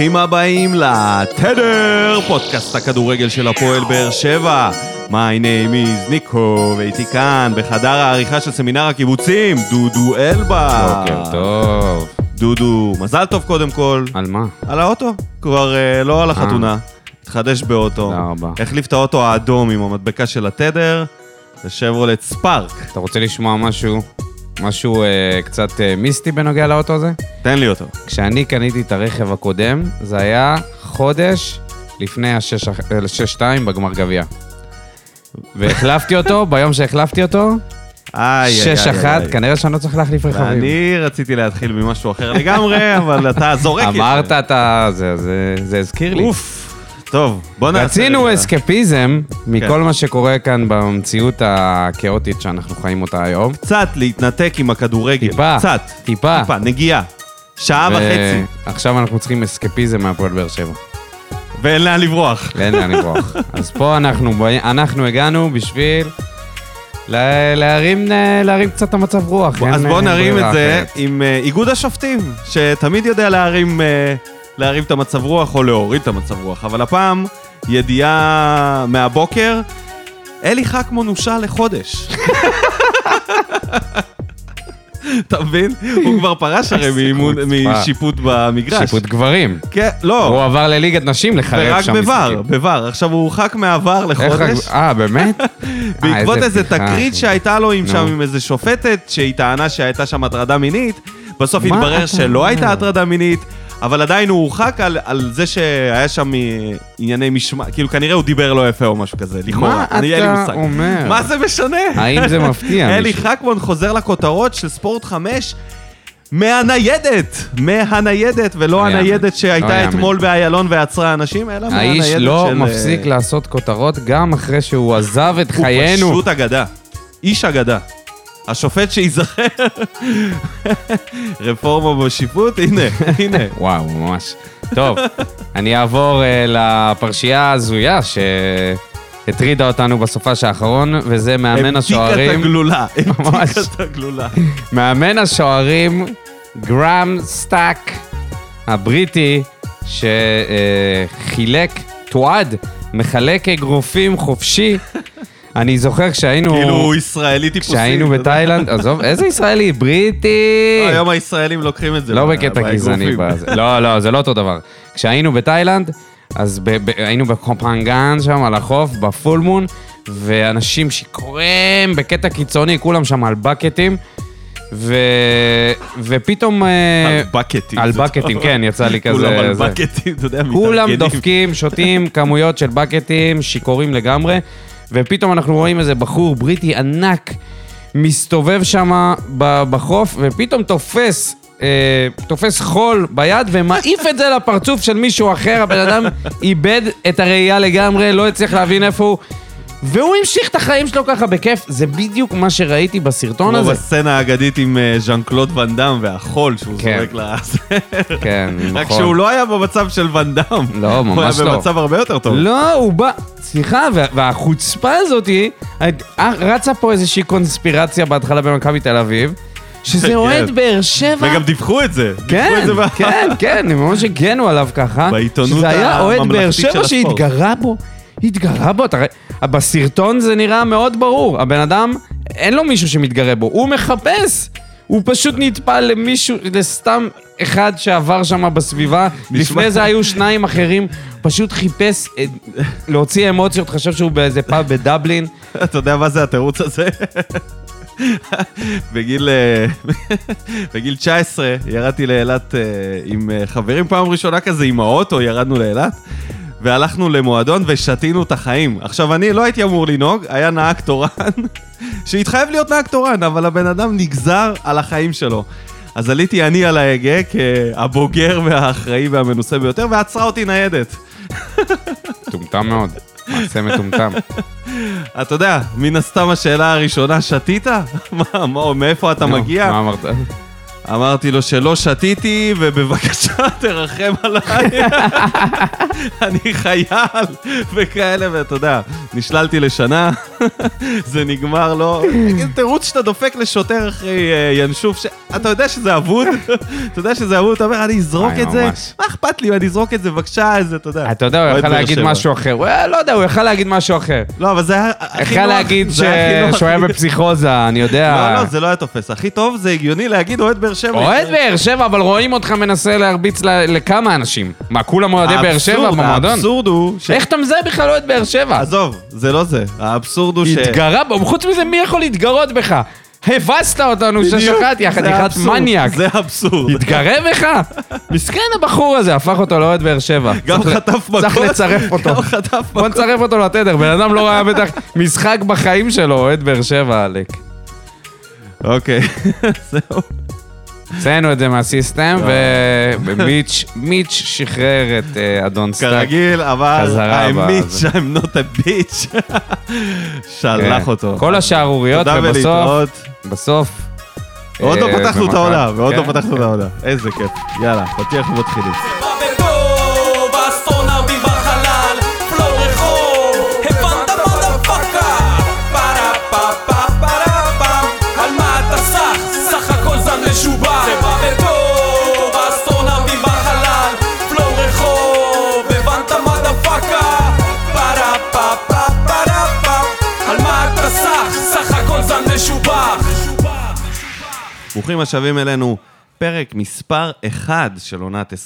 ברוכים הבאים לתדר, פודקאסט הכדורגל של הפועל באר שבע. My name is ניקו, ואיתי כאן, בחדר העריכה של סמינר הקיבוצים, דודו אלבה. בוקר טוב. דודו, מזל טוב קודם כל. על מה? על האוטו, כבר אה, לא על החתונה. התחדש באוטו. תודה רבה. החליף את האוטו האדום עם המדבקה של התדר, זה שברולט ספארק. אתה רוצה לשמוע משהו? משהו אה, קצת אה, מיסטי בנוגע לאוטו הזה? תן לי אותו. כשאני קניתי את הרכב הקודם, זה היה חודש לפני ה-6-2 בגמר גביע. והחלפתי אותו, ביום שהחלפתי אותו, איי, איי, איי, 6-1, איי. כנראה שאני לא צריך להחליף רכבים. ואני רציתי להתחיל ממשהו אחר לגמרי, אבל אתה זורק את זה. אמרת, אתה... זה- זה- זה הזכיר לי. אוף. טוב, בוא נעשה... רצינו. אסקפיזם כן. מכל מה שקורה כאן במציאות הכאוטית שאנחנו חיים אותה היום. קצת להתנתק עם הכדורגל. טיפה. קצת. טיפה. טיפה, נגיעה. שעה וחצי, ועכשיו אנחנו צריכים אסקפיזם מהפועל באר שבע. ואין לאן לברוח. אין לאן לברוח. אז פה אנחנו, אנחנו הגענו בשביל לה- להרים, להרים קצת את המצב רוח. אז בוא אה, נרים את זה אחרת. עם אה, איגוד השופטים, שתמיד יודע להרים, אה, להרים את המצב רוח או להוריד את המצב רוח, אבל הפעם ידיעה מהבוקר, אלי חכמון הושע לחודש. אתה מבין? הוא כבר פרש הרי איזה. משיפוט במגרש. שיפוט גברים. כן, לא, הוא עבר לליגת נשים לחרב ורק שם בVAR, משחקים. בVAR. עכשיו הוא הורחק מהVAR איך לחודש. אה, באמת? בעקבות אה, איזה בדיחה, תקרית. שהייתה לו. שם עם איזה שופטת, שהיא טענה שהייתה שם הטרדה מינית, בסוף התברר שלא? הייתה הטרדה מינית, אבל עדיין הוא הורחק על, על זה שהיה שם ענייני משמעת, כאילו כנראה הוא דיבר לא יפה או משהו כזה, לכאורה. מה אני- אתה. אומר? מה זה משנה? האם זה מפתיע אלי? חכמון חוזר לכותרות של ספורט 5 מהניידת, מהניידת, ולא לא הניידת יאמן. שהייתה לא יאמן. אתמול באיילון ועצרה אנשים, אלא מהניידת האיש של... לא אה, מפסיק לעשות כותרות גם אחרי שהוא עזב את חיינו. הוא פשוט אגדה. איש אגדה. השופט שייזכר, רפורמה בשיפוט, הנה, הנה. וואו, ממש. טוב, אני אעבור uh, לפרשייה ההזויה שהטרידה אותנו בסופש האחרון, וזה מאמן המתיקה את השוערים, הגלולה. המתיקה את הגלולה. מאמן השוערים גראם סטאק הבריטי, שחילק, תועד, מחלק אגרופים חופשי. אני זוכר כשהיינו... כאילו הוא ישראלי טיפוסי. כשהיינו. בתאילנד, עזוב, איזה ישראלי? בריטי! היום הישראלים לוקחים את זה. לא בקטע גזעני. לא, לא, זה לא אותו דבר. כשהיינו בתאילנד, אז היינו בקופנגן שם על החוף, ב full moon, ואנשים שיכורים בקטע קיצוני, כולם שם על בקטים, ו... ופתאום... אה, על בקטים. על בקטים, טוב. כן, יצא לי כזה... כולם על. בקטים, אתה יודע, כולם מתארגנים. דופקים, שותים כמויות של בקטים, שיכורים לגמרי, ופתאום אנחנו רואים איזה בחור בריטי ענק מסתובב שם בחוף, ופתאום תופס, אה, תופס חול ביד ומעיף את זה לפרצוף של מישהו אחר, הבן אדם איבד את הראייה לגמרי, לא הצליח להבין איפה הוא. והוא המשיך את החיים שלו ככה בכיף, זה בדיוק מה שראיתי בסרטון כמו הזה. בסצנה האגדית עם אה, ז'אן קלוד ואן דאם והחול שהוא כן. זורק ל... כן, רק נכון. שהוא לא היה במצב של ואן דאם. לא, ממש הוא לא. היה במצב הרבה יותר טוב. לא, הוא בא... סליחה, וה- והחוצפה הזאתי, אה, רצה פה איזושהי קונספירציה בהתחלה במכבי תל אביב, שזה כן. אוהד באר שבע. וגם דיווחו את זה. כן, כן, כן, הם ממש הגנו עליו ככה. בעיתונות שזה היה אוהד באר הממלכתית של שבע הספורט. שהתגרה בו. התגרה בו, אתה בסרטון זה נראה מאוד ברור. הבן אדם, אין לו מישהו שמתגרה בו, הוא מחפש. הוא פשוט נטפל למישהו, לסתם אחד שעבר שם בסביבה. לפני זה היו שניים אחרים, פשוט חיפש אה, להוציא אמוציות, חשב שהוא באיזה פאב בדבלין. אתה יודע מה זה התירוץ הזה? בגיל, אה, בגיל 19 ירדתי לאילת אה, עם חברים פעם ראשונה כזה עם האוטו, ירדנו לאילת. והלכנו למועדון ושתינו את החיים. עכשיו, אני לא הייתי אמור לנהוג, היה נהג תורן, שהתחייב להיות נהג תורן, אבל הבן אדם נגזר על החיים שלו. אז עליתי אני על ההגה כהבוגר והאחראי והמנוסה ביותר, ועצרה אותי ניידת. מטומטם מאוד. מעשה מטומטם. אתה יודע, מן הסתם השאלה הראשונה, שתית? מה, מאיפה אתה מגיע? מה אמרת? אמרתי לו שלא שתיתי, ובבקשה תרחם עליי. אני חייל, וכאלה, ואתה יודע, נשללתי לשנה, זה נגמר לו. תירוץ שאתה דופק לשוטר אחרי אה, ינשוף, שאתה יודע שזה אבוד, אתה יודע שזה אבוד, אתה אומר, אני אזרוק את זה. מה אכפת לי, אני אזרוק את זה, בבקשה, איזה, אתה יודע. אתה יודע, הוא יכל להגיד. משהו אחר. הוא היה- לא יודע, הוא יכל להגיד משהו אחר. לא, אבל זה היה הכי יכל נוח. להגיד ש- נוח שהוא היה. בפסיכוזה, אני יודע. לא, לא, זה לא היה תופס. הכי טוב זה הגיוני להגיד אוהד באר שבע. אוהד באר שבע, אבל רואים אותך מנסה להרביץ לכמה אנשים. מה, כולם אוהדי באר שבע במועדון? האבסורד הוא ש... איך אתה מזהה בכלל אוהד באר שבע? עזוב, זה לא זה. האבסורד הוא ש... התגרה בו, חוץ מזה, מי יכול להתגרות בך? הבסת אותנו בדיוק, ששחט, יא זה חתיכת מניאק. זה האבסורד. התגרה בך? מסכן הבחור הזה, הפך אותו לאוהד באר שבע. גם חטף מכות. צריך לצרף אותו. גם חטף בוא מכות. נצרף אותו לתדר, בן אדם לא ראה בטח משחק בחיים שלו, אוהד באר שבע, עלק. אוקיי, זהו. הוצאנו את זה מהסיסטם. ומיץ' מיץ' שחרר את אה, אדון סטאק. כרגיל, אבל I'm בזה. bitch, I'm not a bitch. שלח כן. אותו. כל השערוריות, ובסוף. בסוף... עוד לא אה, פתחנו את. ההודעה, ועוד לא כן, פתחנו את. ההודעה. איזה כיף. יאללה, פתיח ומתחילים. ברוכים השבים אלינו. פרק מספר 1 של עונת 23-24,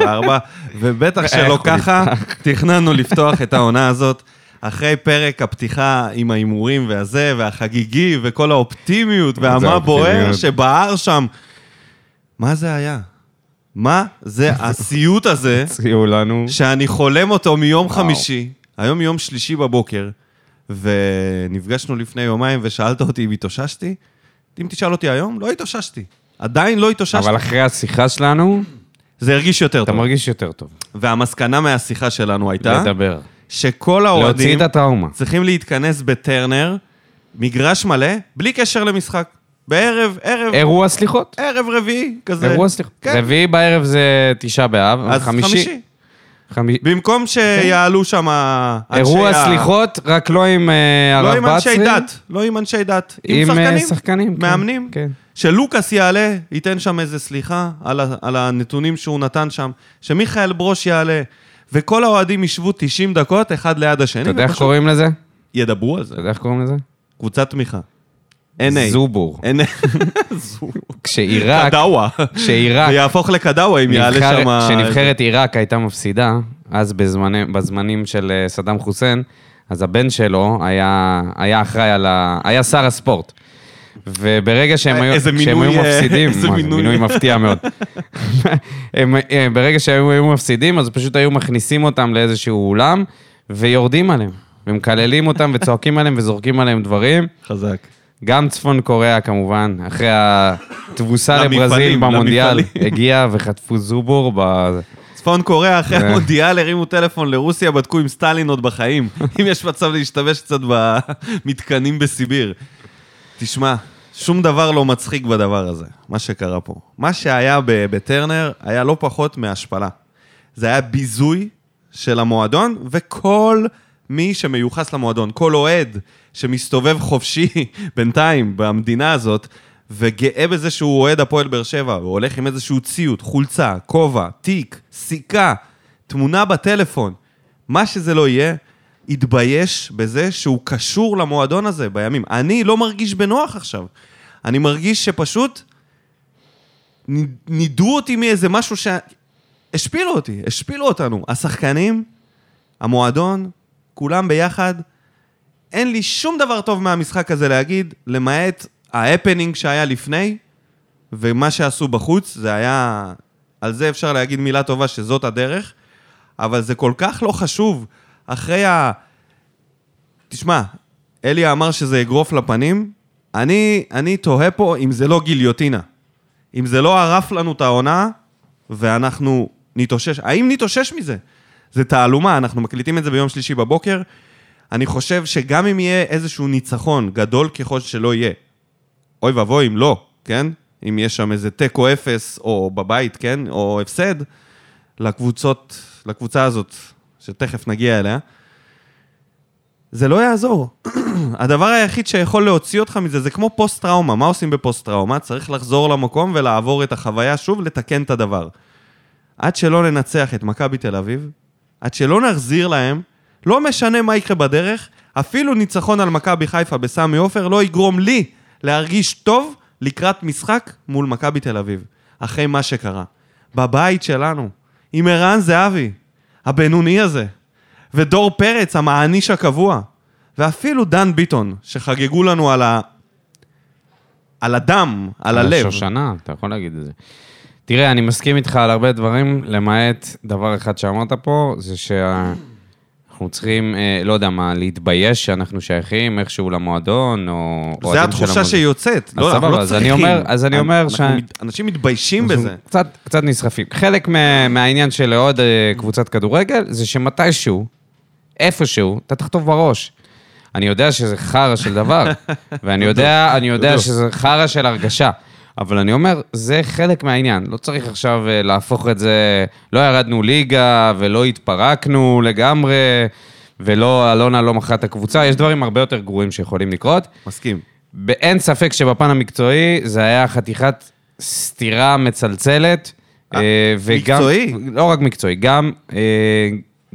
ובטח שלא ככה תכננו לפתוח את העונה הזאת. אחרי פרק הפתיחה עם ההימורים והזה, והחגיגי, וכל האופטימיות, והמה? בוער שבער שם. מה זה היה? מה זה הסיוט הזה. שאני חולם אותו מיום חמישי, היום יום שלישי בבוקר, ונפגשנו לפני יומיים ושאלת אותי אם התאוששתי? אם תשאל אותי היום, לא התאוששתי. עדיין לא התאוששתי. אבל אחרי השיחה שלנו, זה הרגיש יותר אתה טוב. מרגיש יותר טוב. והמסקנה מהשיחה שלנו הייתה, לדבר. שכל להוציא האוהדים את הטראומה. צריכים להתכנס בטרנר, מגרש מלא, בלי קשר למשחק. בערב, ערב, אירוע סליחות. ערב רביעי, כזה. אירוע סליחות. כן. רביעי בערב זה תשעה באב, אז חמישי. חמישי. במקום שיעלו שם אנשי אירוע ה- סליחות, רק לא עם אה, לא הרב עם אנשי בצרי. דת, לא עם אנשי דת, עם עם אה, שחקנים, שחקנים. כן, מאמנים. כן. שלוקאס יעלה, ייתן שם איזה סליחה על, ה- על הנתונים שהוא נתן שם, שמיכאל ברוש יעלה, וכל האוהדים ישבו 90 דקות אחד ליד השני, אתה יודע איך קוראים לזה? ידברו על זה. אתה יודע איך קוראים לזה? קבוצת תמיכה. NA. זובור. כשעיראק, קדאווה. כשעיראק, זה יהפוך לקדאווה אם יעלה שם... כשנבחרת עיראק הייתה מפסידה, אז בזמני, בזמנים של אה, סדאם חוסיין, אז הבן שלו היה, היה אחראי על ה... היה שר הספורט. וברגע שהם היו, איזה כשהם מינוי, היו אה, מפסידים, איזה מה, מינוי. מינוי מפתיע מאוד. הם, אה, ברגע שהם היו מפסידים, אז פשוט היו מכניסים אותם לאיזשהו אולם, ויורדים עליהם. ומקללים אותם וצועקים עליהם וזורקים עליהם דברים. חזק. גם צפון קוריאה כמובן, אחרי התבוסה לברזיל במונדיאל, למפעלים. הגיע וחטפו זובור ב... צפון קוריאה אחרי המונדיאל הרימו טלפון לרוסיה, בדקו אם סטלין עוד בחיים. אם יש מצב להשתמש קצת במתקנים בסיביר. תשמע, שום דבר לא מצחיק בדבר הזה, מה שקרה פה. מה שהיה בטרנר היה לא פחות מהשפלה. זה היה ביזוי של המועדון, וכל מי שמיוחס למועדון, כל אוהד שמסתובב חופשי בינתיים במדינה הזאת, וגאה בזה שהוא אוהד הפועל באר שבע, הוא הולך עם איזשהו ציוד, חולצה, כובע, תיק, סיכה, תמונה בטלפון, מה שזה לא יהיה, יתבייש בזה שהוא קשור למועדון הזה בימים. אני לא מרגיש בנוח עכשיו. אני מרגיש שפשוט נידו אותי מאיזה משהו ש... השפילו אותי, השפילו אותנו. השחקנים, המועדון, כולם ביחד. אין לי שום דבר טוב מהמשחק הזה להגיד, למעט ההפנינג שהיה לפני, ומה שעשו בחוץ, זה היה... על זה אפשר להגיד מילה טובה שזאת הדרך, אבל זה כל כך לא חשוב. אחרי ה... תשמע, אלי אמר שזה אגרוף לפנים, אני, אני תוהה פה אם זה לא גיליוטינה. אם זה לא ערף לנו את העונה, ואנחנו נתאושש. האם נתאושש מזה? זה תעלומה, אנחנו מקליטים את זה ביום שלישי בבוקר. אני חושב שגם אם יהיה איזשהו ניצחון, גדול ככל שלא יהיה, אוי ואבוי אם לא, כן? אם יש שם איזה תיקו אפס, או בבית, כן? או הפסד, לקבוצות, לקבוצה הזאת, שתכף נגיע אליה. זה לא יעזור. הדבר היחיד שיכול להוציא אותך מזה, זה כמו פוסט-טראומה. מה עושים בפוסט-טראומה? צריך לחזור למקום ולעבור את החוויה שוב, לתקן את הדבר. עד שלא ננצח את מכבי תל אביב, עד שלא נחזיר להם, לא משנה מה יקרה בדרך, אפילו ניצחון על מכבי חיפה בסמי עופר לא יגרום לי להרגיש טוב לקראת משחק מול מכבי תל אביב, אחרי מה שקרה. בבית שלנו, עם ערן זהבי, הבינוני הזה, ודור פרץ, המעניש הקבוע, ואפילו דן ביטון, שחגגו לנו על ה... על הדם, על הלב. השושנה, אתה יכול להגיד את זה. תראה, אני מסכים איתך על הרבה דברים, למעט דבר אחד שאמרת פה, זה שאנחנו צריכים, אה, לא יודע מה, להתבייש שאנחנו שייכים איכשהו למועדון, או... זה התחושה. שיוצאת. לא, אנחנו לא צריכים. אז אני אומר ש- אנשים מתביישים בזה. קצת, נסחפים. חלק מה, מהעניין של לאוהד אה, קבוצת כדורגל, זה שמתישהו, איפשהו, אתה תחטוף בראש. אני יודע שזה חרא של דבר, ואני יודע. שזה חרא של הרגשה. אבל אני אומר, זה חלק מהעניין. לא צריך עכשיו אה, להפוך את זה, לא ירדנו ליגה ולא התפרקנו לגמרי, ולא, אלונה לא מכרה את הקבוצה, יש דברים הרבה יותר גרועים שיכולים לקרות. מסכים. באין ספק שבפן המקצועי זה היה חתיכת סתירה מצלצלת. אה, אה, וגם, מקצועי? לא רק מקצועי, גם,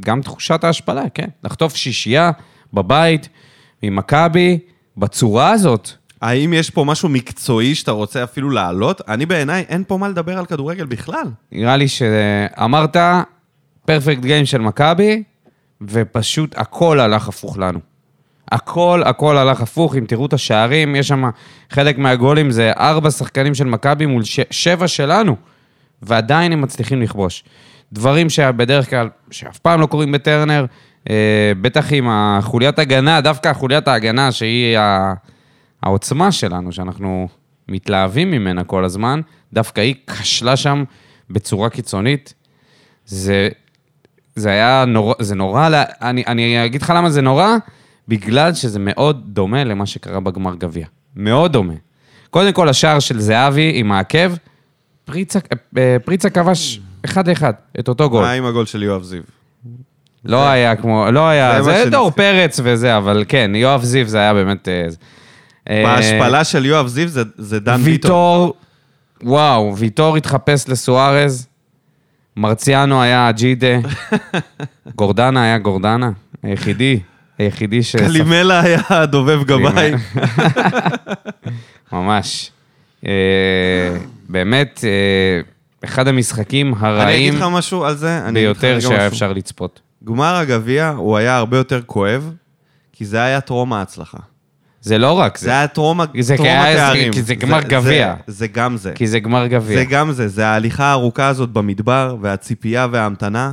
גם תחושת ההשפלה, כן. לחטוף שישייה בבית ממכבי בצורה הזאת. האם יש פה משהו מקצועי שאתה רוצה אפילו להעלות? אני בעיניי, אין פה מה לדבר על כדורגל בכלל. נראה לי שאמרת פרפקט גיים של מכבי, ופשוט הכל הלך הפוך לנו. הכל, הכל הלך הפוך, אם תראו את השערים, יש שם חלק מהגולים זה ארבע שחקנים של מכבי מול ש... שבע שלנו, ועדיין הם מצליחים לכבוש. דברים שבדרך כלל, שאף פעם לא קורים בטרנר, אה, בטח עם החוליית הגנה, דווקא חוליית ההגנה, שהיא ה... העוצמה שלנו, שאנחנו מתלהבים ממנה כל הזמן, דווקא היא כשלה שם בצורה קיצונית. זה, זה היה נורא, זה נורא, אני, אני אגיד לך למה זה נורא, בגלל שזה מאוד דומה למה שקרה בגמר גביע. מאוד דומה. קודם כל, השער של זהבי עם העקב, פריצה, אה, פריצה כבש אחד לאחד את אותו גול. מה עם הגול של יואב זיו? לא היה כמו, לא היה, זה זה דור. פרץ וזה, אבל כן, יואב זיו זה היה באמת... אה, בהשפלה של יואב זיו זה- זה דן ביטון. ויטור, וואו, ויטור התחפש לסוארז, מרציאנו היה ג'ידה, גורדנה היה גורדנה, היחידי, היחידי ש... קלימלה היה דובב גבאי. ממש. אה, באמת, אה, אחד המשחקים אני אגיד הרעים לך משהו על זה? ביותר שהיה. אפשר לצפות. גמר הגביע הוא היה הרבה יותר כואב, כי זה היה טרום ההצלחה. זה לא רק זה זה, היה טרום זה כי התארים. כי זה גמר גביע. זה- זה גם זה. כי זה גמר גביע. זה גם זה, זה ההליכה הארוכה הזאת במדבר, והציפייה וההמתנה,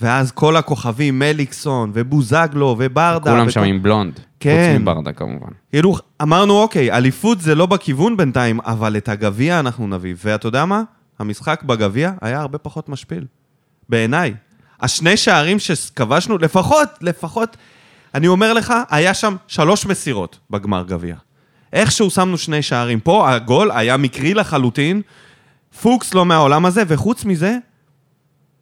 ואז כל הכוכבים, מליקסון, ובוזגלו, וברדה. כולם וכל- שם עם בלונד. כן. חוץ מברדה כמובן. כאילו, אמרנו, אוקיי, אליפות זה לא בכיוון בינתיים, אבל את הגביע אנחנו נביא. ואתה יודע מה? המשחק בגביע היה הרבה פחות משפיל. בעיניי. השני שערים שכבשנו, לפחות, לפחות, אני אומר לך, היה שם שלוש מסירות בגמר גביע. איכשהו שמנו שני שערים. פה הגול היה מקרי לחלוטין, פוקס לא מהעולם הזה, וחוץ מזה,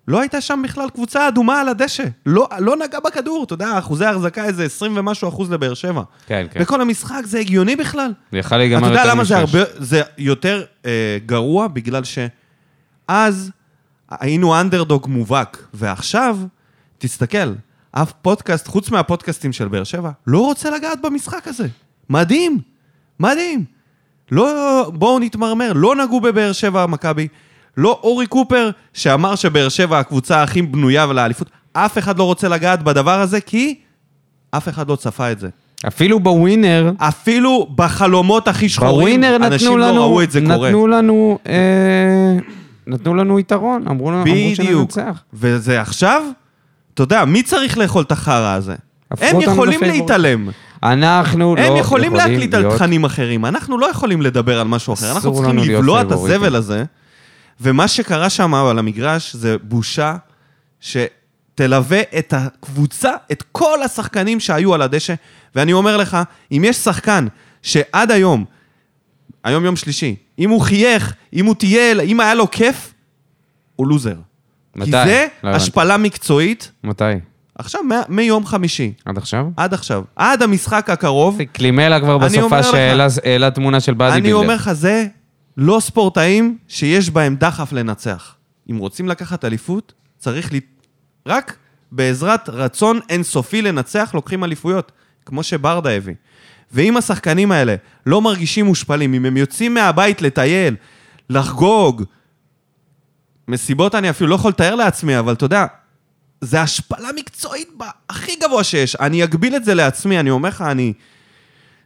לא הייתה שם בכלל קבוצה אדומה על הדשא. לא, לא נגע בכדור, אתה יודע, אחוזי החזקה איזה 20 ומשהו אחוז לבאר שבע. כן, כן. וכל המשחק זה הגיוני בכלל. זה יכול להיגמר אתה יודע יותר למה זה משש. הרבה, זה יותר אה, גרוע? בגלל שאז היינו אנדרדוג מובהק, ועכשיו, תסתכל, אף פודקאסט, חוץ מהפודקאסטים של באר שבע, לא רוצה לגעת במשחק הזה. מדהים, מדהים. לא, בואו נתמרמר, לא נגעו בבאר שבע מכבי, לא אורי קופר, שאמר שבאר שבע הקבוצה הכי בנויה לאליפות, אף אחד לא רוצה לגעת בדבר הזה, כי אף אחד לא צפה את זה. אפילו בווינר, אפילו בחלומות הכי שחורים, בווינר אנשים נתנו לא לנו, ראו את זה קורה. נתנו לנו, אה, נתנו לנו יתרון, אמרו לנו, אמרו. שננצח. וזה עכשיו, אתה יודע, מי צריך לאכול את החרא הזה? הם יכולים. להתעלם. אנחנו לא הם יכולים להקליט על להיות- תכנים אחרים, אנחנו לא יכולים לדבר על משהו אחר. אנחנו צריכים להיות לבלוע את. הזבל הזה. ומה שקרה שם על המגרש זה בושה שתלווה את הקבוצה, את כל השחקנים שהיו על הדשא. ואני אומר לך, אם יש שחקן שעד היום היום יום שלישי. אם הוא חייך, אם הוא טייל, אם היה לו כיף, הוא לוזר. מתי? כי זה לא הבנתי. השפלה מקצועית, מתי? עכשיו, מיום חמישי, עד עכשיו? עד עכשיו, עד המשחק הקרוב, קלימלה כבר אני בסופה שהעלה העלה תמונה של באדי אני בילדר. אומר לך, זה לא ספורטאים שיש בהם דחף לנצח. אם רוצים לקחת אליפות, צריך ל... רק בעזרת רצון אינסופי לנצח, לוקחים אליפויות, כמו שברדה הביא. ואם השחקנים האלה לא מרגישים מושפלים, אם הם יוצאים מהבית לטייל, לחגוג, מסיבות אני אפילו לא יכול לתאר לעצמי, אבל אתה יודע, זה השפלה מקצועית ב- הכי גבוה שיש. אני אגביל את זה לעצמי, אני אומר לך, אני...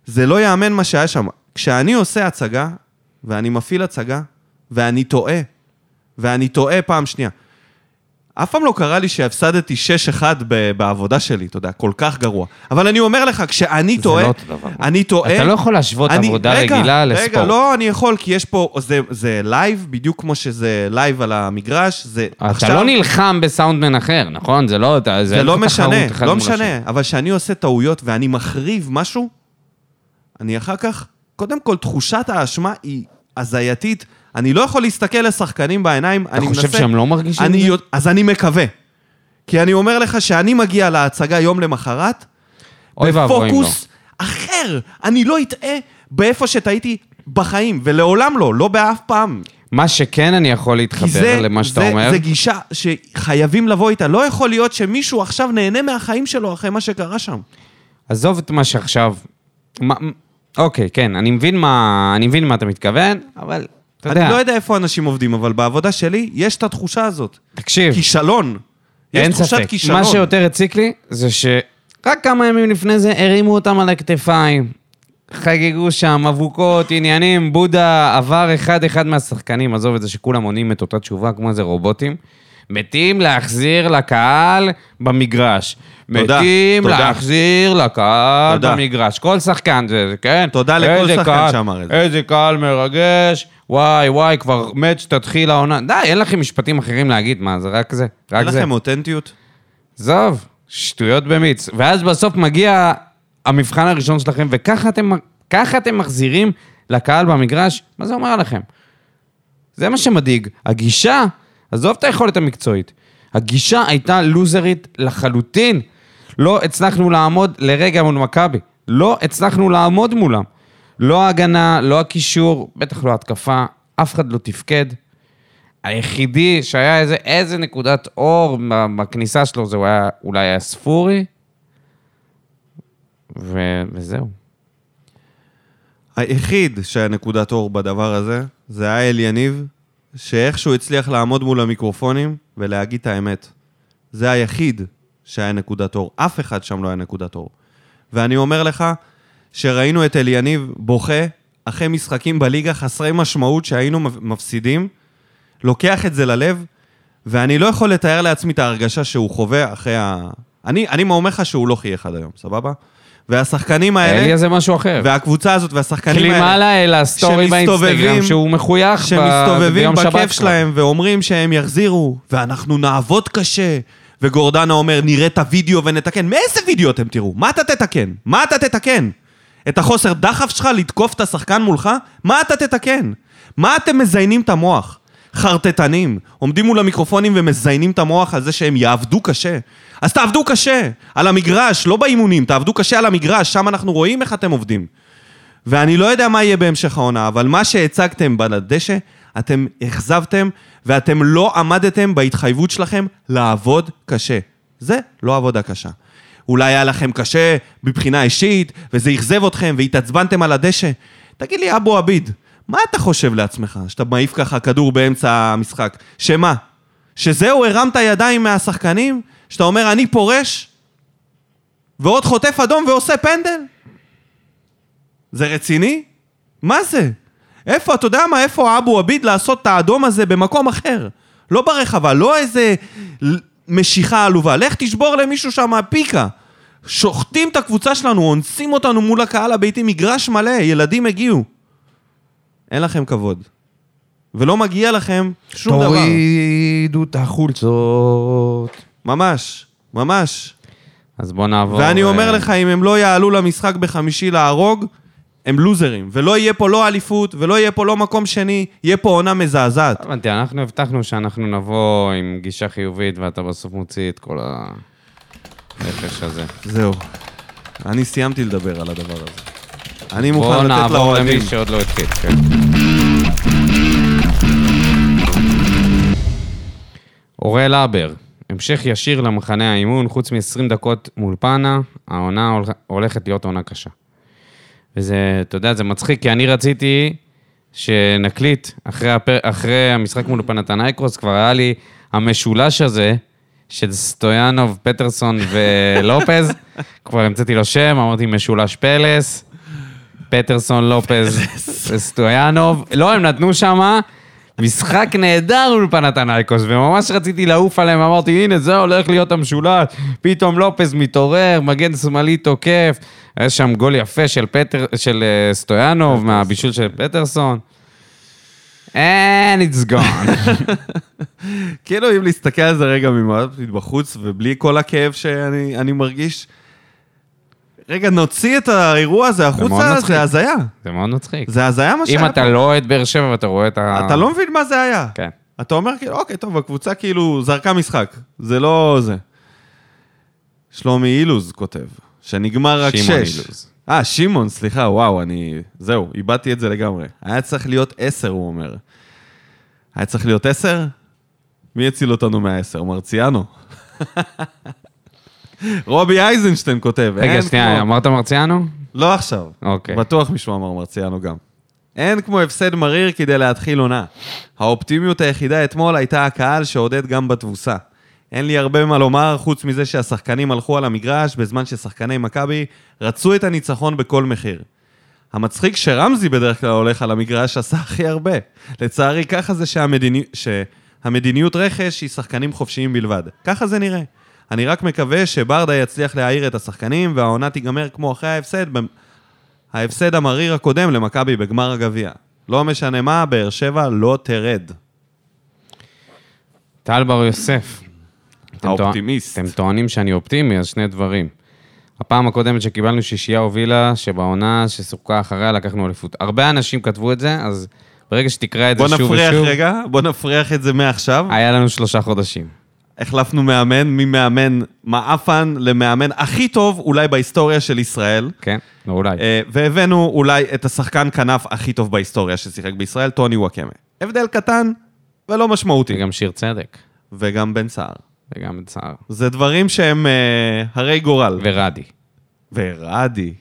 זה לא ייאמן מה שהיה שם. כשאני עושה הצגה, ואני מפעיל הצגה, ואני טועה, ואני טועה פעם שנייה. אף פעם לא קרה לי שהפסדתי 6-1 ב- בעבודה שלי, אתה יודע, כל כך גרוע. אבל אני אומר לך, כשאני זה טועה, לא. אני טועה... אתה לא יכול להשוות אני- עבודה רגע, רגילה לספורט. רגע, לא, אני יכול, כי יש פה, זה, זה live, בדיוק כמו שזה live על המגרש, זה אתה לא נלחם בסאונדמן אחר, נכון? זה לא... אתה- זה אין לא משנה, לא. משנה, אבל כשאני עושה טעויות ואני מחריב משהו, אני אחר כך, קודם כל, תחושת האשמה היא הזייתית. אני לא יכול להסתכל לשחקנים בעיניים, אתה אני חושב מנסה... שהם לא מרגישים אני, את זה? אז אני מקווה. כי אני אומר לך שאני מגיע להצגה יום למחרת, אם לא. בפוקוס אחר. אני לא אטעה באיפה שטעיתי בחיים, ולעולם לא, לא באף פעם. מה שכן אני יכול להתחבר זה, למה שאתה זה, אומר, זה גישה שחייבים לבוא איתה. לא יכול להיות שמישהו עכשיו נהנה מהחיים שלו אחרי מה שקרה שם. עזוב את מה שעכשיו... מה- אוקיי, כן, אני מבין מה אני מבין מה אתה מתכוון, אבל אתה יודע, אני לא יודע איפה אנשים עובדים, אבל בעבודה שלי יש את התחושה הזאת. תקשיב, כישלון. יש אין תחושת ספק. כישלון. מה שיותר הציק לי, זה שרק כמה ימים לפני זה הרימו אותם על הכתפיים. חגגו שם, אבוקות, עניינים, בודה עבר אחד-אחד מהשחקנים, עזוב את זה שכולם עונים את אותה תשובה כמו איזה רובוטים. מתים להחזיר לקהל במגרש. תודה, מתים תודה. להחזיר לקהל תודה. במגרש. כל שחקן זה, כן? תודה לכל שחקן קהל- שאמר את זה. איזה קהל מרגש, וואי וואי, כבר מת שתתחיל העונה. די, אין לכם משפטים אחרים להגיד, מה, זה רק זה. רק אין זה. לכם אותנטיות? עזוב, שטויות במיץ. ואז בסוף מגיע המבחן הראשון שלכם, וככה אתם, אתם מחזירים לקהל במגרש? מה זה אומר עליכם? זה מה שמדאיג. הגישה, עזוב את היכולת המקצועית, הגישה הייתה לוזרית לחלוטין. לא הצלחנו לעמוד לרגע מול מכבי. לא הצלחנו לעמוד מולם. לא ההגנה, לא הקישור, בטח לא ההתקפה, אף אחד לא תפקד. היחידי שהיה איזה, איזה נקודת אור בכניסה שלו, זה הוא היה, אולי היה ספורי, ו... וזהו. היחיד שהיה נקודת אור בדבר הזה, זה היה אל יניב, שאיכשהו הצליח לעמוד מול המיקרופונים ולהגיד את האמת. זה היחיד שהיה נקודת אור. אף אחד שם לא היה נקודת אור. ואני אומר לך, שראינו את אליניב בוכה אחרי משחקים בליגה חסרי משמעות שהיינו מפסידים, לוקח את זה ללב, ואני לא יכול לתאר לעצמי את ההרגשה שהוא חווה אחרי ה... אני, אני אומר לך שהוא לא חייך עד היום, סבבה? והשחקנים האלה... אליה זה משהו אחר. והקבוצה הזאת והשחקנים האלה... קלימלה העלה סטורי באינסטגרם שמסתובבים- שהוא מחוייך שמסתובבים ביום שבת בכיף כבר. שלהם ואומרים שהם יחזירו, ואנחנו נעבוד קשה. וגורדנה אומר, נראה את הוידאו ונתקן. מאיזה וידאו אתם תראו? מה אתה תתקן? מה אתה תתקן? את החוסר דחף שלך לתקוף את השחקן מולך? מה אתה תתקן? מה אתם מזיינים את המוח? חרטטנים, עומדים מול המיקרופונים ומזיינים את המוח על זה שהם יעבדו קשה. אז תעבדו קשה, על המגרש, לא באימונים, תעבדו קשה על המגרש, שם אנחנו רואים איך אתם עובדים. ואני לא יודע מה יהיה בהמשך העונה, אבל מה שהצגתם בדשא, אתם אכזבתם, ואתם לא עמדתם בהתחייבות שלכם לעבוד קשה. זה לא עבודה קשה. אולי היה לכם קשה מבחינה אישית, וזה אכזב אתכם, והתעצבנתם על הדשא. תגיד לי, אבו עביד, מה אתה חושב לעצמך, שאתה מעיף ככה כדור באמצע המשחק? שמה? שזהו, הרמת ידיים מהשחקנים? שאתה אומר, אני פורש? ועוד חוטף אדום ועושה פנדל? זה רציני? מה זה? איפה, אתה יודע מה, איפה אבו עביד לעשות את האדום הזה במקום אחר? לא ברחבה, לא איזה משיכה עלובה. לך תשבור למישהו שם פיקה. שוחטים את הקבוצה שלנו, אונסים אותנו מול הקהל הביתי, מגרש מלא, ילדים הגיעו. אין לכם כבוד. ולא מגיע לכם שום דבר. תורידו את החולצות. ממש, ממש. אז בוא נעבור... ואני אומר אה, לך, אם הם לא יעלו למשחק בחמישי להרוג, הם לוזרים, ולא יהיה פה לא אליפות, ולא יהיה פה לא מקום שני, יהיה פה עונה מזעזעת. הבנתי, אנחנו הבטחנו שאנחנו נבוא עם גישה חיובית, ואתה בסוף מוציא את כל הרכש הזה. זהו. אני סיימתי לדבר על הדבר הזה. אני מוכן בואו לתת נעבור לאוהדים. למי שעוד לא התחיל, כן. אוראל הבר, המשך ישיר למחנה האימון, חוץ מ-20 דקות מול פאנה, העונה הולכ- הולכת להיות עונה קשה. וזה, אתה יודע, זה מצחיק, כי אני רציתי שנקליט אחרי, הפר... אחרי המשחק מול פנתינייקוס, כבר היה לי המשולש הזה של סטויאנוב, פטרסון ולופז, כבר המצאתי לו שם, אמרתי משולש פלס, פטרסון, לופז וסטויאנוב. לא, הם נתנו שמה משחק נהדר מול פנתינייקוס, וממש רציתי לעוף עליהם, אמרתי, הנה, זה הולך להיות המשולש. פתאום לופז מתעורר, מגן שמאלי תוקף. היה שם גול יפה של, פטר, של אה, סטויאנוב, מהבישול של פטרסון. And it's gone. כאילו, אם להסתכל על זה רגע ממבט בחוץ, ובלי כל הכאב שאני אני מרגיש, רגע, נוציא את האירוע הזה החוצה. זה הזיה. זה מאוד מצחיק. זה הזיה מה שהיה אם. אתה לא אוהד באר שבע ואתה רואה את ה... אתה לא מבין מה זה היה. כן. אתה אומר כאילו, אוקיי, טוב, הקבוצה כאילו זרקה משחק. זה לא זה. שלומי אילוז כותב, שנגמר רק שש. שמעון אילוז. אה, שמעון, סליחה, וואו, אני... זהו, איבדתי את זה לגמרי. היה צריך להיות עשר, הוא אומר. היה צריך להיות עשר? מי הציל אותנו מהעשר? מרציאנו. רובי אייזנשטיין כותב. רגע, שנייה, כמו- אמרת מרציאנו? לא עכשיו. אוקיי. בטוח מישהו אמר מרציאנו גם. אין כמו הפסד מריר כדי להתחיל עונה. האופטימיות היחידה אתמול הייתה הקהל שעודד גם בתבוסה. אין לי הרבה מה לומר, חוץ מזה שהשחקנים הלכו על המגרש בזמן ששחקני מכבי רצו את הניצחון בכל מחיר. המצחיק שרמזי בדרך כלל הולך על המגרש עשה הכי הרבה. לצערי, ככה זה שהמדיני... שהמדיניות רכש היא שחקנים חופשיים בלבד. ככה זה נראה. אני רק מקווה שברדה יצליח להעיר את השחקנים והעונה תיגמר כמו אחרי ההפסד, במ- ההפסד המריר הקודם למכבי בגמר הגביע. לא משנה מה, באר שבע לא תרד. טל בר יוסף. האופטימיסט. אתם טוענים שאני אופטימי, אז שני דברים. הפעם הקודמת שקיבלנו שישייה הובילה, שבעונה שסוכה אחריה לקחנו אליפות. הרבה אנשים כתבו את זה, אז ברגע שתקרא את זה בוא שוב ושוב, נפריח רגע, בוא נפריח את זה מעכשיו. היה לנו שלושה חודשים. החלפנו מאמן ממאמן מעפן למאמן הכי טוב אולי בהיסטוריה של ישראל. כן? לא אולי. אה, והבאנו אולי את השחקן כנף הכי טוב בהיסטוריה ששיחק בישראל, טוני וואקמה. הבדל קטן ולא משמעותי. וגם שיר צדק, וגם בן סער. וגם את סער. זה דברים שהם אה, הרי גורל. ורדי. ורדי.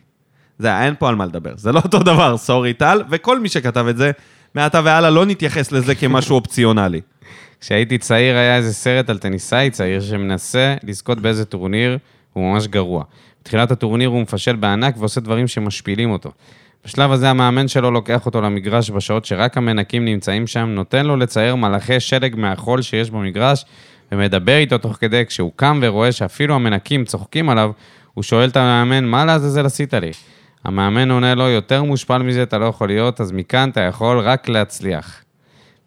זה, אין פה על מה לדבר. זה לא אותו דבר, סורי טל, וכל מי שכתב את זה, מעתה והלאה לא נתייחס לזה כמשהו אופציונלי. כשהייתי צעיר היה איזה סרט על טניסאי צעיר שמנסה לזכות באיזה טורניר, הוא ממש גרוע. בתחילת הטורניר הוא מפשל בענק ועושה דברים שמשפילים אותו. בשלב הזה המאמן שלו לוקח אותו למגרש בשעות שרק המנקים נמצאים שם, נותן לו לצייר מלאכי שלג מהחול שיש במגרש, ומדבר איתו תוך כדי, כשהוא קם ורואה שאפילו המנקים צוחקים עליו, הוא שואל את המאמן, מה לעזאזל עשית לי? המאמן עונה לו, יותר מושפל מזה אתה לא יכול להיות, אז מכאן אתה יכול רק להצליח.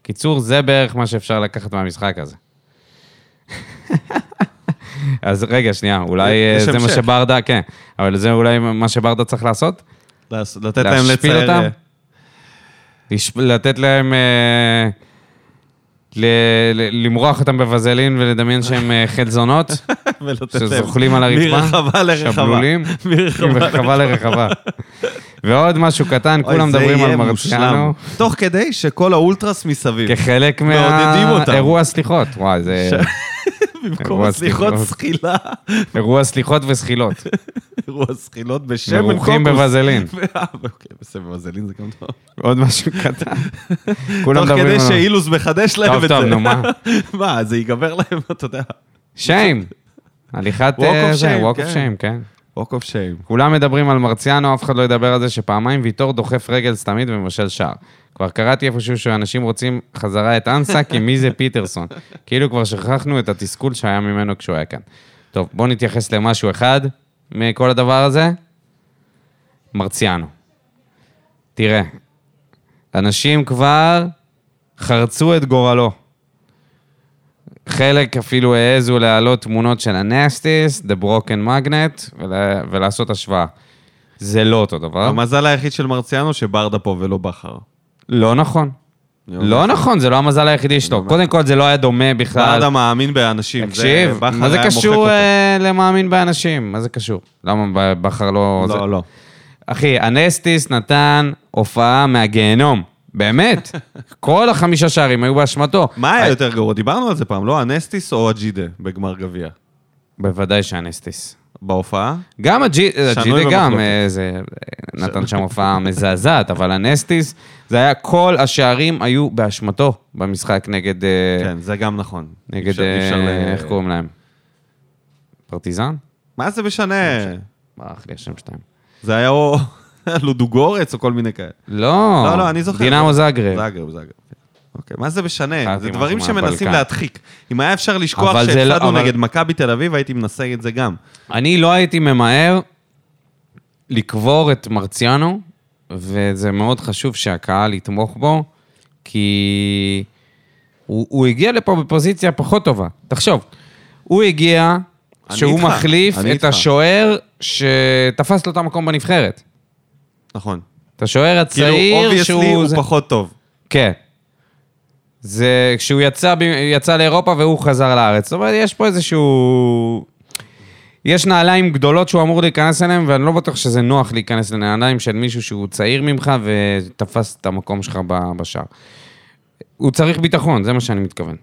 קיצור, זה בערך מה שאפשר לקחת מהמשחק הזה. אז רגע, שנייה, אולי אה, זה מה המשך. שברדה, כן, אבל זה אולי מה שברדה צריך לעשות? לעש- לתת להם להשפיל לצייר... אותם? אה, לתת להם... ל- ל- למרוח אותם בבזלין ולדמיין שהם אה, חלזונות, שזוחלים על הרצפה, מרחבה לרחבה. שבלולים, מרחבה לרחבה. ועוד משהו קטן, כולם מדברים על מרציאנו. תוך כדי שכל האולטרס מסביב. כחלק. מהאירוע סליחות. וואי, זה במקום סליחות. זחילה, אירוע סליחות וזחילות. אירוע זחילות בשמן מרוחים קוקוס. בבזלין. אוקיי, בסדר, בבזלין זה גם טוב. עוד משהו קטן. כולם תוך מדברים כדי על... שאילוז מחדש להם טוב, את זה. טוב, נו, מה? מה, זה ייגבר להם, אתה יודע. שיים. הליכת... Walk אה, of זה, shame, walk כן. of shame. Walk of shame. כולם מדברים על מרציאנו, אף אחד לא ידבר על זה שפעמיים ויטור דוחף רגל סתמית ומבשל שער. כבר קראתי איפשהו שאנשים רוצים חזרה את אנסה, כי מי זה פיטרסון? כאילו כבר שכחנו את התסכול שהיה ממנו כשהוא היה כאן. טוב, בואו נתייחס למשהו אחד מכל הדבר הזה. מרציאנו. תראה, אנשים כבר חרצו את גורלו. חלק אפילו העזו להעלות תמונות של הנסטיס, The Broken Magnet, ולה, ולעשות השוואה. זה לא אותו דבר. המזל היחיד של מרציאנו שברדה פה ולא בכר. לא נכון. אומר לא לך. נכון, זה לא המזל היחידי שלו. קודם כל, זה לא היה דומה בכלל. ברדה מאמין באנשים. תקשיב, מה זה קשור. אה, למאמין באנשים? מה זה קשור? למה בכר לא... לא, לא. אחי, אנסטיס נתן הופעה מהגיהנום. באמת. כל החמישה שערים היו באשמתו. מה היה יותר גרוע? דיברנו על זה פעם, לא? הנסטיס או הג'ידה בגמר גביע? בוודאי שאנסטיס. בהופעה? גם הג'י- הג'ידה גם, במחלוקת. אה, זה אה, נתן שם הופעה מזעזעת, אבל הנסטיס, זה היה כל השערים היו באשמתו במשחק נגד... אה, כן, זה גם נכון. נגד... אה, איך קוראים להם? פרטיזן? מה זה משנה? ברח לי השם שלהם. זה היה או לודוגורץ או כל מיני כאלה. לא, לא, לא, אני זוכר. דינמו זאגרב. זאגרב, זאגרב. אוקיי, מה זה משנה? זה דברים שמנסים. להדחיק. אם היה אפשר לשכוח לא- שהפסדנו נגד מכבי תל אביב, הייתי מנסה את זה גם. אני לא הייתי ממהר לקבור את מרציאנו, וזה מאוד חשוב שהקהל יתמוך בו, כי הוא, הוא הגיע לפה בפוזיציה פחות טובה. תחשוב, הוא הגיע שהוא איתך, מחליף את איתך. השוער שתפס לו את המקום בנבחרת. נכון. את השוער כאילו, הצעיר obviously שהוא... הוא זה- פחות טוב. כן. זה כשהוא יצא, יצא לאירופה והוא חזר לארץ. זאת אומרת, יש פה איזשהו... יש נעליים גדולות שהוא אמור להיכנס אליהן, ואני לא בטוח שזה נוח להיכנס לנעליים של מישהו שהוא צעיר ממך ותפס את המקום שלך בשער. הוא צריך ביטחון, זה מה שאני מתכוון.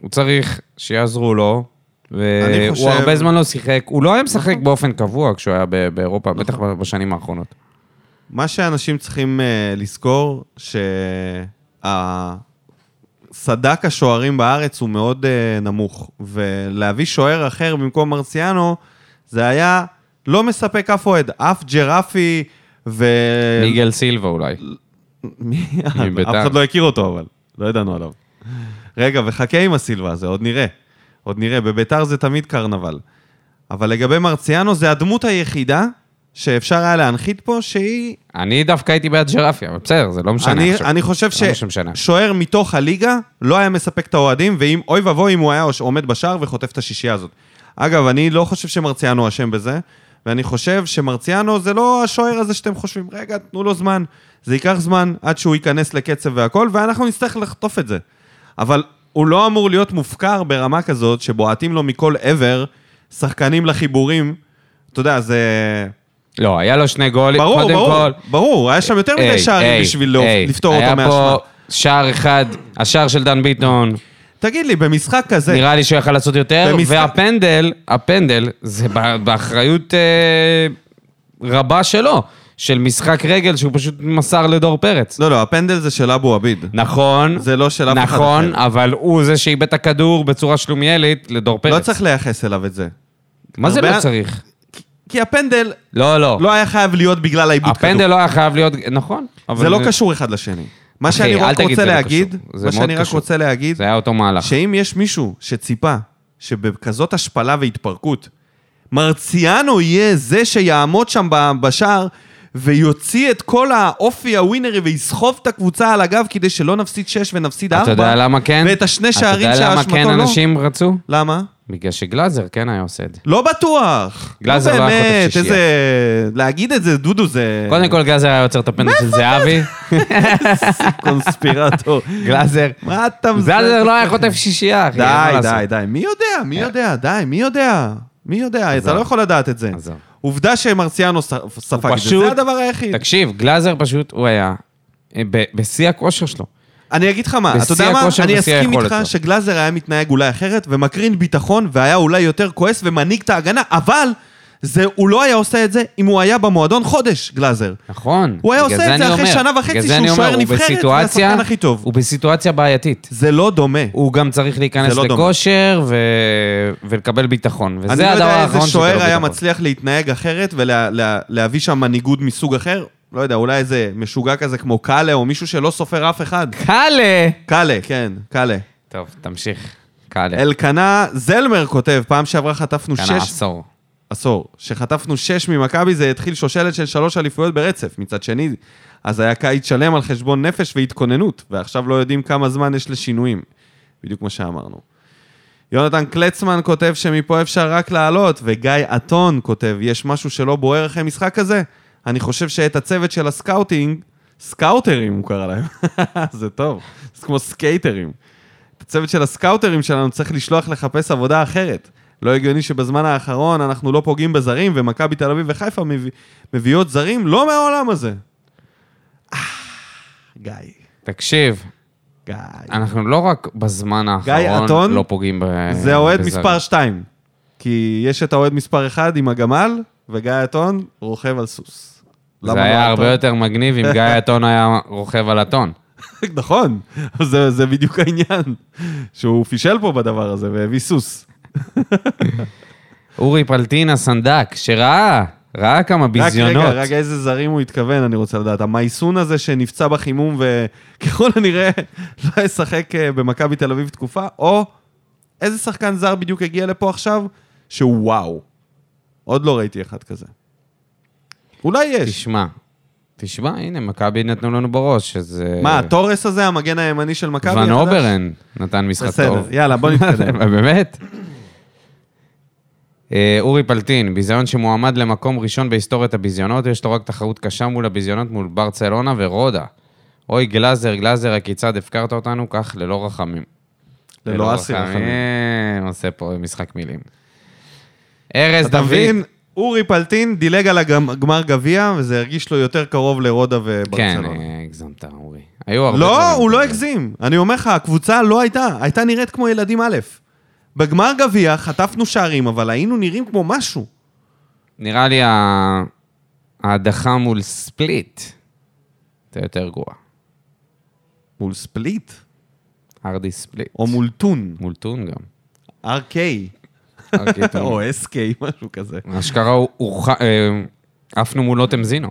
הוא צריך שיעזרו לו, והוא חושב- הרבה זמן לא שיחק. הוא לא היה משחק באופן קבוע כשהוא היה באירופה, בטח בשנים האחרונות. מה שאנשים צריכים uh, לזכור, שהסדק השוערים בארץ הוא מאוד uh, נמוך, ולהביא שוער אחר במקום מרציאנו, זה היה לא מספק אף אוהד, אף ג'רפי ו... מיגל סילבה אולי. מי? אף אחד לא הכיר אותו, אבל לא ידענו עליו. רגע, וחכה עם הסילבה הזה, עוד נראה. עוד נראה, בביתר זה תמיד קרנבל. אבל לגבי מרציאנו, זה הדמות היחידה שאפשר היה להנחית פה, שהיא אני דווקא הייתי בעד ג'רפי, אבל בסדר, זה לא משנה אני, עכשיו. אני חושב לא. ששוער מתוך הליגה לא היה מספק את האוהדים, ואם, אוי ואבוי אם הוא היה עומד בשער וחוטף את השישייה הזאת. אגב, אני לא חושב שמרציאנו אשם בזה, ואני חושב שמרציאנו זה לא השוער הזה שאתם חושבים, רגע, תנו לו זמן. זה ייקח זמן עד שהוא ייכנס לקצב והכל, ואנחנו נצטרך לחטוף את זה. אבל הוא לא אמור להיות מופקר ברמה כזאת, שבועטים לו מכל עבר שחקנים לחיבורים. אתה יודע, זה... לא, היה לו שני גולים, ברור, קודם ברור, כל... ברור, היה שם יותר מדי שערים היי, בשביל לא- היי, לפתור אותו היה מהאשמה. פה שער אחד, השער של דן ביטון, תגיד לי, במשחק כזה... נראה לי שהוא יכל לעשות יותר, במשחק- והפנדל, הפנדל, זה באחריות אה, רבה שלו, של משחק רגל שהוא פשוט מסר לדור פרץ. לא, לא, הפנדל זה של אבו עביד. נכון, זה לא של אף אחד נכון, אחר. אבל הוא זה שאיבד את הכדור בצורה שלומיאלית לדור פרץ. לא צריך לייחס אליו את זה. מה זה לא צריך? כי הפנדל לא, לא. לא היה חייב להיות בגלל העיבוד כדור. הפנדל לא היה חייב להיות, נכון. זה לא קשור אחד לשני. מה שאני רק רוצה לא להגיד, מה שאני רק. רוצה להגיד, זה היה אותו מהלך. שאם יש מישהו שציפה שבכזאת השפלה והתפרקות, מרציאנו יהיה זה שיעמוד שם בשער ויוציא את כל האופי הווינרי ויסחוב את הקבוצה על הגב כדי שלא נפסיד 6 ונפסיד 4. אתה יודע למה כן? ואת השני שערים אתה יודע למה שהאשמתו כן לא. אנשים רצו? למה? בגלל שגלאזר כן היה עושה את זה. לא בטוח. גלאזר לא היה חוטף שישייה. איזה... להגיד את זה, דודו, זה... קודם כל גלאזר היה יוצר את הפנדל של זהבי. קונספירטור. גלאזר. מה אתה גלאזר לא היה חוטף שישייה, אחי. די. די, די. מי יודע? מי יודע? די, מי יודע? מי יודע? אתה לא יכול לדעת את זה. עובדה שמרציאנו ספג את זה, זה הדבר היחיד. תקשיב, גלאזר פשוט, הוא היה אה, בשיא הכושר שלו. אני אגיד לך מה, אתה יודע מה? אני אסכים איתך. שגלאזר היה מתנהג אולי אחרת ומקרין ביטחון והיה אולי יותר כועס ומנהיג את ההגנה, אבל זה, הוא לא היה עושה את זה אם הוא היה במועדון חודש, גלאזר. נכון. הוא היה עושה את זה אני אחרי אומר. שנה וחצי שהוא אני שוער נבחרת והשחקן הכי טוב. הוא בסיטואציה בעייתית. זה לא דומה. הוא גם צריך להיכנס לא. לכושר ו... ולקבל ביטחון. אני וזה לא הדבר יודע האחרון איזה שיקבל שוער היה ביטחון. מצליח להתנהג אחרת ולהביא שם מנהיגות מסוג אחר. לא יודע, אולי איזה משוגע כזה כמו קאלה או מישהו שלא סופר אף אחד. קאלה! קאלה, כן, קאלה. טוב, תמשיך. קאלה. אלקנה זלמר כותב, פעם שעברה חטפנו כאן שש... העשור. עשור. שחטפנו שש ממכבי, זה התחיל שושלת של שלוש אליפויות ברצף. מצד שני, אז היה קיץ שלם על חשבון נפש והתכוננות, ועכשיו לא יודעים כמה זמן יש לשינויים. בדיוק מה שאמרנו. יונתן קלצמן כותב שמפה אפשר רק לעלות, וגיא אתון כותב, יש משהו שלא בוער אחרי משחק כזה? אני חושב שאת הצוות של ה scouting, סקאוטרים הוא קרא להם, זה טוב, זה כמו סקייטרים. את הצוות של הסקאוטרים שלנו צריך לשלוח לחפש עבודה אחרת. לא הגיוני שבזמן האחרון אנחנו לא פוגעים בזרים, ומכבי תל אביב וחיפה מביא, מביאות זרים לא מהעולם הזה. אה, גיא, תקשיב, גיא. אנחנו לא רק בזמן האחרון אתון, לא פוגעים ב... זה האוהד בזרים. מספר 2. כי יש את האוהד מספר 1 עם הגמל, וגיא אתון רוכב על סוס. זה לא היה הרבה אתון? יותר מגניב אם גיא אתון היה רוכב על אתון. נכון, זה, זה בדיוק העניין. שהוא פישל פה בדבר הזה והביא סוס. אורי פלטין הסנדק, שראה, ראה כמה רק ביזיונות. רגע, רגע, איזה זרים הוא התכוון, אני רוצה לדעת. המייסון הזה שנפצע בחימום וככל הנראה לא ישחק אה, במכבי תל אביב תקופה, או איזה שחקן זר בדיוק הגיע לפה עכשיו, שהוא וואו. עוד לא ראיתי אחד כזה. אולי יש. תשמע, תשמע, הנה, מכבי נתנו לנו בראש, שזה... מה, התורס הזה, המגן הימני של מכבי? ון? אוברן נתן משחק בסדר, טוב. יאללה, בוא נתקדם. באמת? אה, אורי פלטין, ביזיון שמועמד למקום ראשון בהיסטוריית הביזיונות, יש לו רק תחרות קשה מול הביזיונות מול ברצלונה ורודה. אוי, גלאזר, גלאזר, הכיצד הפקרת אותנו? כך ללא רחמים. ללא אסי. רחמים. עושה פה משחק מילים. ארז אתה דוד. מבין? אורי פלטין דילג על הגמר גביע, וזה הרגיש לו יותר קרוב לרודה כן, וברצלונה. אה, הגזמת, אורי. היו הרבה לא, הוא לא. הגזים. אני אומר לך, הקבוצה לא הייתה, הייתה נראית כמו ילדים א'. בגמר גביע חטפנו שערים, אבל היינו נראים כמו משהו. נראה לי ההדחה מול ספליט, זה יותר גרוע. מול ספליט, ארדי ספליט. או מול טון, מול טון גם. RK, טון. או SK, משהו כזה. אשכרה הוא- אה, עפנו מול לוטם זינו.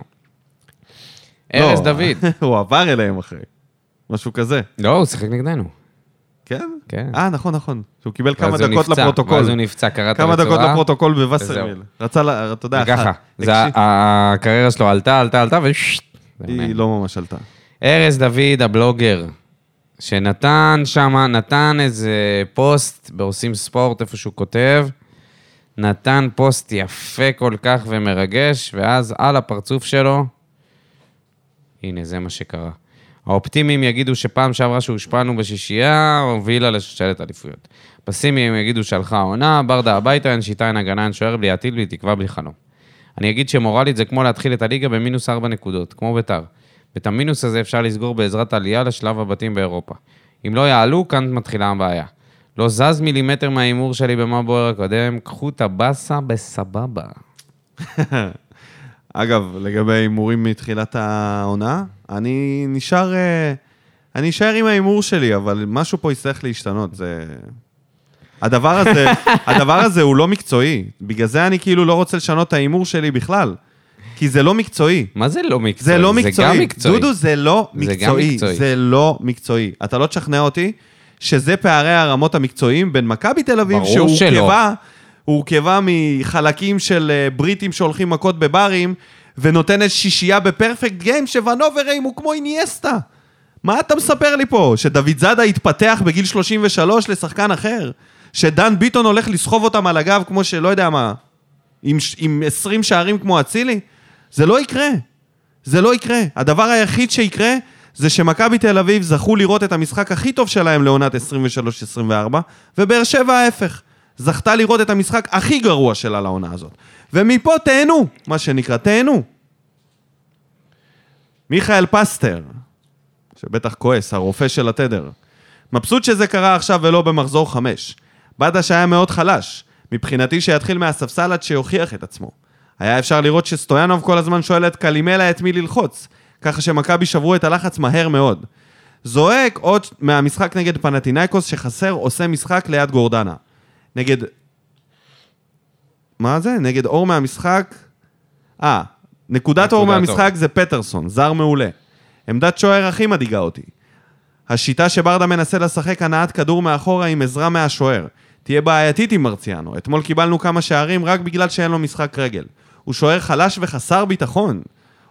ארז לא, דוד. הוא עבר אליהם אחרי. משהו כזה. לא, הוא שיחק נגדנו. כן? כן. אה, נכון, נכון. שהוא קיבל כמה דקות לפרוטוקול. ואז הוא נפצע, קראת כמה דקות לפרוטוקול. בווסרמיל. רצה, אתה יודע, וככה. אחד. זה ה- הקשיב. הקריירה שלו עלתה, עלתה, עלתה. זה היא. לא ממש עלתה. ארז דוד, הבלוגר, שנתן שם, נתן איזה פוסט בעושים ספורט, איפה שהוא כותב, נתן פוסט יפה כל כך ומרגש, ואז על הפרצוף שלו, הנה, זה מה שקרה. האופטימיים יגידו שפעם שעברה שהושפענו בשישייה, הובילה לשושלת אליפויות. פסימיים יגידו שהלכה העונה, ברדה הביתה, אין שיטה, אין הגנה, אין שוער, בלי עתיד, בלי תקווה, בלי חלום. אני אגיד שמורלית זה כמו להתחיל את הליגה במינוס ארבע נקודות, כמו ביתר. ואת המינוס הזה אפשר לסגור בעזרת עלייה לשלב הבתים באירופה. אם לא יעלו, כאן מתחילה הבעיה. לא זז מילימטר מההימור שלי במה בוער הקודם, קחו את הבאסה בסבבה. אגב, לגבי ההימורים מתחילת העונה, אני נשאר... אה, אני אשאר עם ההימור שלי, אבל משהו פה יצטרך להשתנות. זה... הדבר הזה, הדבר הזה הוא לא מקצועי. בגלל זה אני כאילו לא רוצה לשנות את ההימור שלי בכלל. כי זה לא מקצועי. מה זה לא מקצועי? זה לא מקצועי. זה גם מקצועי. דודו, זה לא זה גם מקצועי. זה לא מקצועי. אתה לא תשכנע אותי שזה פערי הרמות המקצועיים בין מכבי תל אביב, ברור שלא. שהורכבה הורכבה מחלקים של אה, בריטים שהולכים מכות בברים, ונותנת שישייה בפרפקט גיים, שוונוברים הוא כמו איניאסטה. מה אתה מספר לי פה? שדוד זאדה התפתח בגיל 33 לשחקן אחר? שדן ביטון הולך לסחוב אותם על הגב כמו שלא יודע מה, עם, עם 20 שערים כמו אצילי? זה לא יקרה. זה לא יקרה. הדבר היחיד שיקרה זה שמכבי תל אביב זכו לראות את המשחק הכי טוב שלהם לעונת 23-24, ובאר שבע ההפך. זכתה לראות את המשחק הכי גרוע שלה לעונה הזאת. ומפה תהנו, מה שנקרא, תהנו. מיכאל פסטר, שבטח כועס, הרופא של התדר. מבסוט שזה קרה עכשיו ולא במחזור חמש. בדש היה מאוד חלש. מבחינתי שיתחיל מהספסל עד שיוכיח את עצמו. היה אפשר לראות שסטויאנוב כל הזמן שואל את קלימלה את מי ללחוץ, ככה שמכבי שברו את הלחץ מהר מאוד. זועק עוד מהמשחק נגד פנטינאיקוס שחסר עושה משחק ליד גורדנה. נגד... מה זה? נגד אור מהמשחק? אה, נקודת אור מהמשחק זה פטרסון, זר מעולה. עמדת שוער הכי מדאיגה אותי. השיטה שברדה מנסה לשחק הנעת כדור מאחורה עם עזרה מהשוער. תהיה בעייתית עם מרציאנו. אתמול קיבלנו כמה שערים רק בגלל שאין לו משחק רגל. הוא שוער חלש וחסר ביטחון.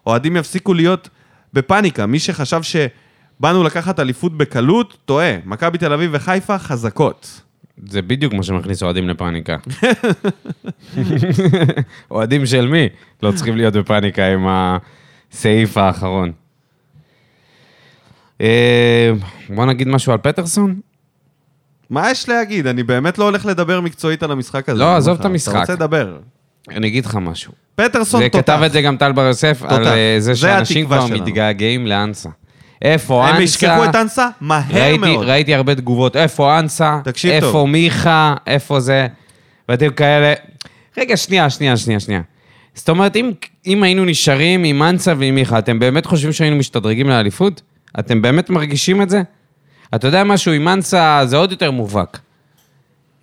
אוהדים יפסיקו להיות בפאניקה. מי שחשב שבאנו לקחת אליפות בקלות, טועה. מכבי תל אביב וחיפה חזקות. זה בדיוק מה שמכניס אוהדים לפאניקה. אוהדים של מי? לא צריכים להיות בפאניקה עם הסעיף האחרון. אה, בוא נגיד משהו על פטרסון? מה יש להגיד? אני באמת לא הולך לדבר מקצועית על המשחק הזה. לא, עזוב. את המשחק. אתה רוצה לדבר. אני אגיד לך משהו. פטרסון תותח. כתב את זה גם טל בר יוסף, על. אה, זה שאנשים כבר. מתגעגעים לאנסה. איפה אנסה? הם ישכחו את אנסה מהר ראיתי, מאוד. ראיתי הרבה תגובות, איפה אנסה? תקשיב איפה טוב. מיכה? איפה זה? ואתם כאלה... רגע, שנייה, שנייה, שנייה, שנייה. זאת אומרת, אם, אם היינו נשארים עם אנסה ועם מיכה, אתם באמת חושבים שהיינו משתדרגים לאליפות? אתם באמת מרגישים את זה? אתה יודע משהו, עם אנסה זה עוד יותר מובהק.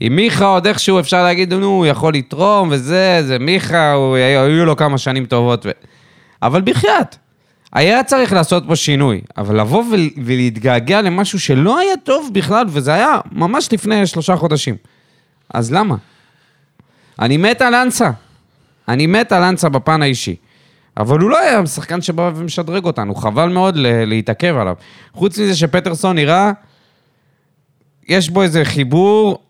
עם מיכה עוד איכשהו אפשר להגיד, נו, הוא יכול לתרום וזה, זה מיכה, הוא, היו לו כמה שנים טובות. ו... אבל בחייאת, היה צריך לעשות פה שינוי, אבל לבוא ול, ולהתגעגע למשהו שלא היה טוב בכלל, וזה היה ממש לפני שלושה חודשים. אז למה? אני מת על אנסה. אני מת על אנסה בפן האישי. אבל הוא לא היה שחקן שבא ומשדרג אותנו, חבל מאוד להתעכב עליו. חוץ מזה שפטרסון נראה, יש בו איזה חיבור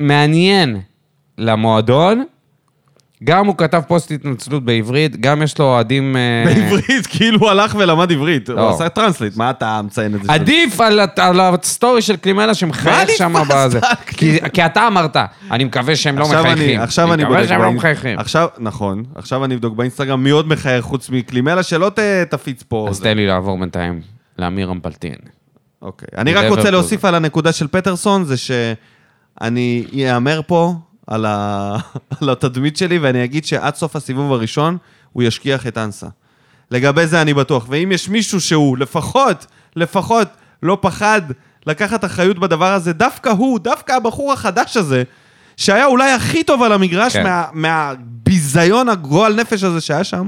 מעניין למועדון. גם הוא כתב פוסט התנצלות בעברית, גם יש לו אוהדים... אה, בעברית, כאילו הוא הלך ולמד עברית. הוא לא. עשה translate, מה אתה מציין את זה? עדיף על, ה story של קלימלה שמחייך? שם בזה. זה? כי, אתה אמרת, אני מקווה שהם לא עכשיו אני- מחייכים. עכשיו אני מקווה בודק שהם לא מחייכים. עכשיו, נכון, עכשיו אני אבדוק באינסטגרם מי עוד מחייך חוץ מקלימלה, שלא תפיץ פה. אז. תן לי לעבור בינתיים לאמיר אמפלטין. אוקיי. אני רק. רוצה להוסיף על הנקודה של פטרסון, זה שאני אאמר פה על, ה... על התדמית שלי, ואני אגיד שעד סוף הסיבוב הראשון הוא ישכיח את אנסה. לגבי זה אני בטוח. ואם יש מישהו שהוא לפחות, לפחות, לא פחד לקחת אחריות בדבר הזה, דווקא הוא, דווקא הבחור החדש הזה, שהיה אולי הכי טוב על המגרש כן. מה, מהביזיון הגועל נפש הזה שהיה שם,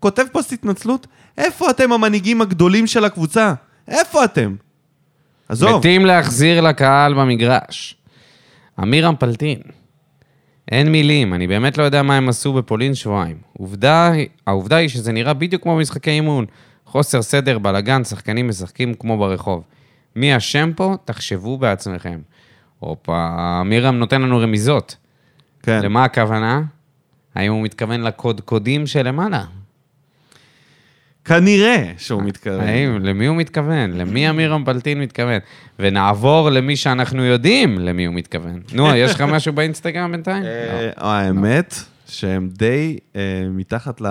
כותב פוסט התנצלות, איפה אתם המנהיגים הגדולים של הקבוצה? איפה אתם? עזוב. מתים להחזיר לקהל במגרש. אמיר אמפלטין. אין מילים, אני באמת לא יודע מה הם עשו בפולין שבועיים. עובדה, העובדה היא שזה נראה בדיוק כמו במשחקי אימון. חוסר סדר, בלאגן, שחקנים משחקים כמו ברחוב. מי אשם פה? תחשבו בעצמכם. הופה, אמירם נותן לנו רמיזות. כן. למה הכוונה? האם הוא מתכוון לקודקודים שלמעלה? כנראה שהוא מתקרב. האם, למי הוא מתכוון? למי אמיר אמפלטין מתכוון? ונעבור למי שאנחנו יודעים למי הוא מתכוון. נו, יש לך משהו באינסטגרם בינתיים? לא. אה, האמת שהם די אה, מתחת ל...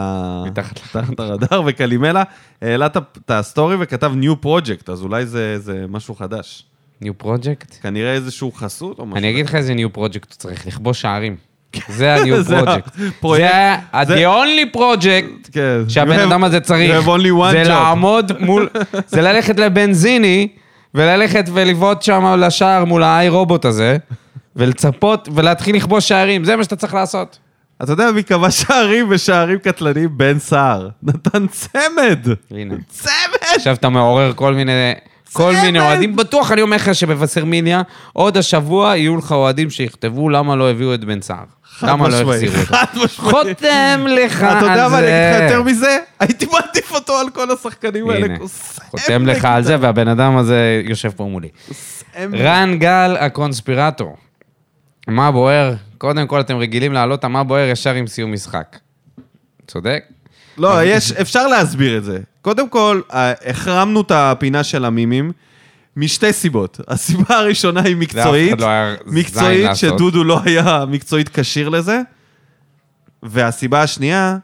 מתחת לרדאר, וקלימלה העלה את ה story וכתב New Project, אז אולי זה זה משהו חדש. new project? כנראה איזשהו חסות או משהו. אני אגיד לך איזה new project הוא צריך, לכבוש שערים. זה ה-new project. זה ה- זה- the only project כן. שהבן אדם הזה צריך. זה. לעמוד מול, זה ללכת לבנזיני, וללכת ולבעוט שם לשער מול האי רובוט הזה, ולצפות ולהתחיל לכבוש שערים, זה מה שאתה צריך לעשות. אתה יודע מי כבש שערים ושערים קטלניים? בן סער. נתן צמד! הנה. צמד! עכשיו אתה מעורר כל מיני... כל. מיני אוהדים, בטוח אני אומר לך שבווסרמיניה, עוד השבוע יהיו לך אוהדים שיכתבו למה לא הביאו את בן סער. למה לא החזירו אותו. חד משמעית. חותם לך על זה. אתה יודע מה, אני אגיד לך יותר מזה? הייתי מעדיף אותו על כל השחקנים האלה. הנה, חותם לך על זה, והבן אדם הזה יושב פה מולי. רן גל הקונספירטור. מה בוער? קודם כל אתם רגילים להעלות את המה בוער ישר עם סיום משחק. צודק? לא, יש, אפשר להסביר את זה. קודם כל, אה, החרמנו את הפינה של המימים משתי סיבות. הסיבה הראשונה היא מקצועית, לא מקצועית. שדודו לא היה מקצועית כשיר לזה, והסיבה השנייה,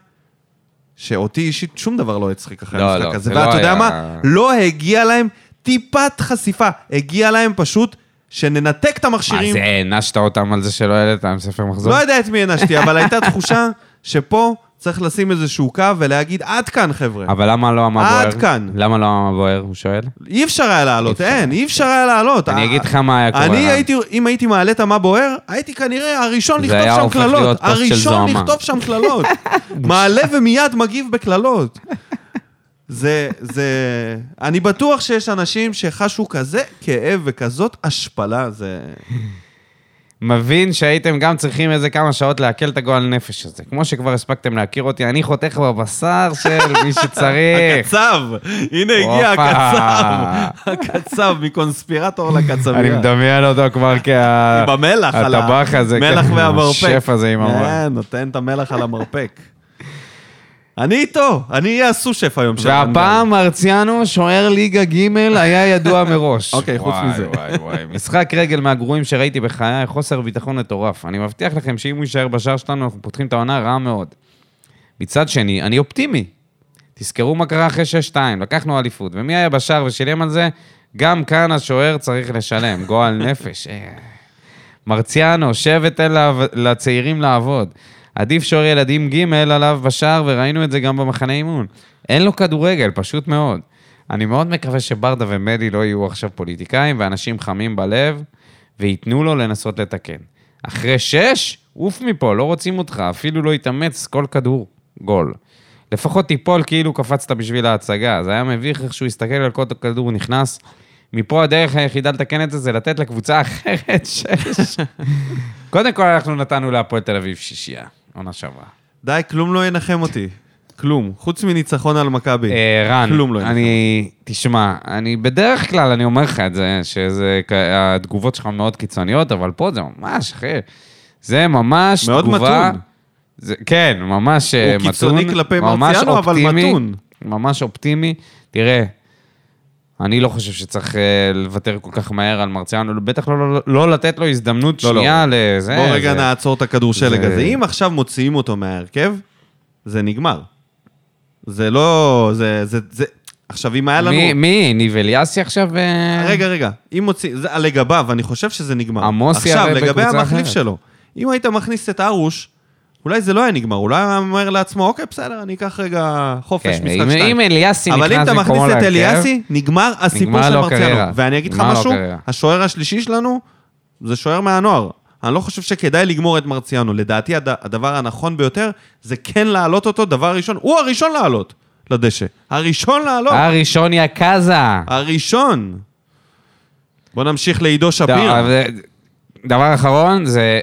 שאותי אישית שום דבר לא הצחיק אחרי לא, המשחק לא, הזה. זה לא ואתה יודע היה- מה? לא הגיע להם טיפת חשיפה. הגיע להם פשוט שננתק את מה המכשירים. זה, הענשת אותם על זה שלא העלית להם ספר מחזור? לא יודע את מי הענשתי, אבל הייתה תחושה שפה צריך לשים איזשהו קו ולהגיד, עד כאן, חבר'ה. אבל למה לא המה בוער? עד כאן. למה לא המה בוער? הוא שואל. אי אפשר היה לעלות, אי אפשר. אין, אי אפשר היה לעלות. אני אגיד לך מה היה קורה. אני. הייתי, אם הייתי מעלה את המה בוער, הייתי כנראה הראשון לכתוב שם קללות. הראשון. לכתוב שם קללות. מעלה ומיד מגיב בקללות. זה, זה... אני בטוח שיש אנשים שחשו כזה כאב וכזאת השפלה, זה... מבין שהייתם גם צריכים איזה כמה שעות לעכל את הגועל נפש הזה. כמו שכבר הספקתם להכיר אותי, אני חותך בבשר של מי שצריך. הקצב! הנה הגיע. הקצב! הקצב, מקונספירטור לקצבייה. אני מדמיין אותו כבר כה... במלח, על ה- הטבח הזה, מלח כן, והמרפק. השף הזה עם המרפק. כן, נותן את המלח על המרפק. אני איתו, אני אהיה הסו-שף היום של והפעם מרציאנו, שוער ליגה ג', היה ידוע מראש. אוקיי, חוץ מזה. וואי, וואי, משחק רגל מהגרועים שראיתי בחיי, חוסר ביטחון מטורף. אני מבטיח לכם שאם הוא יישאר בשער שלנו, אנחנו פותחים את העונה רעה מאוד. מצד שני, אני אופטימי. תזכרו מה קרה אחרי 6-2, לקחנו אליפות, ומי היה בשער ושילם על זה? גם כאן השוער צריך לשלם, גועל נפש. אה. מרציאנו, שב ותן לצעירים לעבוד. עדיף שוער ילדים ג' עליו בשער, וראינו את זה גם במחנה אימון. אין לו כדורגל, פשוט מאוד. אני מאוד מקווה שברדה ומלי לא יהיו עכשיו פוליטיקאים ואנשים חמים בלב, וייתנו לו לנסות לתקן. אחרי שש, עוף מפה, לא רוצים אותך, אפילו לא יתאמץ כל כדור, גול. לפחות תיפול כאילו קפצת בשביל ההצגה. זה היה מביך איך שהוא הסתכל על כל כדור נכנס. מפה הדרך היחידה לתקן את זה, זה לתת לקבוצה אחרת שש. קודם כל, אנחנו נתנו להפועל תל אביב שישייה, עונה שעברה. די, כלום לא ינחם אותי. כלום. חוץ מניצחון על מכבי. אה, רן, כלום לא ינחם. אני, תשמע, אני בדרך כלל, אני אומר לך את זה, שזה, התגובות שלך מאוד קיצוניות, אבל פה זה ממש, אחי, זה ממש מאוד תגובה... מתון. זה, כן, ממש אה, הוא מתון. קיצוני כלפי מרציאנו, אבל מתון. ממש אופטימי. תראה, אני לא חושב שצריך אה, לוותר כל כך מהר על מרציאנו, בטח לא, לא, לא לתת לו הזדמנות לא, לא. שנייה לזה. בוא רגע זה- נעצור את הכדור שלג זה- הזה. אם עכשיו מוציאים אותו מההרכב, זה נגמר. זה לא... זה... זה... זה... עכשיו, אם היה לנו... מי, מי, ניב אליאסי עכשיו? אה? רגע, רגע. אם מוציא... זה לגביו, אני חושב שזה נגמר. עמוסי עכשיו, הרי לגבי בקבוצה המחליף אחרת. שלו. אם היית מכניס את ארוש, אולי זה לא היה נגמר. אולי היה אומר לעצמו, אוקיי, בסדר, אני אקח רגע חופש, כן, משחק אם, שתיים. אם אליאסי נכנס אבל אם אתה מכניס את אליאסי, נגמר הסיפור של לו מרציאנו. ואני אגיד לך משהו. השוער השלישי שלנו זה שוער מהנוער. אני לא חושב שכדאי לגמור את מרציאנו. לדעתי הד- הדבר הנכון ביותר זה כן להעלות אותו, דבר ראשון, הוא הראשון לעלות לדשא. הראשון לעלות. הראשון יא קאזה. הראשון. בוא נמשיך לעידו. אבל- דבר אחרון, זה...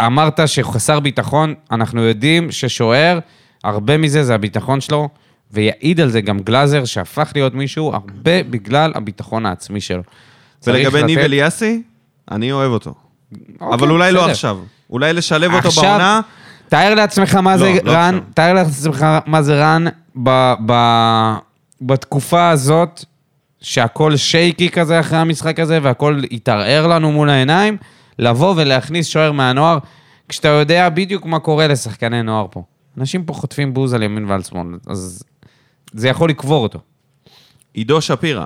אמרת שחסר ביטחון, אנחנו יודעים ששוער, הרבה מזה זה הביטחון שלו, ויעיד על זה גם גלאזר, שהפך להיות מישהו הרבה בגלל הביטחון העצמי שלו. ולגבי ניב לתת- אליאסי, אני אוהב אותו. אוקיי, אבל אולי לא בסדר. עכשיו. אולי לשלב אותו עכשיו, בעונה. תאר לעצמך מה זה לא, לא רן, עכשיו. תאר לעצמך מה זה רן ב, ב, בתקופה הזאת, שהכל שייקי כזה אחרי המשחק הזה, והכל התערער לנו מול העיניים, לבוא ולהכניס שוער מהנוער, כשאתה יודע בדיוק מה קורה לשחקני נוער פה. אנשים פה חוטפים בוז על ימין ועל שמאל, אז זה יכול לקבור אותו. עידו שפירא.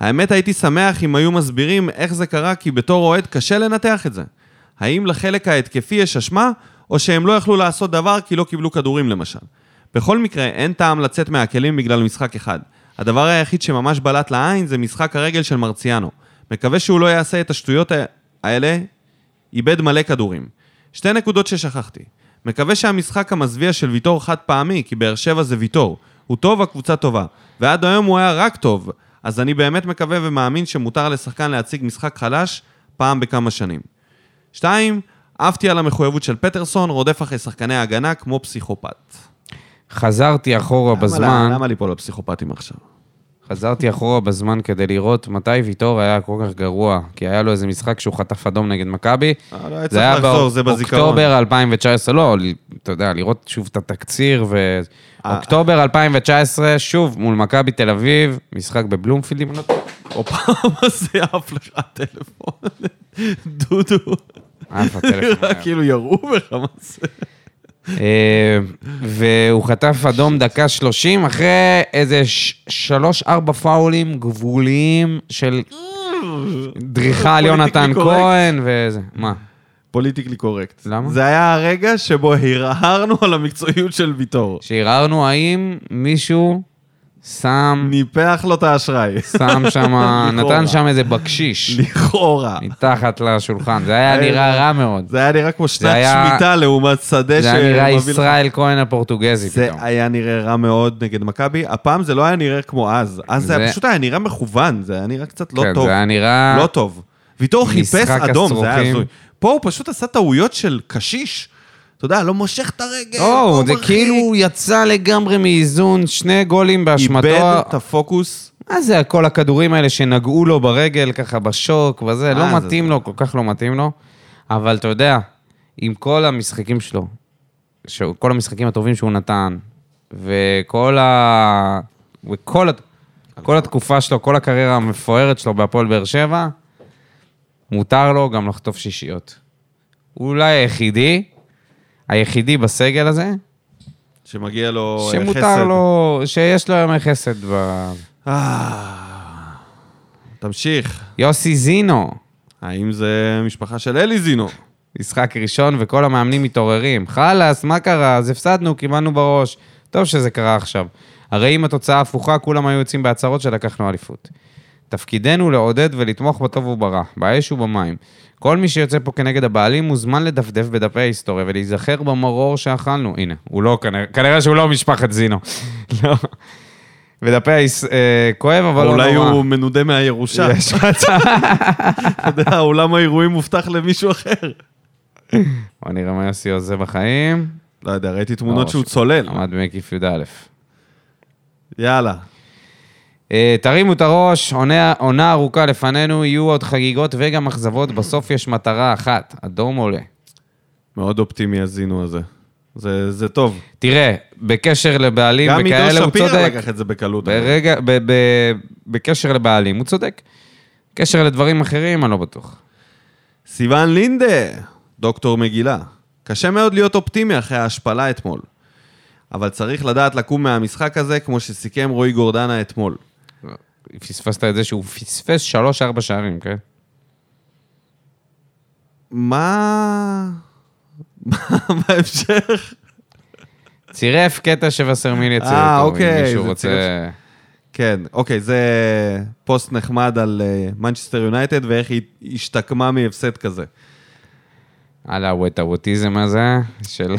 האמת הייתי שמח אם היו מסבירים איך זה קרה, כי בתור אוהד קשה לנתח את זה. האם לחלק ההתקפי יש אשמה, או שהם לא יכלו לעשות דבר כי לא קיבלו כדורים למשל. בכל מקרה, אין טעם לצאת מהכלים בגלל משחק אחד. הדבר היחיד שממש בלט לעין זה משחק הרגל של מרציאנו. מקווה שהוא לא יעשה את השטויות האלה, איבד מלא כדורים. שתי נקודות ששכחתי. מקווה שהמשחק המזוויע של ויטור חד פעמי, כי באר שבע זה ויטור. הוא טוב, הקבוצה טובה. ועד היום הוא היה רק טוב. אז אני באמת מקווה ומאמין שמותר לשחקן להציג משחק חלש פעם בכמה שנים. שתיים, עפתי על המחויבות של פטרסון, רודף אחרי שחקני ההגנה כמו פסיכופת. חזרתי אחורה בזמן... למה, למה ליפול לפסיכופטים עכשיו? חזרתי אחורה בזמן כדי לראות מתי ויטור היה כל כך גרוע, כי היה לו איזה משחק שהוא חטף אדום נגד מכבי. אה, לא היה זה בזיכרון. באוקטובר 2019, לא, אתה יודע, לראות שוב את התקציר, ו... אה. אוקטובר 2019, שוב, מול מכבי תל אביב, משחק בבלומפילד, אם לא. או פעם זה עף לך הטלפון. דודו. עף הטלפון. כאילו ירו בך, מה זה? אה, והוא חטף אדום דקה 30, אחרי איזה שלוש-ארבע פאולים גבוליים של דריכה על יונתן. כהן וזה. מה? פוליטיקלי קורקט. למה? זה היה הרגע שבו הרהרנו על המקצועיות של ויטור. שערערנו האם מישהו שם, ניפח לו את האשראי. שם שם. נתן שם איזה בקשיש לכאורה. מתחת לשולחן. זה היה נראה רע מאוד. זה היה נראה כמו שנת היה- שמיטה לעומת שדה זה היה נראה לך- ישראל כהן הפורטוגזי זה פתאום. היה נראה רע מאוד נגד מכבי. הפעם זה לא היה נראה כמו אז. אז זה היה זה- פשוט היה נראה מכוון, זה היה נראה קצת לא כן, טוב. זה היה נראה... לא טוב. ויטור חיפש אדום, זה היה. הזוי. פה הוא פשוט עשה טעויות של קשיש. אתה יודע, לא מושך את הרגל, או, לא זה מרחיק. כאילו הוא יצא לגמרי מאיזון, שני גולים באשמתו. איבד את הפוקוס. מה זה כל הכדורים האלה שנגעו לו ברגל, ככה בשוק וזה, לא זה מתאים זה? לו, כל כך לא מתאים לו. אבל אתה יודע, עם כל המשחקים שלו, ש- כל המשחקים הטובים שהוא נתן, וכל ה... וכל כל התקופה שלו, כל הקריירה המפוארת שלו בהפועל באר שבע, מותר לו גם לחטוף שישיות. הוא אולי היחידי, היחידי בסגל הזה, שמגיע לו אה, שמותר חסד. לו, שיש לו ימי חסד ב... אה, תמשיך. יוסי זינו, האם זה משפחה של אלי זינו? משחק ראשון וכל המאמנים מתעוררים. חלאס, מה קרה? אז הפסדנו, קיבלנו בראש. טוב שזה קרה עכשיו. הרי אם התוצאה הפוכה, כולם היו יוצאים בהצהרות שלקחנו אליפות. תפקידנו לעודד ולתמוך בטוב וברע, באש ובמים. כל מי שיוצא פה כנגד הבעלים מוזמן לדפדף בדפי ההיסטוריה ולהיזכר במרור שאכלנו. הנה, הוא לא, כנראה, כנראה שהוא לא משפחת זינו. לא. בדפי ההיס... אה, כואב, אבל לא נורא. אולי הוא מנודה מהירושה. יש מצב. אתה יודע, אולם האירועים מובטח למישהו אחר. בוא נראה מה יוסי עושה בחיים. לא יודע, ראיתי תמונות לא, שהוא ש- צולל. עמד במקיף י"א. יאללה. אה, תרימו את הראש, עונה, עונה ארוכה לפנינו, יהיו עוד חגיגות וגם אכזבות, בסוף יש מטרה אחת, אדום עולה. מאוד אופטימי הזינו הזה. זה, זה טוב. תראה, בקשר לבעלים גם עידו וכאלה הוא שפירא צודק. לקח את זה בקלות. ברגע, ב, ב, בקשר לבעלים הוא צודק. קשר לדברים אחרים, אני לא בטוח. סיון לינדה, דוקטור מגילה. קשה מאוד להיות אופטימי אחרי ההשפלה אתמול. אבל צריך לדעת לקום מהמשחק הזה, כמו שסיכם רועי גורדנה אתמול. פספסת את זה שהוא פספס שלוש-ארבע שערים, כן? מה... מה בהמשך? צירף קטע שווסרמיל יצא אה, אותו, אוקיי, אם מישהו רוצה... צירף. כן, אוקיי, זה פוסט נחמד על מנצ'סטר יונייטד ואיך היא השתקמה מהפסד כזה. על ה whataboutism הזה, של...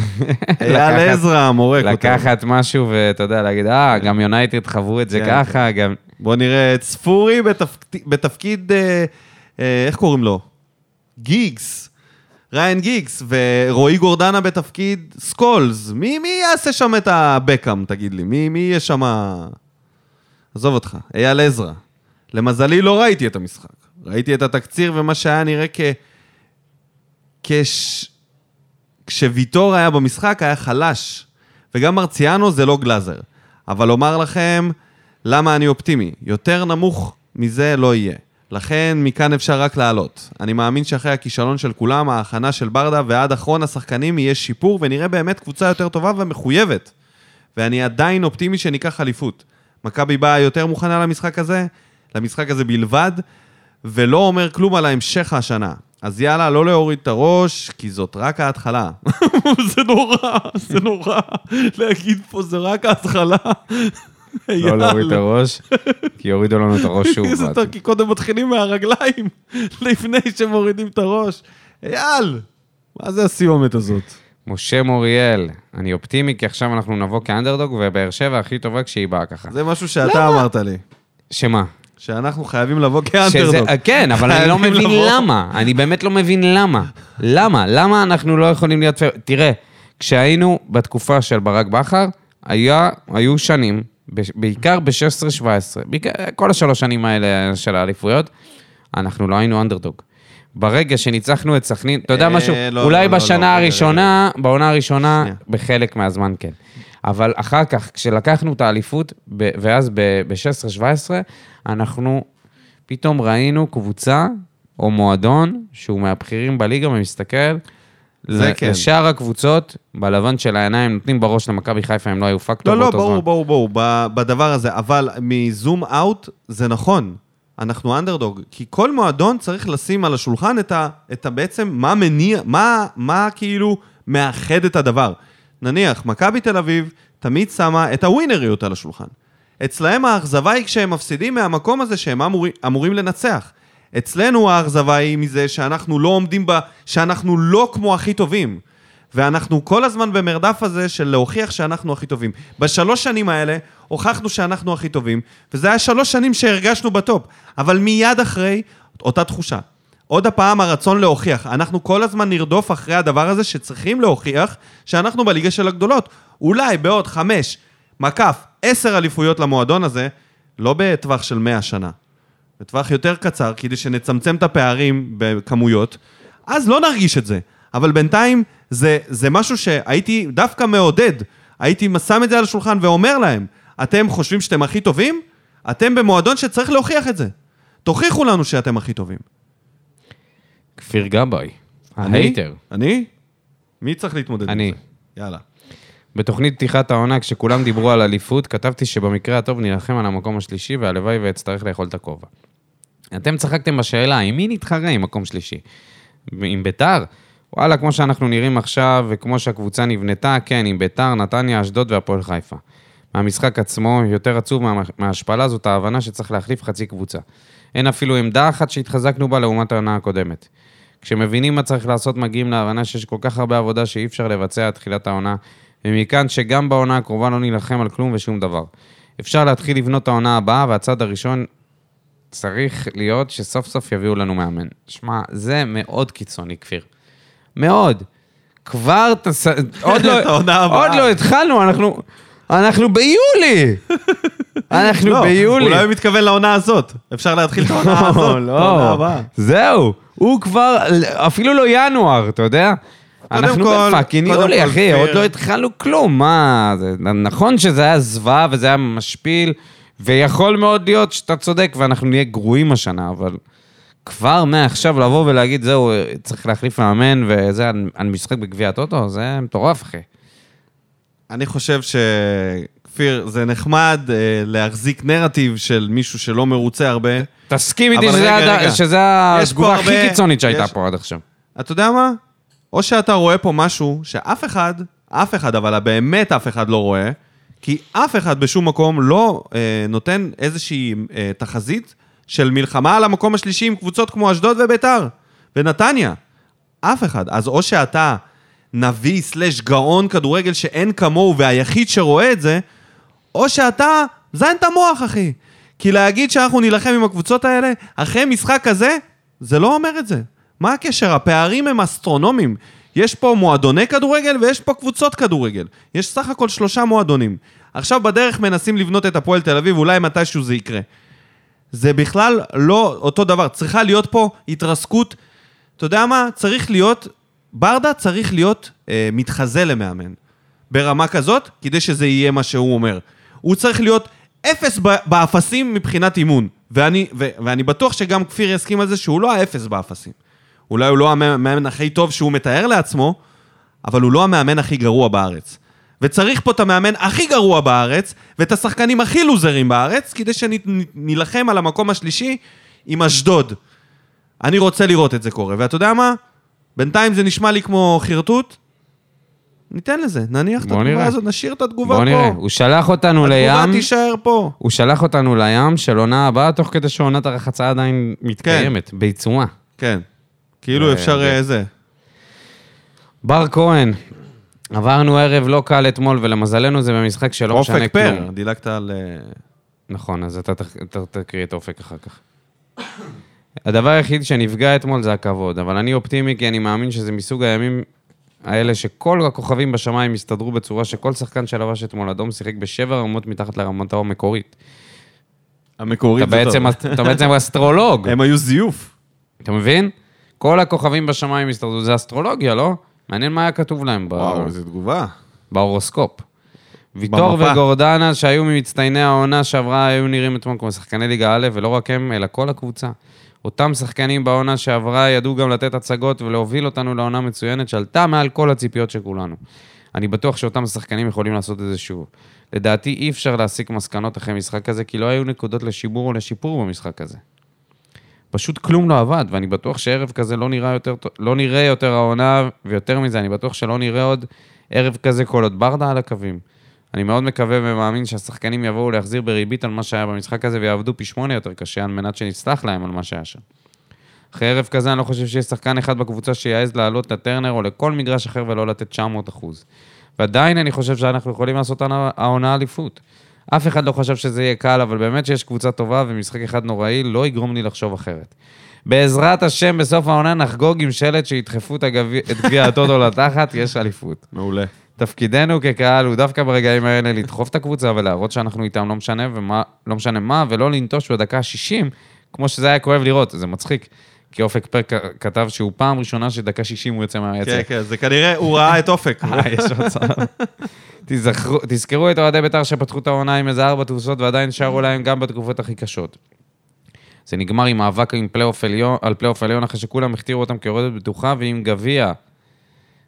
אייל עזרא, המורה, כותב. לקחת משהו ואתה יודע, להגיד, אה, גם יונייטד חוו את זה כן, ככה, גם... בוא נראה את ספורי בתפק... בתפקיד, אה, אה, איך קוראים לו? גיגס. ראיין גיגס, ורועי גורדנה בתפקיד סקולס. מי, מי יעשה שם את הבקאם, תגיד לי? מי, מי יהיה שם... עזוב אותך, אייל עזרא. למזלי לא ראיתי את המשחק. ראיתי את התקציר ומה שהיה נראה כ... כש... כשוויטור היה במשחק היה חלש. וגם מרציאנו זה לא גלאזר. אבל אומר לכם, למה אני אופטימי? יותר נמוך מזה לא יהיה. לכן מכאן אפשר רק לעלות. אני מאמין שאחרי הכישלון של כולם, ההכנה של ברדה ועד אחרון השחקנים יהיה שיפור ונראה באמת קבוצה יותר טובה ומחויבת. ואני עדיין אופטימי שניקח אליפות. מכבי באה יותר מוכנה למשחק הזה, למשחק הזה בלבד, ולא אומר כלום על ההמשך השנה. אז יאללה, לא להוריד את הראש, כי זאת רק ההתחלה. זה נורא, זה נורא. להגיד פה זה רק ההתחלה. לא להוריד את הראש, כי יורידו לנו את הראש שוב. כי קודם מתחילים מהרגליים, לפני שמורידים את הראש. אייל, מה זה הסיומת הזאת? משה מוריאל, אני אופטימי כי עכשיו אנחנו נבוא כאנדרדוג, ובאר שבע הכי טובה כשהיא באה ככה. זה משהו שאתה אמרת לי, שמה? שאנחנו חייבים לבוא שזה, כאנטרדוג. כן, אבל אני לא מבין לבוא. למה. אני באמת לא מבין למה. למה? למה אנחנו לא יכולים להיות... תראה, כשהיינו בתקופה של ברק בכר, היה, היו שנים, בעיקר ב-16-17, בעיקר- כל השלוש שנים האלה של האליפויות, אנחנו לא היינו אנדרדוג. ברגע שניצחנו את סכנין, אתה יודע אה, משהו? לא, אולי לא, לא, בשנה לא, הראשונה, בעונה הראשונה. בחלק מהזמן כן. אבל אחר כך, כשלקחנו את האליפות, ואז ב-16-17, אנחנו פתאום ראינו קבוצה או מועדון שהוא מהבכירים בליגה ומסתכל זה כן. לשאר הקבוצות, בלבן של העיניים, נותנים בראש למכבי חיפה, הם לא היו פקטור לא, לא, ברור, זמן. ברור, ברור, בדבר הזה, אבל מזום אאוט זה נכון. אנחנו אנדרדוג, כי כל מועדון צריך לשים על השולחן את ה... את ה בעצם, מה מניע, מה, מה כאילו מאחד את הדבר. נניח, מכבי תל אביב תמיד שמה את הווינריות על השולחן. אצלהם האכזבה היא כשהם מפסידים מהמקום הזה שהם אמורים, אמורים לנצח. אצלנו האכזבה היא מזה שאנחנו לא עומדים ב... שאנחנו לא כמו הכי טובים. ואנחנו כל הזמן במרדף הזה של להוכיח שאנחנו הכי טובים. בשלוש שנים האלה הוכחנו שאנחנו הכי טובים, וזה היה שלוש שנים שהרגשנו בטופ. אבל מיד אחרי, אותה תחושה. עוד הפעם הרצון להוכיח. אנחנו כל הזמן נרדוף אחרי הדבר הזה שצריכים להוכיח שאנחנו בליגה של הגדולות. אולי בעוד חמש, מקף, עשר אליפויות למועדון הזה, לא בטווח של מאה שנה. בטווח יותר קצר, כדי שנצמצם את הפערים בכמויות, אז לא נרגיש את זה. אבל בינתיים זה, זה משהו שהייתי דווקא מעודד. הייתי שם את זה על השולחן ואומר להם, אתם חושבים שאתם הכי טובים? אתם במועדון שצריך להוכיח את זה. תוכיחו לנו שאתם הכי טובים. כפיר גבאי, אני? ההייטר. אני? מי צריך להתמודד אני. עם זה? יאללה. בתוכנית פתיחת העונה, כשכולם דיברו על אליפות, כתבתי שבמקרה הטוב נילחם על המקום השלישי, והלוואי ואצטרך לאכול את הכובע. אתם צחקתם בשאלה, עם מי נתחרה עם מקום שלישי? עם ביתר? וואלה, כמו שאנחנו נראים עכשיו, וכמו שהקבוצה נבנתה, כן, עם ביתר, נתניה, אשדוד והפועל חיפה. מהמשחק עצמו, יותר עצוב מה- מההשפלה זאת ההבנה שצריך להחליף חצי קבוצה. אין אפילו עמדה אחת שהתחזקנו בה לעומת העונה הקודמת. כשמבינים מה צריך לעשות, מגיעים להבנה שיש כל כך הרבה עבודה שאי אפשר לבצע עד תחילת העונה, ומכאן שגם בעונה הקרובה לא נילחם על כלום ושום דבר. אפשר להתחיל לבנות העונה הבאה, והצעד הראשון צריך להיות שסוף סוף יביאו לנו מאמן. שמע, זה מאוד קיצוני, כפיר. מאוד. כבר תס... עוד לא... עוד לא התחלנו, אנחנו... אנחנו ביולי! אנחנו לא, ביולי. אולי הוא מתכוון לעונה הזאת. אפשר להתחיל את העונה הזאת, את העונה לא, הבאה. זהו, הוא כבר, אפילו לא ינואר, אתה יודע? אנחנו בפאקינג יולי, אחי, עוד לא התחלנו כלום, מה... נכון שזה היה זוועה וזה היה משפיל, ויכול מאוד להיות שאתה צודק ואנחנו נהיה גרועים השנה, אבל כבר מעכשיו לבוא ולהגיד, זהו, צריך להחליף מאמן וזה על משחק בגביע הטוטו, זה מטורף, אחי. אני חושב שכפיר, זה נחמד אה, להחזיק נרטיב של מישהו שלא מרוצה הרבה. תסכים איתי שזה, רגע, רגע. שזה התגובה הכי הרבה- קיצונית שהייתה יש- פה עד עכשיו. אתה יודע מה? או שאתה רואה פה משהו שאף אחד, אף אחד, אבל באמת אף אחד לא רואה, כי אף אחד בשום מקום לא אה, נותן איזושהי אה, תחזית של מלחמה על המקום השלישי עם קבוצות כמו אשדוד וביתר ונתניה. אף אחד. אז או שאתה נביא סלש גאון כדורגל שאין כמוהו והיחיד שרואה את זה, או שאתה זין את המוח, אחי. כי להגיד שאנחנו נילחם עם הקבוצות האלה, אחרי משחק כזה, זה לא אומר את זה. מה הקשר? הפערים הם אסטרונומיים. יש פה מועדוני כדורגל ויש פה קבוצות כדורגל. יש סך הכל שלושה מועדונים. עכשיו בדרך מנסים לבנות את הפועל תל אביב, אולי מתישהו זה יקרה. זה בכלל לא אותו דבר. צריכה להיות פה התרסקות. אתה יודע מה? צריך להיות, ברדה צריך להיות אה, מתחזה למאמן. ברמה כזאת, כדי שזה יהיה מה שהוא אומר. הוא צריך להיות אפס באפסים מבחינת אימון. ואני, ו, ואני בטוח שגם כפיר יסכים על זה שהוא לא האפס באפסים. אולי הוא לא המאמן הכי טוב שהוא מתאר לעצמו, אבל הוא לא המאמן הכי גרוע בארץ. וצריך פה את המאמן הכי גרוע בארץ, ואת השחקנים הכי לוזרים בארץ, כדי שנילחם על המקום השלישי עם אשדוד. אני רוצה לראות את זה קורה, ואתה יודע מה? בינתיים זה נשמע לי כמו חרטוט. ניתן לזה, נניח את בוא התגובה נראה. הזאת, נשאיר את התגובה בוא פה. נראה, הוא שלח אותנו התגובה לים, תישאר פה. הוא שלח אותנו לים של עונה הבאה, תוך כדי שעונת הרחצה עדיין מתקיימת, בעיצומה. כן. כאילו אה, אפשר זה- אה, זה. בר כהן, עברנו ערב לא קל אתמול, ולמזלנו זה במשחק שלא משנה אופק כלום. פר, דילגת על... אה, נכון, אז אתה תקריא את אופק אחר כך. הדבר היחיד שנפגע אתמול זה הכבוד, אבל אני אופטימי כי אני מאמין שזה מסוג הימים האלה שכל הכוכבים בשמיים יסתדרו בצורה שכל שחקן שלבש אתמול אדום שיחק בשבע רמות מתחת לרמתו המקורית. המקורית זה טוב. אתה בעצם אסטרולוג, הם היו זיוף. אתה מבין? כל הכוכבים בשמיים יסתדרו, זה אסטרולוגיה, לא? מעניין מה היה כתוב להם וואו, איזה תגובה. בהורוסקופ. ויטור. וגורדנה, שהיו ממצטייני העונה שעברה, היו נראים אתמול כמו שחקני ליגה א', ולא רק הם, אלא כל הקבוצה. אותם שחקנים בעונה שעברה ידעו גם לתת הצגות ולהוביל אותנו לעונה מצוינת שעלתה מעל כל הציפיות של כולנו. אני בטוח שאותם שחקנים יכולים לעשות את זה שוב. לדעתי אי אפשר להסיק מסקנות אחרי משחק כזה, כי לא היו נקודות לשימור או לשיפור במשחק הזה. פשוט כלום לא עבד, ואני בטוח שערב כזה לא נראה יותר, לא נראה יותר העונה, ויותר מזה, אני בטוח שלא נראה עוד ערב כזה כל עוד ברדה על הקווים. אני מאוד מקווה ומאמין שהשחקנים יבואו להחזיר בריבית על מה שהיה במשחק הזה ויעבדו פי שמונה יותר קשה על מנת שנסלח להם על מה שהיה שם. אחרי ערב כזה אני לא חושב שיש שחקן אחד בקבוצה שיעז לעלות לטרנר או לכל מגרש אחר ולא לתת 900 אחוז. ועדיין אני חושב שאנחנו יכולים לעשות העונה אליפות. אף אחד לא חשב שזה יהיה קל, אבל באמת שיש קבוצה טובה ומשחק אחד נוראי לא יגרום לי לחשוב אחרת. בעזרת השם, בסוף העונה נחגוג עם שלט שידחפו את גביע הטוטו לתחת, יש אליפות. מעולה. תפקידנו כקהל הוא דווקא ברגעים האלה לדחוף את הקבוצה ולהראות שאנחנו איתם לא משנה, ומה, לא משנה מה, ולא לנטוש בדקה ה-60, כמו שזה היה כואב לראות, זה מצחיק. כי אופק פרק כתב שהוא פעם ראשונה שדקה 60 הוא יוצא מהיציע. כן, כן, זה כנראה, הוא ראה את אופק. אה, יש מצב. תזכרו- את אוהדי בית"ר שפתחו את העונה עם איזה ארבע תבוסות ועדיין שרו להם גם בתקופות הכי קשות. זה נגמר עם מאבק עם פלייאוף עליון, על פלייאוף עליון אחרי שכולם הכתירו אותם כיורדת בטוחה ועם גביע.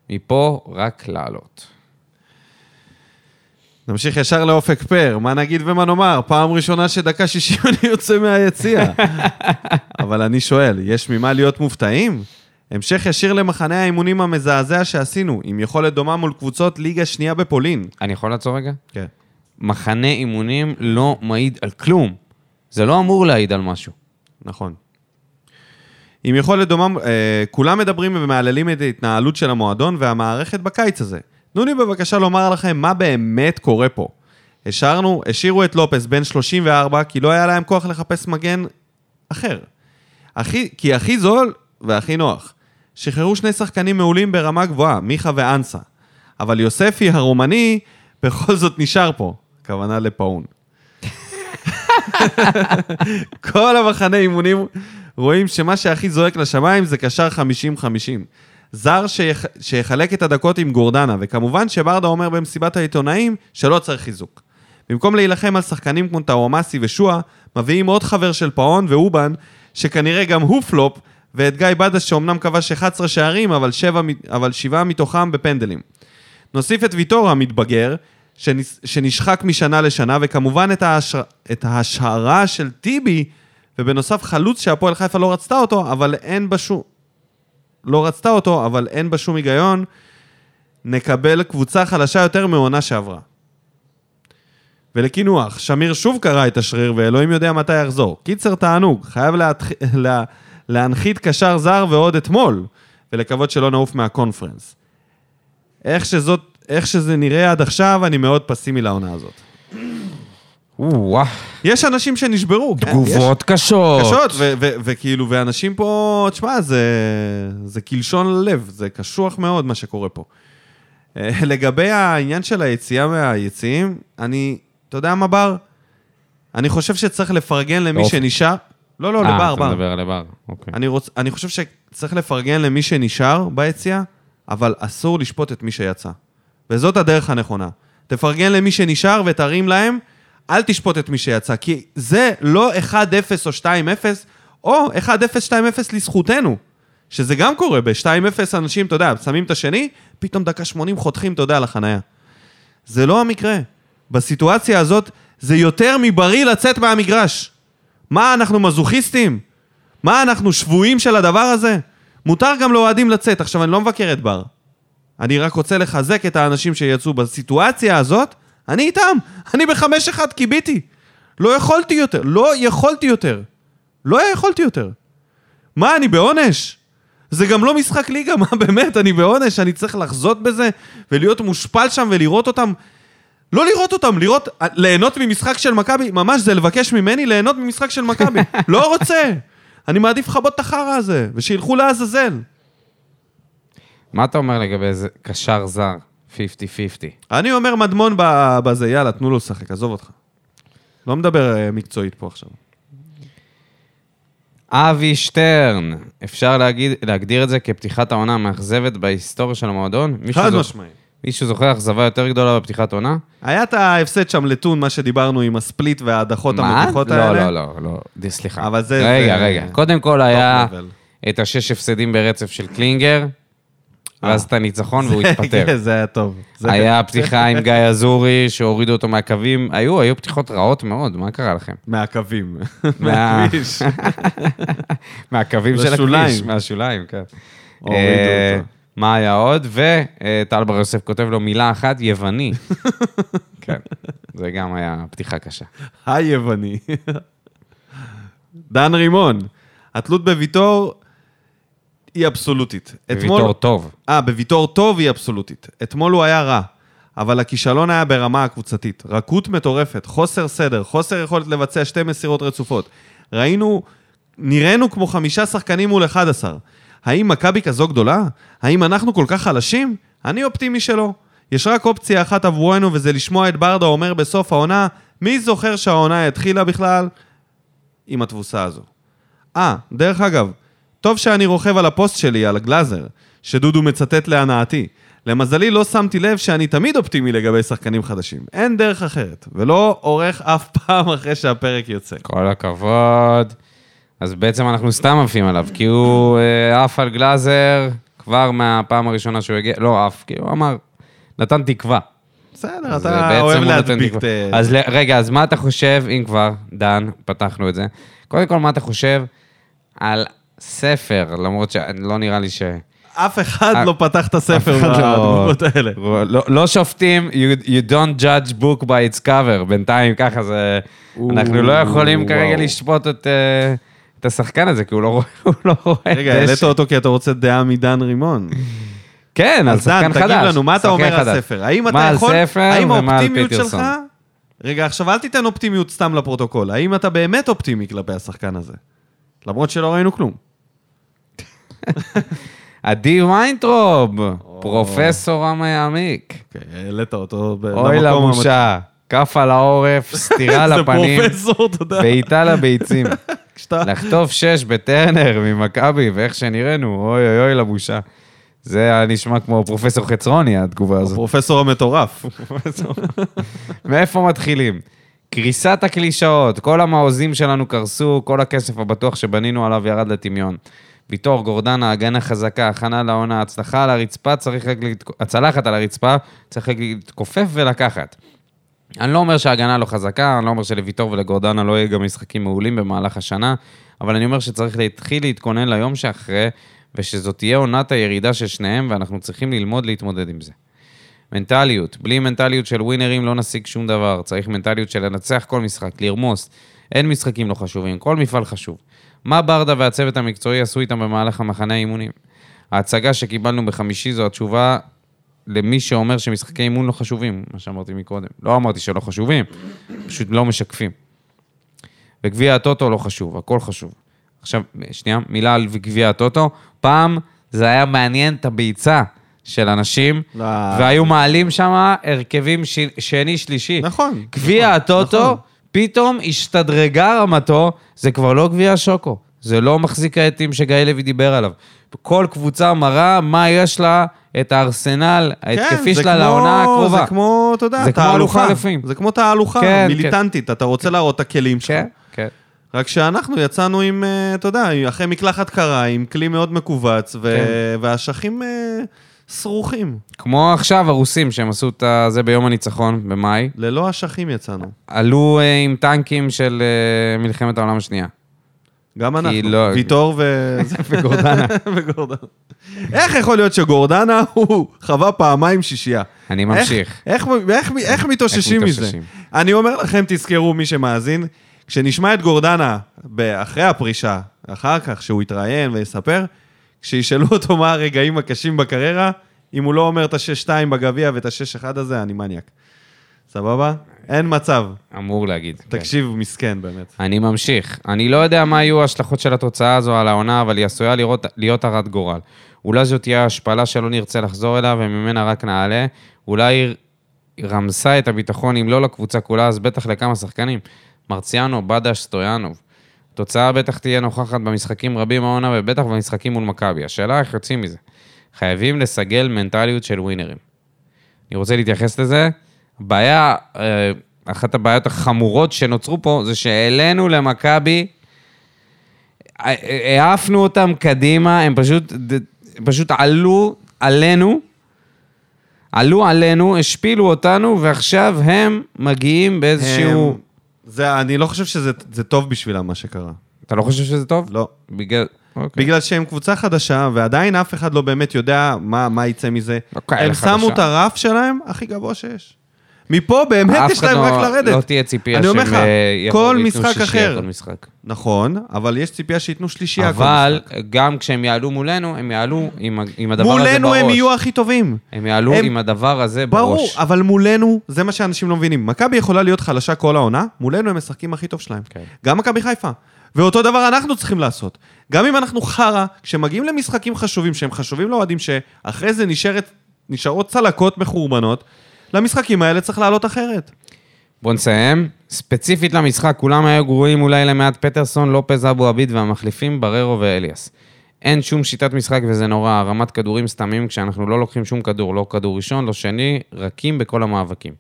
מפה רק לעלות. נמשיך ישר לאופק פר, מה נגיד ומה נאמר? פעם ראשונה שדקה 60 אני יוצא מהיציע. אבל אני שואל, יש ממה להיות מופתעים? המשך ישיר למחנה האימונים המזעזע שעשינו, עם יכולת דומה מול קבוצות ליגה שנייה בפולין. אני יכול לעצור רגע? כן. מחנה אימונים לא מעיד על כלום. זה לא אמור להעיד על משהו. נכון. עם יכולת דומה, אה, כולם מדברים ומהללים את ההתנהלות של המועדון והמערכת בקיץ הזה. תנו לי בבקשה לומר לכם מה באמת קורה פה. השארנו, השאירו את לופס בן 34 כי לא היה להם כוח לחפש מגן אחר. הכי, כי הכי זול והכי נוח. שחררו שני שחקנים מעולים ברמה גבוהה, מיכה ואנסה. אבל יוספי הרומני בכל זאת נשאר פה. הכוונה לפאון. כל המחנה אימונים רואים שמה שהכי זועק לשמיים זה קשר 50-50. זר שיח... שיחלק את הדקות עם גורדנה, וכמובן שברדה אומר במסיבת העיתונאים שלא צריך חיזוק. במקום להילחם על שחקנים כמו טאוואמאסי ושועה, מביאים עוד חבר של פאון ואובן, שכנראה גם הוא פלופ, ואת גיא בדש שאומנם כבש 11 שערים, אבל, שבע, אבל שבעה מתוכם בפנדלים. נוסיף את ויטור המתבגר, שנש... שנשחק משנה לשנה, וכמובן את, ההשר... את ההשערה של טיבי, ובנוסף חלוץ שהפועל חיפה לא רצתה אותו, אבל אין בה שום... לא רצתה אותו, אבל אין בה שום היגיון, נקבל קבוצה חלשה יותר מעונה שעברה. ולקינוח, שמיר שוב קרא את השריר, ואלוהים יודע מתי יחזור. קיצר תענוג, חייב להתח... לה... להנחית קשר זר ועוד אתמול, ולקוות שלא נעוף מהקונפרנס. איך שזאת, איך שזה נראה עד עכשיו, אני מאוד פסימי לעונה הזאת. יש אנשים שנשברו, כן. תגובות קשות. קשות, וכאילו, ואנשים פה, תשמע, זה, זה קלשון ללב, זה קשוח מאוד מה שקורה פה. אה, לגבי העניין של היציאה מהיציאים, אני, אתה יודע מה, בר? אני חושב שצריך לפרגן למי. שנשאר. לא, לא, אה, לבר, אתה בר. מדבר על לבר, אוקיי. אני, רוצ, אני חושב שצריך לפרגן למי שנשאר ביציאה, אבל אסור לשפוט את מי שיצא. וזאת הדרך הנכונה. תפרגן למי שנשאר ותרים להם, אל תשפוט את מי שיצא, כי זה לא 1-0 או 2-0, או 1-0, 2-0 לזכותנו. שזה גם קורה, ב-2-0 אנשים, אתה יודע, שמים את השני, פתאום דקה 80 חותכים, אתה יודע, לחנייה. זה לא המקרה. בסיטואציה הזאת, זה יותר מבריא לצאת מהמגרש. מה, אנחנו מזוכיסטים? מה, אנחנו שבויים של הדבר הזה? מותר גם לאוהדים לצאת. עכשיו, אני לא מבקר את בר. אני רק רוצה לחזק את האנשים שיצאו בסיטואציה הזאת, אני איתם. אני בחמש אחד קיביתי. לא יכולתי יותר. לא יכולתי יותר. לא יכולתי יותר. מה, אני בעונש? זה גם לא משחק ליגה, מה באמת, אני בעונש, אני צריך לחזות בזה ולהיות מושפל שם ולראות אותם. לא לראות אותם, לראות, ליהנות ממשחק של מכבי, ממש זה לבקש ממני ליהנות ממשחק של מכבי. לא רוצה. אני מעדיף לכבות את החרא הזה, ושילכו לעזאזל. מה אתה אומר לגבי איזה קשר זר, 50-50? אני אומר מדמון בזה, יאללה, תנו לו לשחק, עזוב אותך. לא מדבר אה, מקצועית פה עכשיו. אבי שטרן, אפשר להגיד, להגדיר את זה כפתיחת העונה המאכזבת בהיסטוריה של המועדון? חד זו- משמעי. מישהו זוכר אכזבה יותר גדולה בפתיחת עונה? היה את ההפסד שם לטון, מה שדיברנו עם הספליט וההדחות המביכות לא, האלה. לא, לא, לא, ד- סליחה. אבל זה- רגע, זה- רגע. קודם כל היה. את השש הפסדים ברצף של קלינגר, ואז אה. את הניצחון והוא התפטר. כן, זה היה טוב. זה- היה פתיחה עם גיא אזורי, שהורידו אותו מהקווים. היו, היו פתיחות רעות מאוד, מה קרה לכם? מהקווים. מה- מהכביש. מהקווים של. הכביש, מהשוליים, כן. הורידו אה, אותו. מה היה עוד? וטל בר יוסף כותב לו מילה אחת, יווני. כן, זה גם היה פתיחה קשה. היווני. דן רימון, התלות בוויטור היא אבסולוטית. ויטור טוב. אה, בוויטור טוב היא אבסולוטית. אתמול הוא היה רע, אבל הכישלון היה ברמה הקבוצתית. רכות מטורפת, חוסר סדר, חוסר יכולת לבצע שתי מסירות רצופות. ראינו נראינו כמו חמישה שחקנים מול 11. האם מכבי כזו גדולה? האם אנחנו כל כך חלשים? אני אופטימי שלא. יש רק אופציה אחת עבורנו, וזה לשמוע את ברדה אומר בסוף העונה, מי זוכר שהעונה התחילה בכלל? עם התבוסה הזו. אה, דרך אגב, טוב שאני רוכב על הפוסט שלי, על גלאזר, שדודו מצטט להנאתי. למזלי לא שמתי לב שאני תמיד אופטימי לגבי שחקנים חדשים. אין דרך אחרת, ולא עורך אף פעם אחרי שהפרק יוצא. כל הכבוד. אז בעצם אנחנו סתם עפים עליו, כי הוא אה, עף על גלאזר כבר מהפעם הראשונה שהוא הגיע, לא עף, כי הוא אמר, נתן תקווה. בסדר, אתה אוהב להדביק. את... אז רגע, אז מה אתה חושב, אם כבר, דן, פתחנו את זה, קודם כל, מה אתה חושב על ספר, למרות שלא נראה לי ש... אף אחד לא פתח את הספר אחד לא- האלה. לא, לא שופטים, you, don't judge book by its cover, בינתיים ככה זה... אנחנו לא יכולים כרגע. לשפוט את, אה, את השחקן הזה, כי הוא לא רואה, הוא לא רואה רגע. העלית אותו כי אתה רוצה דעה מדן רימון. כן, על אז דן, שחקן חדש. תגיד לנו, מה אתה אומר על. ספר? האם מה אתה על יכול... ספר האם ומה על האופטימיות שלך... פיטרסון? רגע, עכשיו אל תיתן אופטימיות סתם לפרוטוקול. האם אתה באמת אופטימי כלפי השחקן הזה? למרות שלא ראינו כלום. עדי ויינטרופ, פרופסור המעמיק. אוקיי, העלית אותו ב- אוי למקום לבושה, כף על העורף, סטירה לפנים. בעיטה לביצים. לחטוף שש בטרנר ממכבי, ואיך שנראינו, אוי אוי אוי לבושה. זה היה נשמע כמו פרופסור חצרוני, התגובה הזאת. הפרופסור המטורף. מאיפה מתחילים? קריסת הקלישאות, כל המעוזים שלנו קרסו, כל הכסף הבטוח שבנינו עליו ירד לטמיון. ויטור, גורדנה, הגנה חזקה, הכנה לעונה, הצלחה על הרצפה, צריך רק לתק... הצלחת על הרצפה, צריך רק להתכופף ולקחת. אני לא אומר שההגנה לא חזקה, אני לא אומר שלוויטור ולגורדנה לא יהיה גם משחקים מעולים במהלך השנה, אבל אני אומר שצריך להתחיל להתכונן ליום שאחרי, ושזאת תהיה עונת הירידה של שניהם, ואנחנו צריכים ללמוד להתמודד עם זה. מנטליות, בלי מנטליות של ווינרים לא נשיג שום דבר, צריך מנטליות של לנצח כל משחק, לרמוס. אין משחקים לא חשובים, כל מפעל חשוב. מה ברדה והצוות המקצועי עשו איתם במהלך המחנה האימונים? ההצגה שקיבלנו בחמישי זו התשובה למי שאומר שמשחקי אימון לא חשובים, מה שאמרתי מקודם. לא אמרתי שלא חשובים, פשוט לא משקפים. וגביע הטוטו לא חשוב, הכל חשוב. עכשיו, שנייה, מילה על גביע הטוטו. פעם זה היה מעניין את הביצה של אנשים, לא. והיו מעלים שם הרכבים ש... שני, שלישי. נכון, גביע נכון, הטוטו, נכון. פתאום השתדרגה רמתו, זה כבר לא גביע השוקו. זה לא מחזיק העטים שגיא לוי דיבר עליו. כל קבוצה מראה מה יש לה, את הארסנל ההתקפי כן, זה שלה כמו- לעונה הקרובה. זה כמו, אתה יודע, תהלוכה. זה כמו תהלוכה כן, מיליטנטית, אתה רוצה להראות את הכלים שלך. כן, כן. רק שאנחנו יצאנו עם, אה, אתה יודע, אחרי מקלחת קרה, עם כלי מאוד מכווץ, ו- כן. והאשכים סרוכים. כמו עכשיו הרוסים, שהם עשו את זה ביום הניצחון, במאי, ללא אשכים יצאנו. עלו אה, עם טנקים של אה, מלחמת העולם השנייה. גם אנחנו. לא- ויטור ו... וגורדנה. וגורדנה. איך יכול להיות שגורדנה הוא חווה פעמיים שישייה? אני ממשיך. איך, איך, איך, איך מתאוששים מזה? אני אומר לכם, תזכרו, מי שמאזין, כשנשמע את גורדנה אחרי הפרישה, אחר כך, שהוא יתראיין ויספר, כשישאלו אותו מה הרגעים הקשים בקריירה, אם הוא לא אומר את השש-שתיים בגביע ואת השש-אחד הזה, אני מניאק. סבבה? אין מצב. אמור להגיד. כן. תקשיב, מסכן באמת. אני ממשיך. אני לא יודע מה יהיו ההשלכות של התוצאה הזו על העונה, אבל היא עשויה לראות, להיות הרת גורל. אולי זאת תהיה השפלה שלא נרצה לחזור אליה וממנה רק נעלה. אולי היא רמסה את הביטחון, אם לא לקבוצה כולה, אז בטח לכמה שחקנים. מרציאנו, בדש, סטויאנוב. התוצאה בטח תהיה נוכחת במשחקים רבים העונה, ובטח במשחקים מול מכבי. השאלה איך יוצאים מזה. חייבים לסגל מנטליות של ווינרים. אני רוצה להתייחס לזה. הבעיה, אה, אחת הבעיות החמורות שנוצרו פה, זה שהעלינו למכבי, אה, אה, העפנו אותם קדימה, הם פשוט, הם פשוט עלו עלינו, עלו עלינו, השפילו אותנו, ועכשיו הם מגיעים באיזשהו... הם- זה, אני לא חושב שזה זה טוב בשבילם, מה שקרה. אתה לא חושב שזה טוב? לא. בגלל... אוקיי. בגלל שהם קבוצה חדשה, ועדיין אף אחד לא באמת יודע מה, מה יצא מזה. לא כאלה הם. שמו את הרף שלהם הכי גבוה שיש. מפה באמת אף יש אחד להם לא- רק לרדת. לא תהיה ציפייה שהם לך, אה, יבואו כל משחק שישייה אחר. כל משחק. נכון, אבל יש ציפייה שייתנו שלישייה כל אבל משחק. גם כשהם יעלו מולנו, הם יעלו עם, עם הדבר הזה בראש. מולנו הם יהיו הכי טובים. הם יעלו הם- עם הדבר הזה ברור, בראש. אבל מולנו, זה מה שאנשים לא מבינים. מכבי יכולה להיות חלשה כל העונה, מולנו הם משחקים הכי טוב שלהם. כן. גם מכבי חיפה. ואותו דבר אנחנו צריכים לעשות. גם אם אנחנו חרא, כשמגיעים למשחקים חשובים, שהם חשובים לאוהדים, שאחרי זה נשארת, נשארות צלקות מחורבנות, למשחקים האלה צריך לעלות אחרת. בוא נסיים. ספציפית למשחק, כולם היו גרועים אולי למעט פטרסון, לופז אבו עביד והמחליפים בררו ואליאס. אין שום שיטת משחק וזה נורא, הרמת כדורים סתמים כשאנחנו לא לוקחים שום כדור, לא כדור ראשון, לא שני, רכים בכל המאבקים.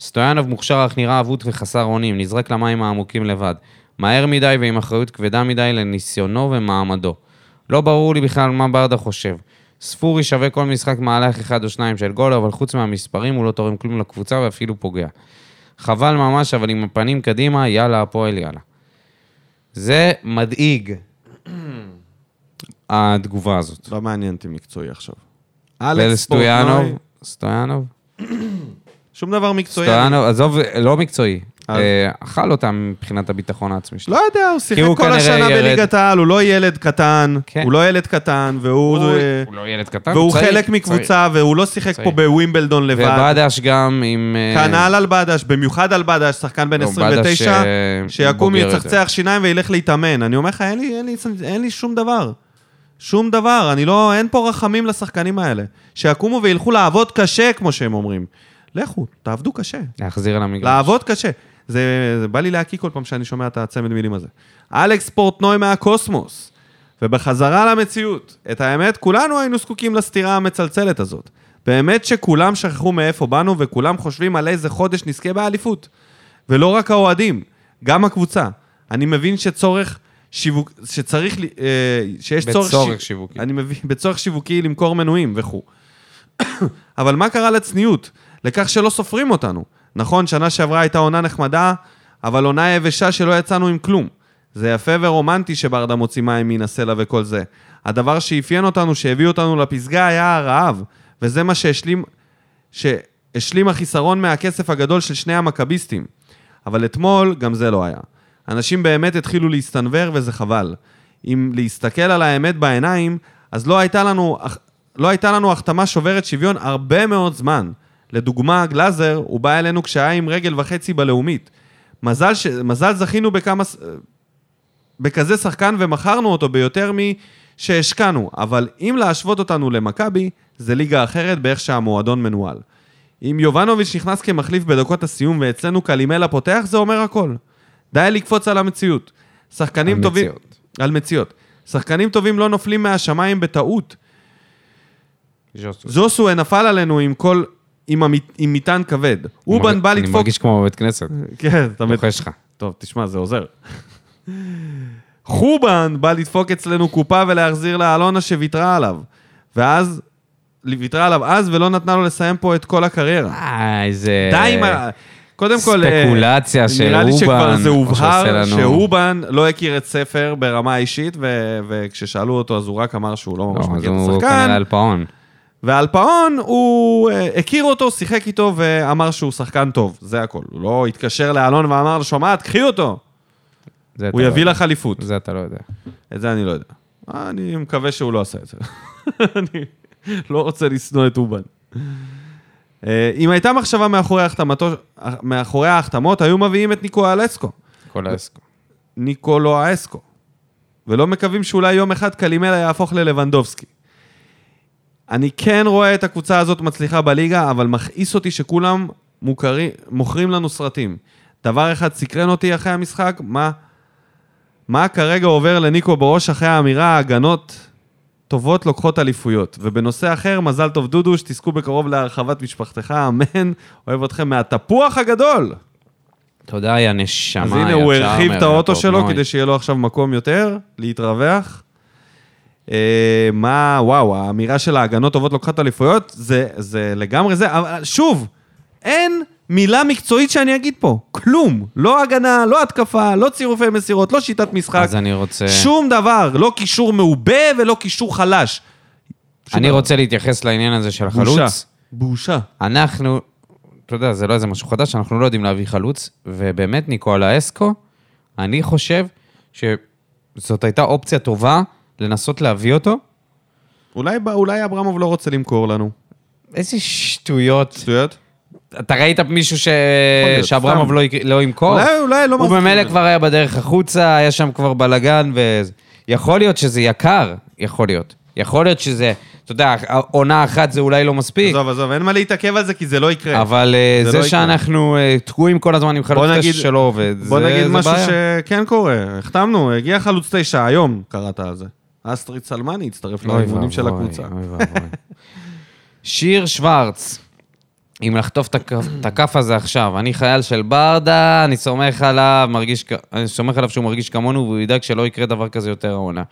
סטויאנוב מוכשר אך נראה אבוד וחסר אונים, נזרק למים העמוקים לבד. מהר מדי ועם אחריות כבדה מדי לניסיונו ומעמדו. לא ברור לי בכלל מה ברדה חושב. ספורי שווה כל משחק מהלך אחד או שניים של גול, אבל חוץ מהמספרים הוא לא תורם כלום לקבוצה ואפילו פוגע. חבל ממש, אבל עם הפנים קדימה, יאללה, הפועל יאללה. זה מדאיג, התגובה הזאת. לא מעניין אותי מקצועי עכשיו. ולסטויאנוב, פורטנוי, סטויאנוב, שום דבר מקצועי. סטויאנוב, עזוב, לא מקצועי. אה, אכל אותם מבחינת הביטחון העצמי שלו. לא יודע, הוא שיחק כל השנה. בליגת העל, הוא לא ילד קטן, כן. הוא לא ילד קטן, והוא... הוא אה, לא ילד קטן, והוא חלק. מקבוצה, והוא לא שיחק פה. בווימבלדון לבד. ובדש גם עם... אה, כנ"ל על בדש, במיוחד על בדש, שחקן בן לא, 29, בדש, אה, שיקום, יצחצח שיניים וילך להתאמן. אני אומר לך, אין לי שום דבר. שום דבר, אני לא, אין פה רחמים לשחקנים האלה. שיקומו וילכו לעבוד קשה, כמו שהם אומרים. לכו, תעבדו קשה. להחזיר על המגרש. לעבוד קשה. זה, זה בא לי להקיא כל פעם שאני שומע את הצמד מילים הזה. אלכס פורטנוי מהקוסמוס. ובחזרה למציאות. את האמת, כולנו היינו זקוקים לסתירה המצלצלת הזאת. באמת שכולם שכחו מאיפה באנו, וכולם חושבים על איזה חודש נזכה באליפות. ולא רק האוהדים, גם הקבוצה. אני מבין שצורך שיווק... שצריך... אה, שיש צורך... בצורך שיווקי. אני מבין, בצורך שיווקי למכור מנויים וכו'. אבל מה קרה לצניעות? לכך שלא סופרים אותנו. נכון, שנה שעברה הייתה עונה נחמדה, אבל עונה יבשה שלא יצאנו עם כלום. זה יפה ורומנטי שברדה מוציא מים מן הסלע וכל זה. הדבר שאפיין אותנו, שהביא אותנו לפסגה, היה הרעב. וזה מה שהשלים, שהשלים החיסרון מהכסף הגדול של שני המכביסטים. אבל אתמול גם זה לא היה. אנשים באמת התחילו להסתנוור וזה חבל. אם להסתכל על האמת בעיניים, אז לא הייתה לנו, לא הייתה לנו החתמה שוברת שוויון הרבה מאוד זמן. לדוגמה, גלאזר, הוא בא אלינו כשהיה עם רגל וחצי בלאומית. מזל, ש... מזל זכינו בכמה... בכזה שחקן ומכרנו אותו ביותר משהשקענו, אבל אם להשוות אותנו למכבי, זה ליגה אחרת באיך שהמועדון מנוהל. אם יובנוביץ' נכנס כמחליף בדקות הסיום ואצלנו קלימלה פותח, זה אומר הכל. די לקפוץ על המציאות. שחקנים על טובים... מציאות. על מציאות. שחקנים טובים לא נופלים מהשמיים בטעות. ז'וסו נפל עלינו עם כל... עם, המ... עם מטען כבד. אובן בא אני לדפוק... מרגיש כמו בבית כנסת. כן, אתה מת... לוחש לך. טוב, תשמע, זה עוזר. חובן בא לדפוק אצלנו קופה ולהחזיר לאלונה שוויתרה עליו. ואז, ויתרה עליו אז ולא נתנה לו לסיים פה את כל הקריירה. אה, איזה... די עם ה... קודם כל... אה, ספקולציה של נראה לי שכבר אובן, זה הובהר שאובן לא הכיר את ספר ברמה אישית, ו- וכששאלו אותו אז הוא רק אמר שהוא לא ממש לא, אז מכיר את הוא השחקן. כנראה על פאון. ועל פאון הוא אה, הכיר אותו, שיחק איתו ואמר שהוא שחקן טוב, זה הכל. הוא לא התקשר לאלון ואמר לו, שומעת, קחי אותו, הוא לא יביא. לך אליפות. זה אתה לא יודע. את זה אני לא יודע. אני מקווה שהוא לא עשה את זה. אני לא רוצה לשנוא את אובן. אה, אם הייתה מחשבה מאחורי, החתמתו, מאחורי ההחתמות, היו מביאים את ניקו אלסקו. כל האסקו. ניקולו אסקו. ולא מקווים שאולי יום אחד קלימלה יהפוך ללבנדובסקי. אני כן רואה את הקבוצה הזאת מצליחה בליגה, אבל מכעיס אותי שכולם מוכרים, מוכרים לנו סרטים. דבר אחד סקרן אותי אחרי המשחק, מה, מה כרגע עובר לניקו בראש אחרי האמירה, הגנות טובות לוקחות אליפויות. ובנושא אחר, מזל טוב דודו, שתזכו בקרוב להרחבת משפחתך, אמן. אוהב אתכם מהתפוח הגדול. תודה, יא נשמה. אז הנה, הוא הרחיב את האוטו שלו. כדי שיהיה לו עכשיו מקום יותר, להתרווח. אה, מה, וואו, האמירה של ההגנות טובות לוקחת אליפויות, זה, זה לגמרי זה, אבל שוב, אין מילה מקצועית שאני אגיד פה, כלום. לא הגנה, לא התקפה, לא צירופי מסירות, לא שיטת משחק, אז אני רוצה... שום דבר, לא קישור מעובה ולא קישור חלש. אני דבר. רוצה להתייחס לעניין הזה של בושה. החלוץ. בושה. אנחנו, אתה יודע, זה לא איזה משהו חדש, אנחנו לא יודעים להביא חלוץ, ובאמת, ניקולה אסקו, אני חושב שזאת הייתה אופציה טובה לנסות להביא אותו. אולי, אולי אברמוב לא רוצה למכור לנו. איזה שטויות. שטויות? אתה ראית מישהו ש... שאברמוב. לא, לא ימכור? אולי, אולי לא הוא במילא ממנו. כבר היה בדרך החוצה, היה שם כבר בלאגן, ו... יכול להיות שזה יקר, יכול להיות. יכול להיות שזה, אתה יודע, עונה אחת זה אולי לא מספיק, עזוב, עזוב, אין מה להתעכב על זה כי זה לא יקרה. אבל אה, זה זה לא. שאנחנו אה, תקועים כל הזמן עם חלוץ נגיד- תשע שלא עובד, בוא זה- נגיד זה משהו בעיה. שכן קורה, החתמנו, הגיע חלוץ תשע, היום קראת על זה. אסטריד סלמני הצטרף לאימונים של הקבוצה. שיר שוורץ, אם לחטוף את הכף- הזה עכשיו, אני חייל של ברדה, אני סומך עליו, מרגיש, אני סומך עליו שהוא מרגיש כמונו, והוא ידאג שלא יקרה דבר כזה יותר העונה.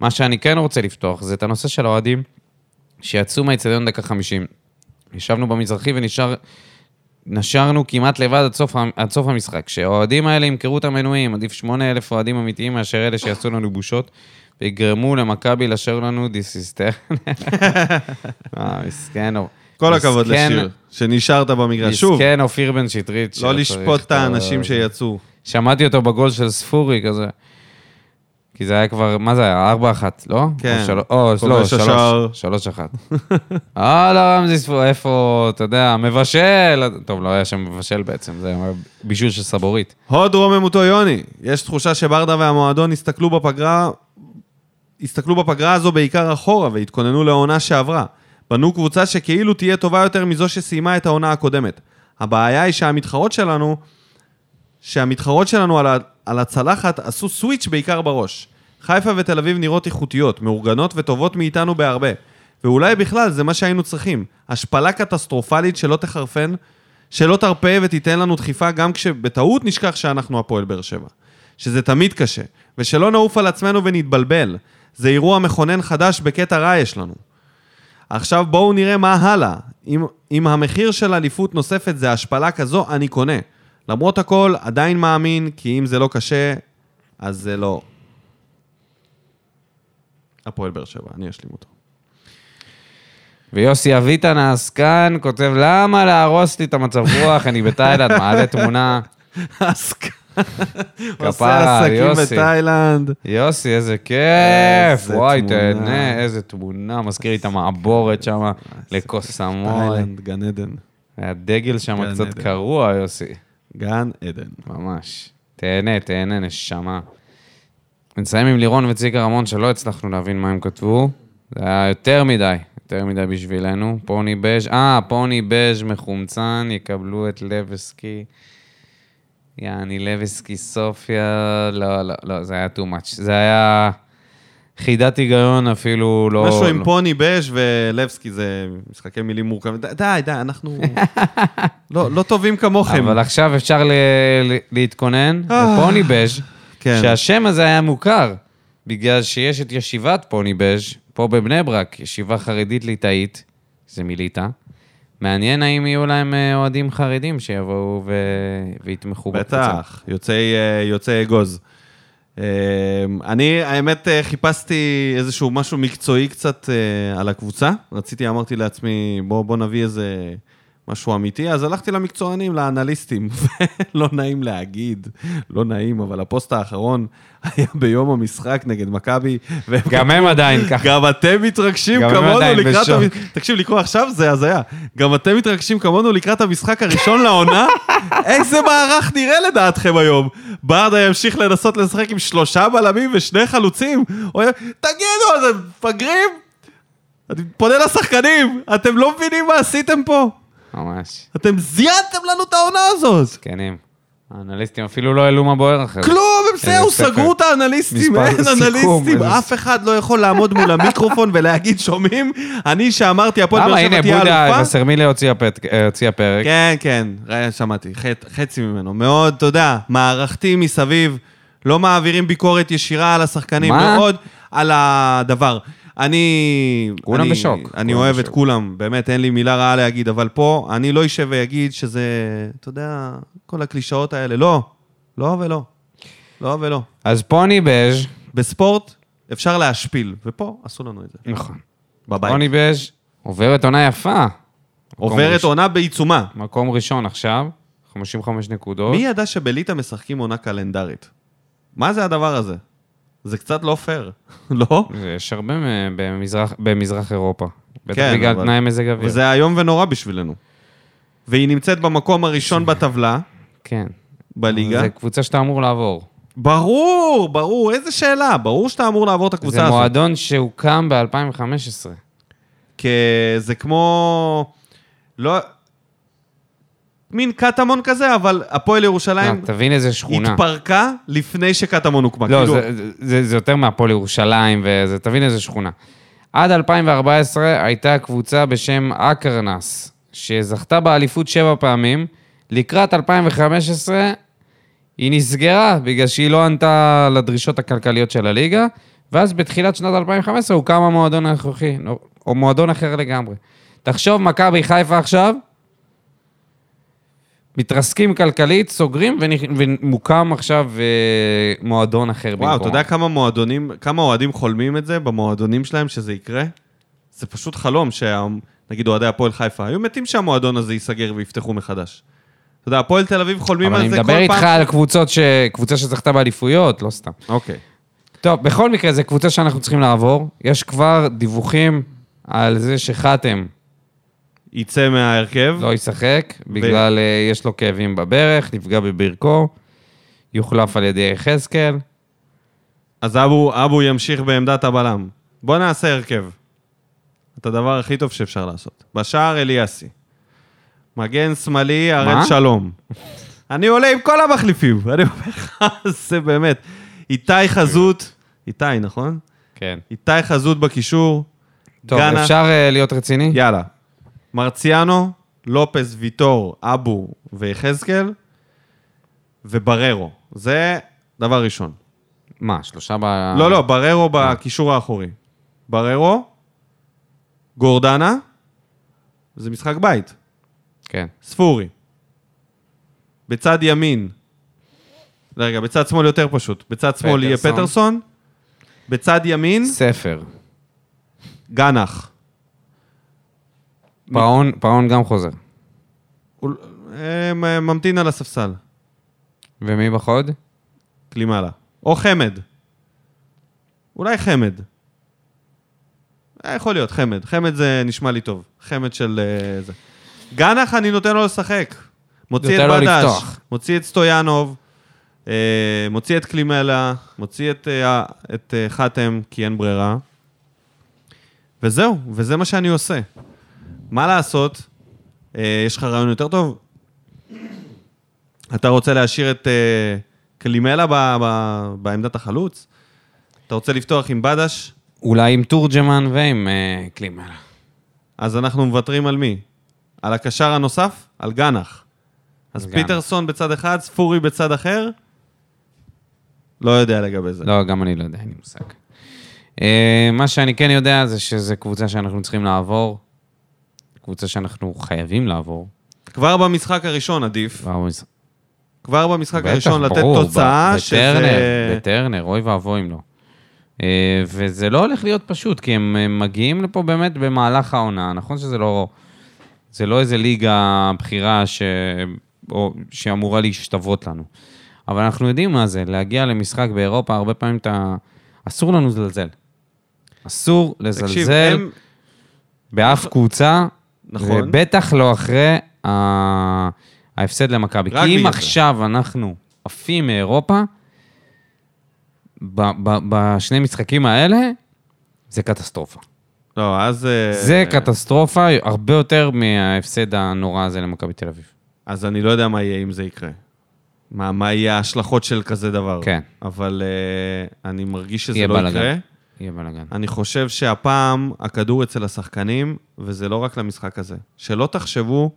מה שאני כן רוצה לפתוח, זה את הנושא של האוהדים שיצאו מהאיצטדיון דקה 50. ישבנו במזרחי ונשאר... נשארנו כמעט לבד עד סוף, עד סוף המשחק. שהאוהדים האלה ימכרו את המנויים, עדיף 8,000 אוהדים אמיתיים מאשר אלה שיעשו לנו בושות, ויגרמו למכבי לשיר לנו דיסיסטר. אה, מסכן. כל הכבוד לשיר, שנשארת במגרש. שוב, מסכן אופיר בן שטרית. לא לשפוט את האנשים שיצאו. שמעתי אותו בגול של ספורי כזה. כי זה היה כבר, מה זה היה? ארבע אחת, לא? כן. או, של... או לא, כובש השער. שלוש, שלוש אחת. אה, לא, רמזי ספורי, איפה, אתה יודע, מבשל. טוב, לא היה שם מבשל בעצם, זה היה בישול של סבורית. הוד רוממותו יוני, יש תחושה שברדה והמועדון הסתכלו בפגרה, הסתכלו בפגרה הזו בעיקר אחורה והתכוננו לעונה שעברה. בנו קבוצה שכאילו תהיה טובה יותר מזו שסיימה את העונה הקודמת. הבעיה היא שהמתחרות שלנו, שהמתחרות שלנו על, ה, על הצלחת עשו סוויץ' בעיקר בראש. חיפה ותל אביב נראות איכותיות, מאורגנות וטובות מאיתנו בהרבה. ואולי בכלל זה מה שהיינו צריכים. השפלה קטסטרופלית שלא תחרפן, שלא תרפה ותיתן לנו דחיפה גם כשבטעות נשכח שאנחנו הפועל באר שבע. שזה תמיד קשה. ושלא נעוף על עצמנו ונתבלבל. זה אירוע מכונן חדש בקטע רע יש לנו. עכשיו בואו נראה מה הלאה. אם, אם המחיר של אליפות נוספת זה השפלה כזו, אני קונה. למרות הכל, עדיין מאמין, כי אם זה לא קשה, אז זה לא. הפועל באר שבע, אני אשלים אותו. ויוסי אביטן העסקן כותב, למה להרוס לי את המצב רוח, אני בתאילנד, מעלה תמונה. עסק. כפרה, עושה עסקים יוסי. בתאילנד. יוסי, איזה כיף, איזה וואי. תהנה, איזה תמונה, מזכיר לי את המעבורת שם, לכוס. תאילנד, גן עדן. הדגל שם קצת. קרוע, יוסי. גן עדן. ממש. תהנה, תהנה, נשמה. נסיים עם לירון וצביקה רמון, שלא הצלחנו להבין מה הם כתבו. זה היה יותר מדי, יותר מדי בשבילנו. פוני בז', אה, פוני בז' מחומצן, יקבלו את לבסקי. יעני, לבסקי, סופיה, לא, לא, לא, זה היה too much. זה היה חידת היגיון אפילו לא... משהו עם לא. פוני בש ולבסקי זה משחקי מילים מורכבים. די, די, די, אנחנו לא לא טובים כמוכם. אבל עכשיו אפשר ל- להתכונן, אה. ופוני בז', כן. שהשם הזה היה מוכר, בגלל שיש את ישיבת פוני בז', פה בבני ברק, ישיבה חרדית ליטאית, זה מליטא. מעניין האם יהיו להם אה, אוהדים חרדים שיבואו ו... ויתמכו בקבוצה. בטח, יוצאי, אה, יוצאי אגוז. אה, אני, האמת, אה, חיפשתי איזשהו משהו מקצועי קצת על הקבוצה. רציתי, אמרתי לעצמי, בוא, בוא נביא איזה משהו אמיתי, אז הלכתי למקצוענים, לאנליסטים. לא נעים להגיד, לא נעים, אבל הפוסט האחרון היה ביום המשחק נגד מכבי. גם הם עדיין ככה. גם אתם מתרגשים גם כמונו לקראת... המ... תקשיב, לקרוא עכשיו זה הזיה. גם אתם מתרגשים כמונו לקראת המשחק הראשון לעונה? איזה מערך נראה לדעתכם היום? ברדה ימשיך לנסות לשחק עם שלושה בלמים ושני חלוצים? תגידו, אתם מפגרים? אני פונה לשחקנים, אתם לא מבינים מה עשיתם פה? ממש, אתם זיינתם לנו את העונה הזאת. זקנים. האנליסטים אפילו לא העלו מה בוער אחרי זה. כלום, הם זהו, איזה ספר. סגרו את האנליסטים, אין אנליסטים, אף אחד לא יכול לעמוד מול המיקרופון ולהגיד, שומעים? אני שאמרתי, הפועל למה, באר שבע הנה, תהיה בודה אלופה? וסרמילה הוציאה פת- אה, הוציאה פרק. כן, כן, ראה, שמעתי, חצ- חצי ממנו. מאוד, יודע, מערכתי מסביב, לא מעבירים ביקורת ישירה על השחקנים? מאוד על הדבר. אני... כולם אני, בשוק, אני אוהב את. כולם, באמת, אין לי מילה רעה להגיד, אבל פה, אני לא אשב ואגיד שזה, אתה יודע, כל הקלישאות האלה. לא, לא ולא. לא ולא. אז פוני בז', בספורט אפשר להשפיל, ופה עשו לנו את זה. נכון. בבית. פוני בז' עוברת עונה יפה. עוברת. עונה בעיצומה. מקום ראשון עכשיו, 55 נקודות. מי ידע שבליטא משחקים עונה קלנדרית? מה זה הדבר הזה? זה קצת לא פייר, לא? יש הרבה במזרח, במזרח אירופה. בטח כן, בגלל אבל- תנאי מזג אוויר. וזה איום ונורא בשבילנו. והיא נמצאת במקום הראשון בטבלה, כן. בליגה. זה קבוצה שאתה אמור לעבור. ברור, ברור, איזה שאלה. ברור שאתה אמור לעבור את הקבוצה זה הזאת. מועדון שהוקם ב-2015. כי זה כמו... לא... מין קטמון כזה, אבל הפועל ירושלים תבין איזה שכונה. התפרקה לפני שקטמון הוקמה. לא, כאילו, זה, זה, זה יותר מהפועל ירושלים, וזה, תבין איזה שכונה. עד 2014 הייתה קבוצה בשם אקרנס, שזכתה באליפות שבע פעמים. לקראת 2015 היא נסגרה, בגלל שהיא לא ענתה לדרישות הכלכליות של הליגה, ואז בתחילת שנת 2015 הוקם המועדון הנוכחי, או מועדון אחר לגמרי. תחשוב, מכבי חיפה עכשיו, מתרסקים כלכלית, סוגרים, ומוקם עכשיו אה, מועדון אחר במקום. וואו, אתה יודע כמה מועדונים, כמה אוהדים חולמים את זה במועדונים שלהם שזה יקרה? זה פשוט חלום שנגיד אוהדי הפועל חיפה, היו מתים שהמועדון הזה ייסגר ויפתחו מחדש. אתה יודע, הפועל תל אביב חולמים אבל על אני זה כל מדבר פעם. איתך על קבוצות ש... קבוצה שזכתה באליפויות, לא סתם. אוקיי. טוב, בכל מקרה, זו קבוצה שאנחנו צריכים לעבור. יש כבר דיווחים על זה שחתם יצא מההרכב. לא ישחק, בגלל אה, יש לו כאבים בברך, נפגע בברכו, יוחלף על ידי יחזקאל. אז אבו, אבו ימשיך בעמדת הבלם. בוא נעשה הרכב. את הדבר הכי טוב שאפשר לעשות. בשער אליאסי. מגן שמאלי, הראל מה? שלום. אני עולה עם כל המחליפים, אני אומר לך, זה באמת. איתי חזות, איתי, נכון? כן. איתי חזות בקישור. טוב, גאנה. אפשר אה, להיות רציני? יאללה. מרציאנו, לופס, ויטור, אבו ויחזקאל, ובררו. זה דבר ראשון. מה, שלושה ב... לא, לא, בררו בקישור האחורי. בררו, גורדנה, זה משחק בית. כן. ספורי. בצד ימין, רגע, בצד שמאל יותר פשוט. בצד שמאל יהיה פטרסון. פטרסון, בצד ימין, ספר. גנח. פאון, פאון גם חוזר. הוא אה, מ- ממתין על הספסל, ומי בחוד? קלימלה. או חמד. אולי חמד. אה, יכול להיות, חמד. חמד זה נשמע לי טוב. חמד של אה, זה. גנח, אני נותן לו לשחק. מוציא את בדש. מוציא את סטויאנוב, מוציא את קלימלה, מוציא את, את חתם, כי אין ברירה. וזהו, וזה מה שאני עושה. מה לעשות? אה, יש לך רעיון יותר טוב? אתה רוצה להשאיר את אה, קלימלה ב, ב, בעמדת החלוץ? אתה רוצה לפתוח עם בדש? אולי עם תורג'מן ועם אה, קלימלה. אז אנחנו מוותרים על מי? על הקשר הנוסף? על גנח. אז גנח. פיטרסון בצד אחד, ספורי בצד אחר? לא יודע לגבי זה. לא, גם אני לא יודע, אין לי מושג. אה, מה שאני כן יודע זה שזו קבוצה שאנחנו צריכים לעבור. קבוצה שאנחנו חייבים לעבור. כבר במשחק הראשון עדיף. כבר במשחק- כבר במשחק בטח, הראשון לתת ברור, תוצאה ב- שזה... בטרנר, בטרנר, אוי ואבוי אם לא. אה, וזה לא הולך להיות פשוט, כי הם הם מגיעים לפה באמת במהלך העונה. נכון שזה לא... זה לא איזה ליגה בכירה ש... או... שאמורה להשתוות לנו. אבל אנחנו יודעים מה זה, להגיע למשחק באירופה, הרבה פעמים אתה... אסור לנו לזלזל. אסור תקשיב, לזלזל הם... באף קבוצה, נכון. ובטח לא אחרי ה- ההפסד למכבי. כי אם בגלל זה. עכשיו אנחנו עפים מאירופה, ב- ב- בשני משחקים האלה, זה קטסטרופה. לא, אז... אה, זה קטסטרופה הרבה יותר מההפסד הנורא הזה למכבי תל אביב. אז אני לא יודע מה יהיה אם זה יקרה. מה, מה יהיה ההשלכות של כזה דבר. כן. אבל uh, אני מרגיש שזה לא בלאגן. יקרה. יהיה בלאגן. אני חושב שהפעם הכדור אצל השחקנים, וזה לא רק למשחק הזה. שלא תחשבו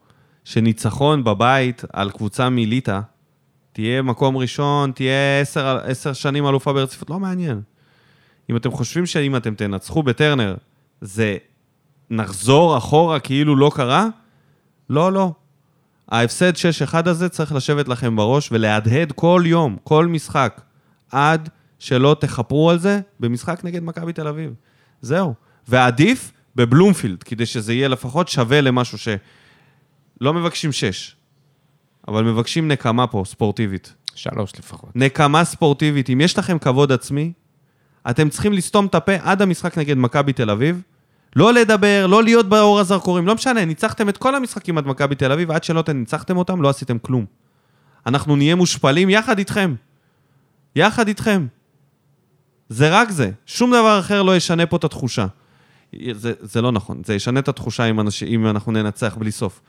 שניצחון בבית על קבוצה מליטא, תהיה מקום ראשון, תהיה עשר, עשר שנים אלופה ברציפות, לא מעניין. אם אתם חושבים שאם אתם תנצחו בטרנר, זה נחזור אחורה כאילו לא קרה, לא, לא. ההפסד 6-1 הזה צריך לשבת לכם בראש ולהדהד כל יום, כל משחק, עד שלא תכפרו על זה במשחק נגד מכבי תל אביב. זהו. ועדיף בבלומפילד, כדי שזה יהיה לפחות שווה למשהו ש... לא מבקשים 6, אבל מבקשים נקמה פה, ספורטיבית. שלוש לפחות. נקמה ספורטיבית. אם יש לכם כבוד עצמי, אתם צריכים לסתום את הפה עד המשחק נגד מכבי תל אביב, לא לדבר, לא להיות באור הזרקורים, לא משנה, ניצחתם את כל המשחקים עד מכבי תל אביב, עד שלא ניצחתם אותם, לא עשיתם כלום. אנחנו נהיה מושפלים יחד איתכם. יחד איתכם. זה רק זה. שום דבר אחר לא ישנה פה את התחושה. זה, זה לא נכון, זה ישנה את התחושה אם, אנש, אם אנחנו ננצח בלי סוף.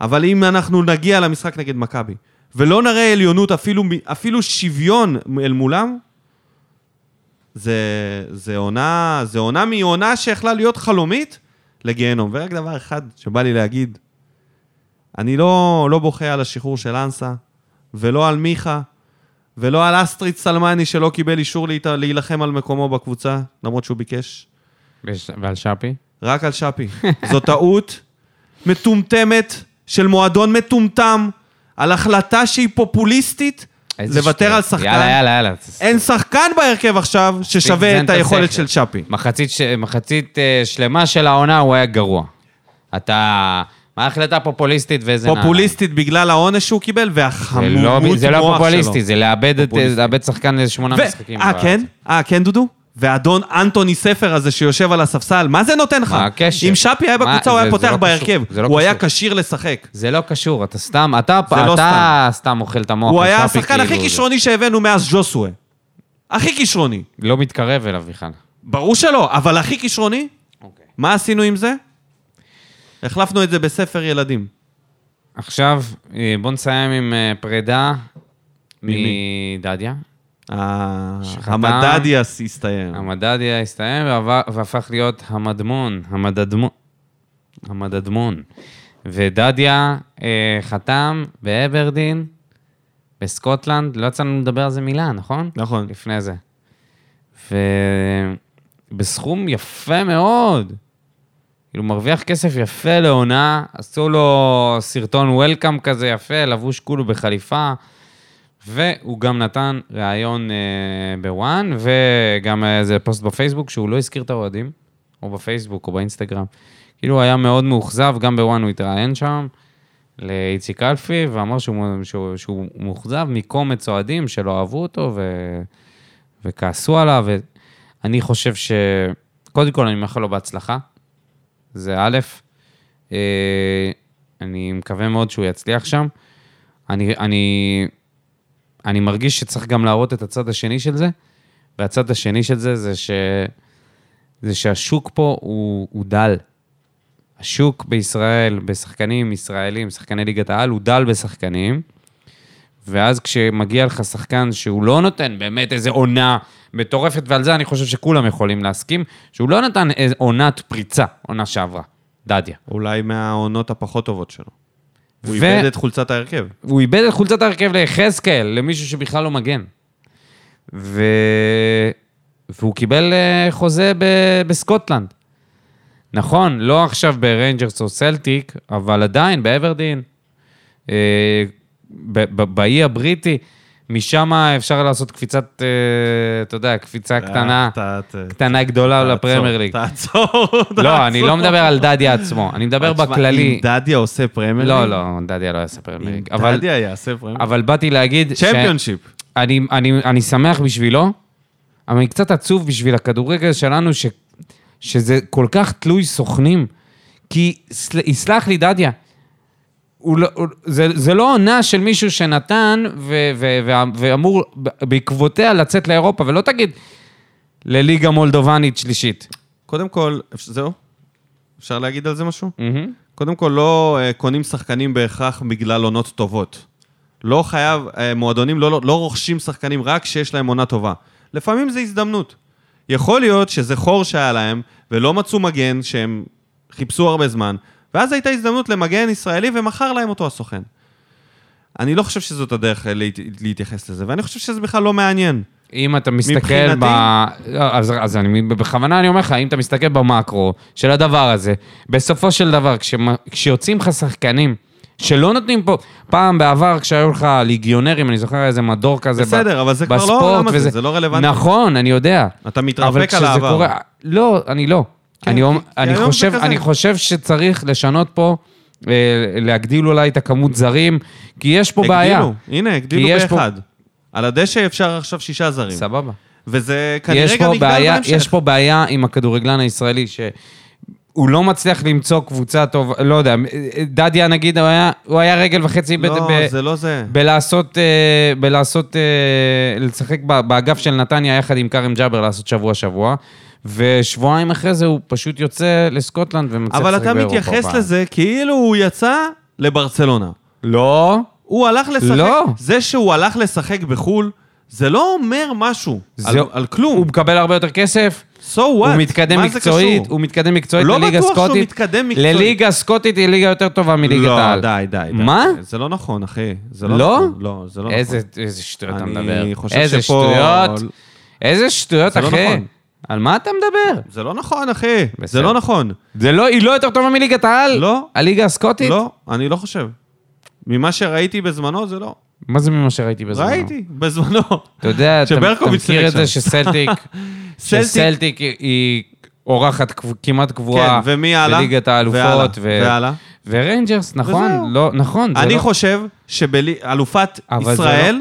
אבל אם אנחנו נגיע למשחק נגד מכבי, ולא נראה עליונות, אפילו, אפילו שוויון אל מולם, זה, זה עונה, זה עונה מעונה שיכלה להיות חלומית לגיהנום. ורק דבר אחד שבא לי להגיד, אני לא, לא בוכה על השחרור של אנסה, ולא על מיכה, ולא על אסטריד סלמני שלא קיבל אישור. להילחם על מקומו בקבוצה, למרות שהוא ביקש. ועל שפי? רק על שפי. זו טעות מטומטמת של מועדון מטומטם, על החלטה שהיא פופוליסטית, לוותר. על שחקן. יאללה, יאללה, יאללה. אין שחקן בהרכב עכשיו ששווה את היכולת. של שפי. מחצית. מחצית uh, שלמה של העונה הוא היה גרוע. אתה... מה החלטה פופוליסטית ואיזה... פופוליסטית בגלל העונש שהוא קיבל זה לא, והחמורות זה לא מוח פופוליסטי, שלו. זה לאבד, שחקן לאיזה שמונה משחקים. אה, כן? אה, כן, דודו? ואדון אנטוני ספר הזה שיושב על הספסל, מה זה נותן לך? מה הקשר? אם שפי היה בקבוצה, הוא היה פותח לא בהרכב. לא הוא היה. כשיר לשחק. זה לא קשור, אתה סתם, אתה, לא סתם אוכל את המוח. הוא היה השחקן כאילו, הכי כישרוני שהבאנו מאז ג'וסווה. הכי כישרוני. לא מתקרב אליו בכלל. ברור שלא, אבל הכי כישרוני, אוקיי. מה עשינו עם זה? החלפנו את זה בספר ילדים. עכשיו, אה, בוא נסיים עם אה, פרידה? מדדיה. ה- שחתם. המדדיאס הסתיים. המדדיה הסתיים והפך להיות המדמון, המדדמון. המדדמון. ודדיה אה, חתם באברדין, בסקוטלנד, לא יצא לנו לדבר על זה מילה, נכון? נכון. לפני זה. ובסכום יפה מאוד. כאילו, מרוויח כסף יפה לעונה, עשו לו סרטון וולקאם כזה יפה, לבוש כולו בחליפה, והוא גם נתן ראיון אה, בוואן, וגם איזה פוסט בפייסבוק שהוא לא הזכיר את האוהדים, או בפייסבוק או באינסטגרם. כאילו, הוא היה מאוד מאוכזב, גם בוואן הוא התראיין שם. לאיציק אלפי, ואמר שהוא, שהוא, שהוא מאוכזב מקומץ אוהדים שלא אהבו אותו ו, וכעסו עליו. ואני חושב ש... קודם כל, אני מאחל לו בהצלחה. זה א', אה, אני מקווה מאוד שהוא יצליח שם. אני, אני, אני מרגיש שצריך גם להראות את הצד השני של זה, והצד השני של זה זה, ש, זה שהשוק פה הוא, הוא דל. השוק בישראל, בשחקנים ישראלים, שחקני ליגת העל, הוא דל בשחקנים, ואז כשמגיע לך שחקן שהוא לא נותן באמת איזה עונה מטורפת, ועל זה אני חושב שכולם יכולים להסכים, שהוא לא נתן עונת פריצה, עונה שעברה, דדיה. אולי מהעונות הפחות טובות שלו. הוא ו- איבד את חולצת ההרכב. הוא איבד את חולצת ההרכב ליחזקאל, למישהו שבכלל לא מגן. ו... והוא קיבל אה, חוזה ב... בסקוטלנד. נכון, לא עכשיו בריינג'רס או סלטיק, אבל עדיין באברדין, אה, באי הבריטי, משם אפשר לעשות קפיצת, אה, אתה יודע, קפיצה קטנה, אתה- אתה- קטנה גדולה תעצור, לפרמייר ליג. תעצור, לא, אני לא תעצור. מדבר על דדיה עצמו, אני מדבר בכללי. אם דדיה עושה פרמייר לא, ליג, לא, דדיה לא יעשה פרמייר אם ליג. אבל- דדיה יעשה פרמייר ליג. אבל באתי להגיד... צ'מפיונשיפ. אני, אני, אני שמח בשבילו, אבל אני קצת עצוב בשביל הכדורגל שלנו, שזה כל כך תלוי סוכנים. כי, סל- יסלח לי דדיה, הוא לא, הוא, זה, זה לא עונה של מישהו שנתן ו, ו, ו, ואמור בעקבותיה לצאת לאירופה, ולא תגיד לליגה מולדובנית שלישית. קודם כל, זהו? אפשר להגיד על זה משהו? מהמם. קודם כל, לא אה, קונים שחקנים בהכרח בגלל עונות טובות. לא חייב, אה, מועדונים לא, לא, לא רוכשים שחקנים רק כשיש להם עונה טובה. לפעמים זה הזדמנות. יכול להיות שזה חור שהיה להם, ולא מצאו מגן שהם חיפשו הרבה זמן, ואז הייתה הזדמנות למגן ישראלי ומכר להם אותו הסוכן. אני לא חושב שזאת הדרך אה, להת, להתייחס לזה, ואני חושב שזה בכלל לא מעניין. אם אתה מסתכל מבחינתי- ב... לא, אז, אז אני, בכוונה אני אומר לך, אם אתה מסתכל במקרו של הדבר הזה, בסופו של דבר, כשמ- כשיוצאים לך שחקנים שלא נותנים פה, פעם בעבר כשהיו לך ליגיונרים, אני זוכר איזה מדור כזה בסדר, אבל זה כבר לא בספורט העולם הזה, וזה- זה לא רלוונטי. נכון, אני יודע. אתה מתרפק על העבר. קורה... לא, אני לא. כן, אני, אני, חושב. אני חושב שצריך לשנות פה, אה, להגדיל אולי את הכמות זרים, כי יש פה בעיה. הגדילו, הנה, הגדילו יש פה- באחד. על הדשא אפשר עכשיו שישה זרים. סבבה. וזה כנראה גם יגדל בהמשך. יש פה בעיה עם הכדורגלן הישראלי, הוא לא מצליח למצוא קבוצה טובה, לא יודע, דדיה נגיד, הוא היה, הוא היה רגל וחצי ב- לא, ב- זה לא זה. בלעשות, אה, בלעשות, אה, לשחק באגף של נתניה יחד עם כרם ג'אבר לעשות שבוע-שבוע, ושבועיים אחרי זה הוא פשוט יוצא לסקוטלנד אבל לשחק אתה באירופה. מתייחס בארץ. לזה כאילו הוא יצא לברצלונה. לא. הוא הלך לשחק... לא. זה שהוא הלך לשחק בחו"ל, זה לא אומר משהו על, זה- על כלום. הוא מקבל הרבה יותר כסף, So what? הוא מתקדם מקצועית? הוא מתקדם מקצועית לא לליגה בטוח שהוא סקוטית. מתקדם מקצועית. לליגה סקוטית היא ליגה יותר טובה מליגת לא, העל. די, די, די. מה? זה לא נכון, אחי. זה לא, לא? נכון. לא, זה לא איזה, נכון. איזה שטויות אתה מדבר. חושב איזה שטויות. איזה שטויות, לא אחי. נכון. על מה אתה מדבר? זה לא נכון, אחי. זה בסדר. לא נכון. זה לא, היא לא יותר טובה מליגת העל? לא. הליגה הסקוטית? לא, אני לא חושב. ממה שראיתי בזמנו, זה לא. מה זה ממה שראיתי בזמנו? ראיתי, בזמנו. אתה יודע, אתה מכיר את זה. שסלטיק, סלטיק- שסלטיק היא- אורחת כמעט קבועה כן, ומי הלאה? בליגת האלופות. והלאה. וריינג'רס, נכון. לא, נכון. זה אני לא- חושב שבאלופת זה ישראל,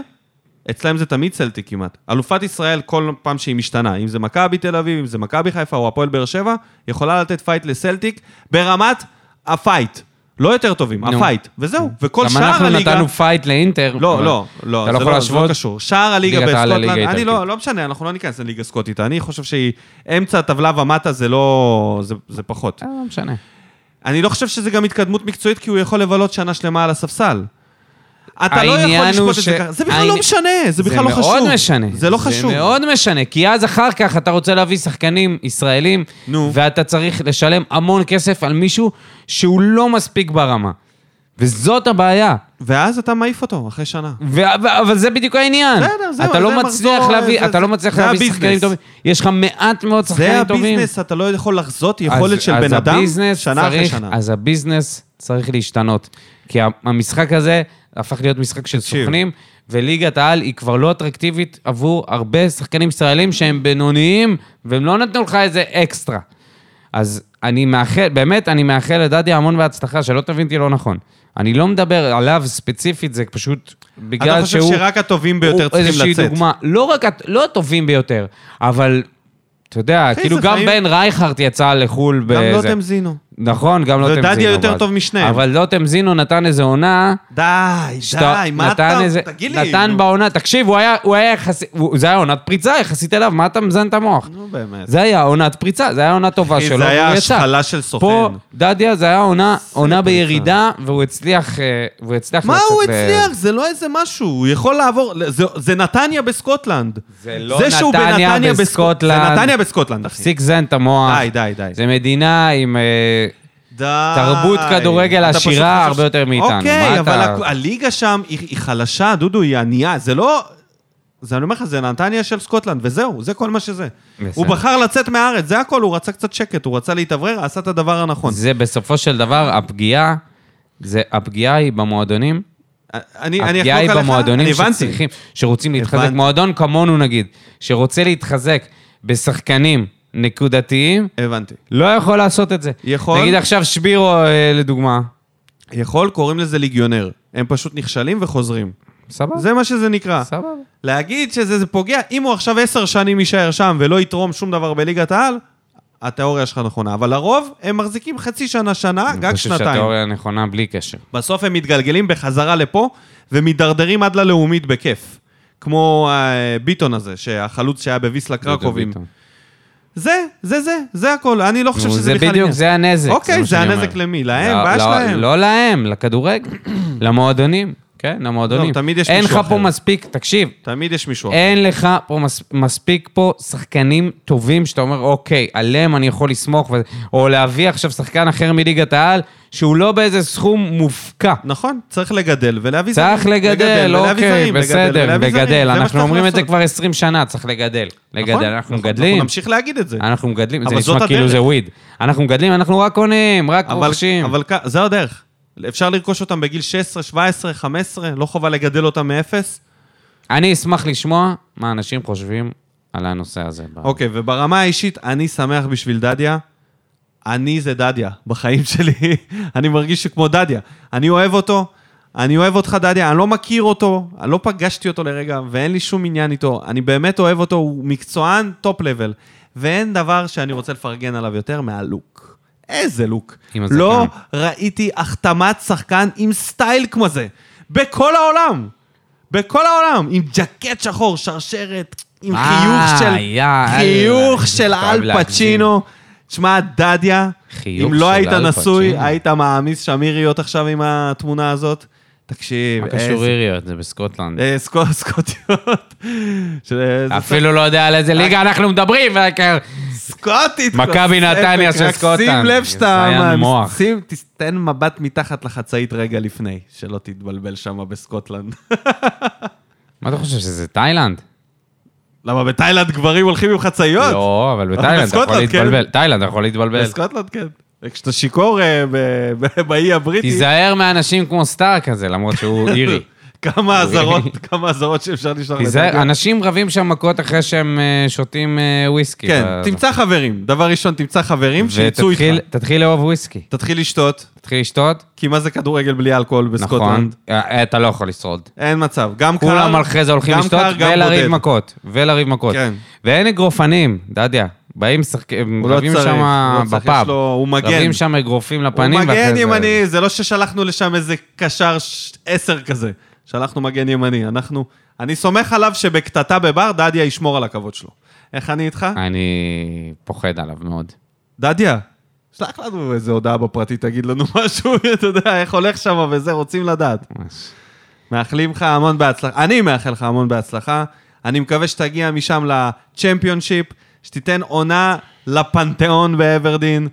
אצלם זה תמיד סלטיק כמעט. אלופת ישראל, כל פעם שהיא משתנה, אם זה מכבי תל אביב, אם זה מכבי חיפה או הפועל באר שבע, יכולה לתת פייט לסלטיק ברמת הפייט. לא יותר טובים, נו. הפייט. וזהו. וכל גם שאר אנחנו הליגה... נתנו פייט לאינטר. לא, לא, לא, אתה לא זה יכול לא, זה לא להשוות. קשור. שער הליגה בסקוטלנד, אני לא. לא משנה, אנחנו לא ניכנס לליגה סקוטית. אני חושב שהיא אמצע הטבלה ומטה זה לא... זה, זה פחות. אה, לא משנה. אני לא חושב שזה גם התקדמות מקצועית, כי הוא יכול לבלות שנה שלמה על הספסל. אתה לא יכול לשפוט את ש- זה ככה. זה בכלל העניין- לא משנה, זה בכלל לא חשוב. זה מאוד משנה. זה לא חשוב. זה מאוד משנה, כי אז אחר כך אתה רוצה להביא שחקנים ישראלים, נו. ואתה צריך לשלם המון כסף על מישהו שהוא לא מספיק ברמה. וזאת הבעיה. ואז אתה מעיף אותו אחרי שנה. ו- אבל זה בדיוק העניין. בסדר, זהו, אתה זה לא מצליח להביא, זה- אתה לא זה- מצליח זה להביא הביזנס. שחקנים טובים. יש לך מעט מאוד זה שחקנים טובים. הביזנס, אתה לא יכול לחזות יכולת אז- של אז בן אדם הביזנס שנה אחרי צריך- שנה. אז הביזנס צריך להשתנות. כי המשחק הזה הפך להיות משחק של. סוכנים, וליגת העל היא כבר לא אטרקטיבית עבור הרבה שחקנים ישראלים שהם בינוניים, והם לא נתנו לך איזה אקסטרה. אז אני מאחל, באמת, אני מאחל לדדיה המון בהצלחה, שלא תבין אותי לא נכון. אני לא מדבר עליו ספציפית, זה פשוט בגלל אתה חושב שהוא... שרק הטובים ביותר צריכים איזושהי לצאת. דוגמה, לא רק, לא הטובים ביותר, אבל, אתה יודע, כאילו גם בן רייכרט יצא לחו"ל גם בזה. לוטם זינו. נכון, גם לוטם זינו. ודדיה יותר טוב משניהם. אבל לוטם זינו נתן איזה עונה... די, די, מה אתה... תגיד לי. נתן. בעונה, תקשיב, הוא היה, הוא היה יחסית, זה היה עונת פריצה יחסית אליו, מה אתה מזיין את המוח? נו, באמת. זה היה עונת פריצה, זה היה עונה טובה שלו, זה היה. השפלה של סוכן. פה, דדיה, זה היה עונה. בירידה, והוא הצליח, אה, והוא הצליח מה הוא ל- הצליח? זה לא איזה משהו, הוא יכול לעבור, זה- זה נתניה בסקוטלנד. זה לא נתניה בסקוטלנד. זה נתניה בסקוטלנד, אחי. תפסיק זן את המוח. די, די, די. זה מדינה עם... די. תרבות כדורגל עשירה הרבה יותר מאיתנו. אוקיי, אבל אתה- הליגה שם היא היא חלשה, דודו, היא ענייה. זה לא... זה אני אומר לך, זה נתניה של סקוטלנד, וזהו, זה כל מה שזה. בסדר. הוא בחר לצאת מהארץ, זה הכל, הוא רצה קצת שקט, הוא רצה להתאוורר, עשה את הדבר הנכון. זה בסופו של דבר, הפגיעה, זה, הפגיעה היא במועדונים. אני אני הפגיעה היא אחלוק עליך, במועדונים אני הבנתי. שצריכים, שרוצים להתחזק. הבנתי. מועדון כמונו נגיד, שרוצה להתחזק בשחקנים נקודתיים, הבנתי. לא יכול לעשות את זה. יכול. נגיד עכשיו שבירו, אה, לדוגמה. יכול, קוראים לזה ליגיונר. הם פשוט נכשלים וחוזרים. סבבה, זה מה שזה נקרא. סבבה. להגיד שזה זה פוגע, אם הוא עכשיו עשר שנים יישאר שם ולא יתרום שום דבר בליגת העל, התיאוריה שלך נכונה. אבל לרוב, הם מחזיקים חצי שנה, שנה, גג אני חושב שנתיים. שהתיאוריה נכונה בלי קשר. בסוף הם מתגלגלים בחזרה לפה, ומידרדרים עד ללאומית בכיף. כמו אה, ביטון הזה, שהחלוץ שהיה בוויסלה קרקובים. ביטון. זה, זה, זה, זה הכל. אני לא חושב שזה זה בכלל בדיוק, עניין. זה הנזק. אוקיי, מה זה הנזק. למי? להם? לא- בעיה לא- שלהם. לא להם, לכדורגל, למועדונים. כן, למועדונים. לא, תמיד יש אין מישהו לך פה אחר. מספיק, תקשיב, תמיד יש מישהו אחר. אין לך פה מס, מספיק פה שחקנים טובים שאתה אומר, אוקיי, עליהם אני יכול לסמוך, ו... או להביא עכשיו שחקן אחר מליגת העל, שהוא לא באיזה סכום מופקע. נכון, צריך לגדל ולהביא צריך זרים. לגדל, ולהביא אוקיי, לגדל בסדר. לגדל. זה מה אנחנו אומרים את זה לעשות. כבר 20 שנה, צריך לגדל. לגדל, נכון, אנחנו נכון, מגדלים. אנחנו נמשיך להגיד את זה. אנחנו מגדלים, זה נשמע כאילו. זה וויד. אנחנו מגדלים, אנחנו רק קונים, רק רוכשים. אבל זו הדרך. אפשר לרכוש אותם בגיל 16, 17, 15, לא חובה לגדל אותם מאפס. אני אשמח לשמוע מה אנשים חושבים על הנושא הזה. אוקיי, וברמה האישית, אני שמח בשביל דדיה. אני זה דדיה בחיים שלי. אני מרגיש שכמו דדיה. אני אוהב אותו, אני אוהב אותך דדיה, אני לא מכיר אותו, אני לא פגשתי אותו לרגע, ואין לי שום עניין איתו. אני באמת אוהב אותו, הוא מקצוען top level. ואין דבר שאני רוצה לפרגן עליו יותר מהלוק. איזה לוק. לא ראיתי החתמת שחקן עם סטייל כמו זה. בכל העולם. בכל העולם. עם ג'קט שחור, שרשרת, עם אה, חיוך של... חיוך של אל. פצ'ינו. תשמע, דדיה, אם לא היית נשוי. היית מעמיס שם איריות עכשיו עם התמונה הזאת. תקשיב, מה קשור איריות? זה בסקוטלנד. אה, סקו- סקוטיות. אפילו לא יודע על איזה ליגה אנחנו מדברים. סקוטית. מכבי נתניה של סקוטלנד. שים לב שאתה... שים, תן מבט מתחת לחצאית רגע לפני, שלא תתבלבל שם בסקוטלנד. מה אתה חושב, שזה תאילנד? למה בתאילנד גברים הולכים עם חצאיות? לא, אבל בתאילנד אתה יכול כן. להתבלבל. תאילנד אתה יכול להתבלבל. בסקוטלנד כן. וכשאתה שיכור אה, באי הבריטי, תיזהר מאנשים כמו סטאר כזה, למרות שהוא אירי. כמה אזהרות, כמה אזהרות שאפשר לשלוח לדגל. אנשים רבים שם מכות אחרי שהם אה, שותים אה, וויסקי. כן, ב- תמצא חברים. דבר ראשון, תמצא חברים שיצאו איתך. ותתחיל תתחיל לאהוב וויסקי. תתחיל לשתות, תתחיל לשתות, כי מה זה כדורגל בלי אלכוהול נכון. בסקוטלנד? אה, אתה לא יכול לשרוד. אין מצב. גם קר, כולם אחרי זה הולכים גם לשתות קר, גם ולריב בודד. מכות. ולריב מכות. כן. ואין אגרופנים, דדיה. באים, משחקים, הוא לא רבים צריך, שם הוא לא צריך, בפאב. יש לו- הוא מגן. רבים שם אגרופים הוא לפנים. מגן ואחרי זה- ימני, זה לא ששלחנו לשם איזה קשר ש- עשר כזה. שלחנו מגן ימני. אנחנו... אני סומך עליו שבקטטה בבר, דדיה ישמור על הכבוד שלו. איך אני איתך? אני פוחד עליו מאוד. דדיה, שלח לנו איזה הודעה בפרטי, תגיד לנו משהו, אתה יודע, איך הולך שם וזה, רוצים לדעת. ממש. מאחלים לך המון בהצלחה. אני מאחל לך המון בהצלחה. אני מקווה שתגיע משם לצ'מפיונשיפ, שתיתן עונה לפנתיאון באברדין.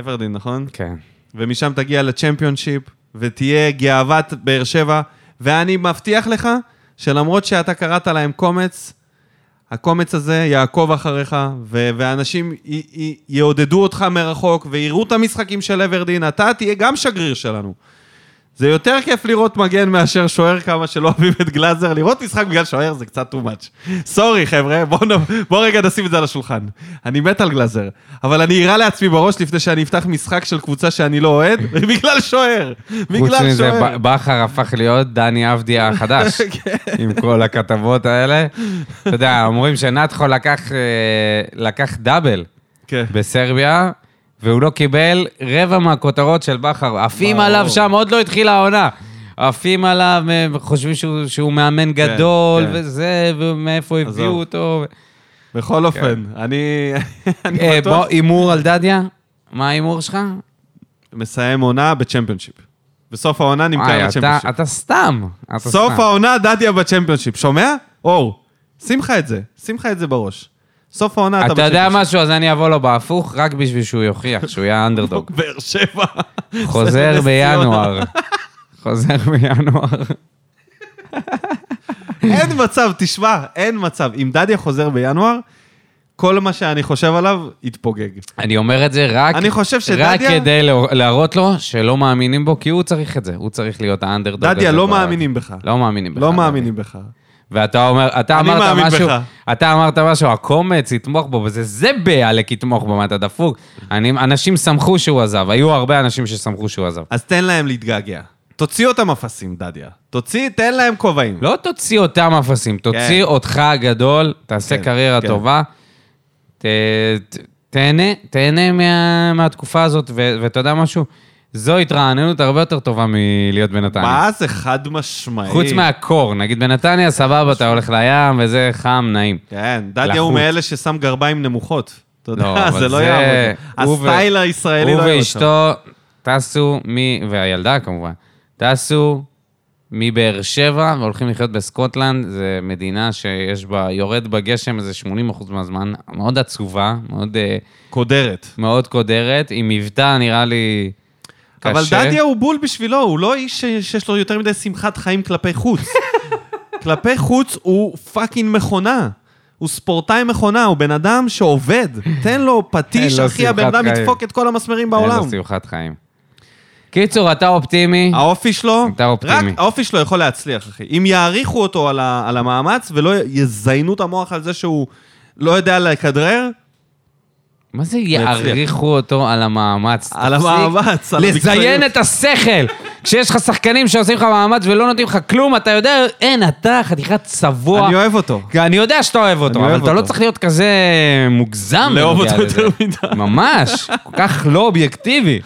אברדין, נכון? כן. ומשם תגיע לצ'מפיונשיפ, ותהיה גאוות באר שבע, ואני מבטיח לך שלמרות שאתה קראת להם קומץ, הקומץ הזה יעקוב אחריך, ו- ואנשים י- י- יעודדו אותך מרחוק, ויראו את המשחקים של אברדין, אתה תהיה גם שגריר שלנו. זה יותר כיף לראות מגן מאשר שוער כמה שלא אוהבים את גלאזר. לראות משחק בגלל שוער זה קצת too much. סורי, חבר'ה, בואו בוא רגע נשים את זה על השולחן. אני מת על גלאזר, אבל אני אירה לעצמי בראש לפני שאני אפתח משחק של קבוצה שאני לא אוהד, בגלל שוער. חוץ בגלל מזה, שוער. ב- בכר הפך להיות דני אבדיה החדש, כן. עם כל הכתבות האלה. אתה יודע, אומרים שנתחו לקח, אה, לקח דאבל כן. בסרביה, והוא לא קיבל רבע מהכותרות של בכר. עפים. עליו שם, עוד לא התחילה העונה. עפים עליו, חושבים שהוא, שהוא מאמן גדול, כן. וזה, ומאיפה הביאו עזוב. אותו. בכל אופן, אני אני אה, בטוח בוא, הימור על דדיה? מה ההימור שלך? מסיים עונה בצ'מפיונשיפ. בסוף העונה נמכר אתה, לצ'מפיונשיפ. אתה סתם. אתה סוף סתם. העונה דדיה בצ'מפיונשיפ. שומע? אור, שים לך את זה. שים לך את זה בראש. סוף העונה אתה אתה יודע. משהו, אז אני אבוא לו בהפוך, רק בשביל שהוא יוכיח שהוא יהיה אנדרדוג. באר שבע. חוזר. בינואר. חוזר בינואר. אין מצב, תשמע, אין מצב. אם דדיה חוזר בינואר, כל מה שאני חושב עליו יתפוגג. אני אומר את זה רק, אני חושב שדדיה- רק כדי להר- להראות לו שלא מאמינים בו, כי הוא צריך את זה, הוא צריך להיות האנדרדוג. דדיה, לא מאמינים בך. לא מאמינים בך. לא. מאמינים בך. ואתה אומר, אתה אמרת משהו, בך. אתה אמרת משהו, הקומץ יתמוך בו, וזה זה בעלק יתמוך בו, מה אתה דפוק? אני, אנשים שמחו שהוא עזב, היו הרבה אנשים ששמחו שהוא עזב. אז תן להם להתגעגע. תוציא אותם אפסים, דדיה. תוציא, תן להם כובעים. לא תוציא אותם אפסים, תוציא כן. אותך הגדול, תעשה כן, קריירה כן. טובה, ת, ת, תהנה, תהנה מה, מהתקופה הזאת, ואתה יודע משהו? זו התרעננות הרבה יותר טובה מלהיות בנתניה. מה זה חד משמעי? חוץ מהקור, נגיד בנתניה, סבבה, אתה הולך לים וזה חם, נעים. כן, דדיה הוא. מאלה ששם גרביים נמוכות. אתה יודע, לא, זה לא יעבוד. הוא הסטייל הישראלי לא הוא יעבוד. ואשתו טסו מ... והילדה כמובן, טסו מבאר שבע והולכים לחיות בסקוטלנד, זו מדינה שיש בה, יורד בגשם איזה 80% מהזמן, מאוד עצובה, מאוד, אה, קודרת. מאוד קודרת, עם מבטא נראה לי קשה. אבל דדיה הוא בול בשבילו, הוא לא איש שיש לו יותר מדי שמחת חיים כלפי חוץ. כלפי חוץ הוא fucking מכונה. הוא ספורטאי מכונה, הוא בן אדם שעובד. תן לו פטיש, אין אחי, הבן אדם. ידפוק את כל המסמרים אין בעולם. לו שמחת חיים. קיצור, אתה אופטימי, האופי שלו, אתה אופטימי. רק האופי שלו יכול להצליח, אחי. אם יעריכו אותו על, ה, על המאמץ ולא יזיינו את המוח על זה שהוא לא יודע לכדרר, מה זה. יעריכו אותו על המאמץ? על המאמץ, על לזיין המקצועיות. את השכל! כשיש לך שחקנים שעושים לך מאמץ ולא נותנים לך כלום, אתה יודע, אין, אתה חתיכת צבוע. אני אוהב אותו. אני יודע שאתה אוהב אותו, אבל אתה לא. צריך להיות כזה מוגזם. לאהוב אותו. יותר מדי. ממש, כל כך לא אובייקטיבי.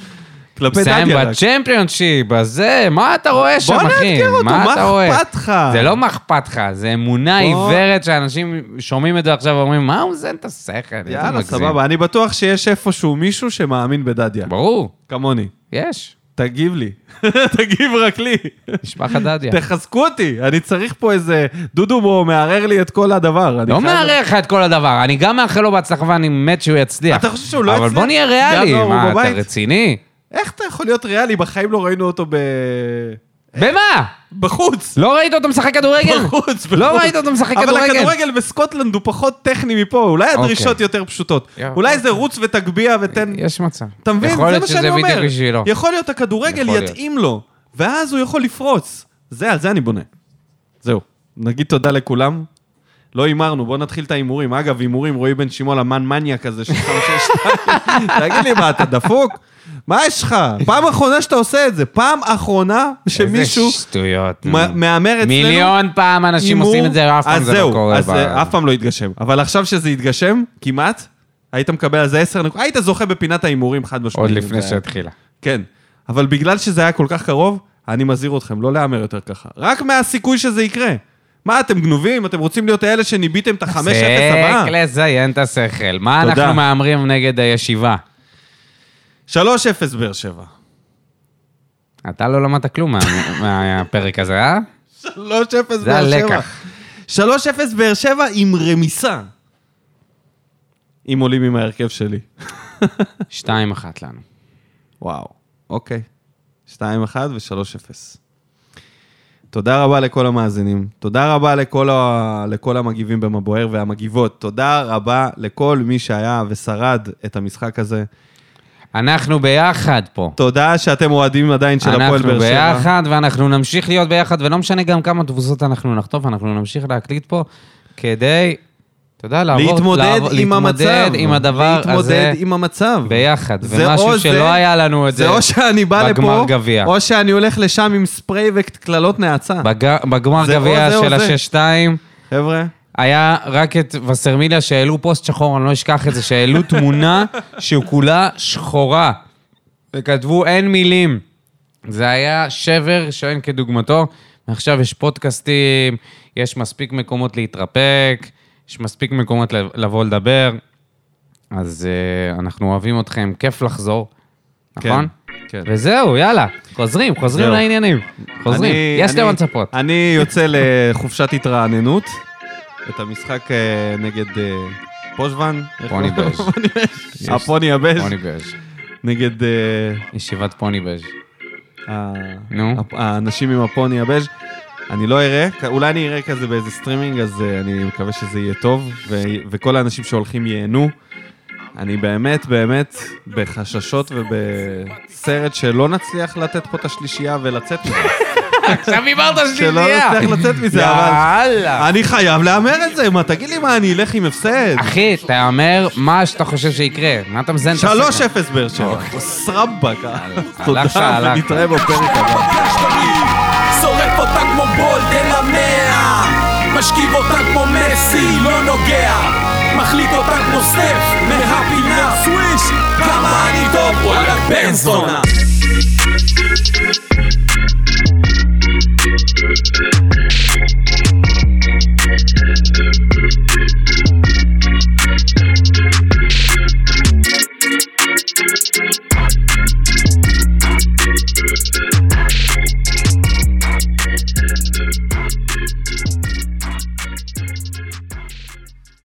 כלפי דדיה רק. בצ'מפיונשיפ, בזה, מה אתה רואה שם, בוא אחי? נאתגר אותו, מה? אכפת לך? זה לא מה אכפת לך, זה אמונה בוא. עיוורת שאנשים שומעים את זה עכשיו ואומרים, מה הוא מזיין את השכל? יאללה, מגזים." סבבה. אני בטוח שיש איפשהו מישהו שמאמין בדדיה. ברור, כמוני. יש. תגיב לי. תגיב רק לי. משפחת דדיה. תחזקו אותי. אני צריך פה איזה... דודו בו מערער לי את כל הדבר. לא מערער לך את כל הדבר, אני גם מאחל לו בהצלחה ואני מת שהוא יצליח. אתה חושב שהוא לא אבל יצליח? בוא נהיה ריאלי, הוא מה, אתה? רציני? איך אתה יכול להיות ריאלי? בחיים לא ראינו אותו ב... במה? בחוץ. לא ראית אותו משחק כדורגל? בחוץ, לא בחוץ. ראית אותו משחק אבל כדורגל? הכדורגל בסקוטלנד הוא פחות טכני מפה, אולי הדרישות אוקיי. יותר פשוטות. יאללה. אולי זה רוץ ותגביה ותן... יש מצב. אתה מבין? יכול זה להיות מה שאני שזה אומר. בדיוק בשבילו. יכול להיות הכדורגל יכול להיות. יתאים לו, ואז הוא יכול לפרוץ. זה, על זה אני בונה. זהו. נגיד תודה לכולם. לא הימרנו, בואו נתחיל את ההימורים. אגב, הימורים, רועי בן שמעון, המן מניאק הזה של 562. תגיד לי, מה, אתה דפוק? מה יש לך? פעם אחרונה שאתה עושה את זה. פעם אחרונה שמישהו איזה שטויות. מהמר אצלנו... מיליון פעם אנשים הימור, עושים את זה, ואף פעם זה לא זהו, קורה. אז ב- זה אף פעם לא יתגשם. אבל עכשיו שזה יתגשם, כמעט, היית מקבל על זה 10 נקודות, היית זוכה בפינת ההימורים חד משמעית. עוד לפני שהתחילה. כן, אבל בגלל שזה היה כל כך קרוב, אני מזהיר אתכם, לא להמר יותר ככה. רק מהסיכוי שזה יקרה. מה, אתם גנובים? אתם רוצים להיות אלה שניביתם את ה-5-0 הבא? הפסק לזיין את השכל. מה תודה. אנחנו מהמרים נגד הישיבה? 3-0 באר שבע. אתה לא למדת כלום מה- מהפרק הזה, אה? 3-0 זה באר שבע. הלקח. 3-0 באר שבע עם רמיסה. אם עולים עם ההרכב שלי. שתיים אחת לנו. וואו, אוקיי. 2-1 ו-3-0. תודה רבה לכל המאזינים. תודה רבה לכל, ה... לכל המגיבים במבוער והמגיבות. תודה רבה לכל מי שהיה ושרד את המשחק הזה. אנחנו ביחד פה. תודה שאתם אוהדים עדיין של הפועל באר אנחנו שבע. ביחד, ואנחנו נמשיך להיות ביחד, ולא משנה גם כמה תבוסות אנחנו נחטוף, אנחנו נמשיך להקליט פה כדי, אתה יודע, לעבור... להתמודד לעבור- עם המצב. להתמודד עם הדבר להתמודד הזה עם המצב. ביחד. זה ומשהו או שלא זה- היה לנו את זה זה או שאני בא בגמר לפה, גביע. או שאני הולך לשם עם ספרי וקללות נאצה. בג- בגמר זה גביע זה של זה. השש-שתיים, חבר'ה, היה רק את וסרמיליה שהעלו פוסט שחור, אני לא אשכח את זה, שהעלו תמונה שהוא כולה שחורה. וכתבו אין מילים. זה היה שבר שאין כדוגמתו. ועכשיו יש פודקאסטים, יש מספיק מקומות להתרפק, יש מספיק מקומות לב- לבוא לדבר. אז uh, אנחנו אוהבים אתכם, כיף לחזור, נכון? כן. וזהו, יאללה, חוזרים, חוזרים זהו. לעניינים. חוזרים, אני- יש למה לצפות. אני יוצא לחופשת התרעננות. את המשחק אה, נגד אה, פוז'וון. פוני? בז'. פוני בז'. הפוני הבז'. פוני בז', נגד ישיבת פוני בז'. נו. האנשים עם הפוני הבז'. אני לא אראה, אולי אני אראה כזה באיזה סטרימינג, אז אה, אני מקווה שזה יהיה טוב, ו- וכל האנשים שהולכים ייהנו. אני באמת, באמת, בחששות ובסרט שלא נצליח לתת פה את השלישייה ולצאת מזה. עכשיו הימרת שלא נצליח לצאת מזה, אבל... יאללה. אני חייב להמר את זה, מה, תגיד לי מה, אני אלך עם הפסד? אחי, תהמר מה שאתה חושב שיקרה. מה אתה מזיין את השכל? 3-0 באר שבע. סרבק. תודה. ונתראה בפרק הבא. אותה כמו בולדן המאה. משכיב אותה כמו מסי, לא נוגע. מחליט אותה כמו סטף מהפינה. סוויש כמה אני טוב, וואלה בן זונה. Thank you. Thank you.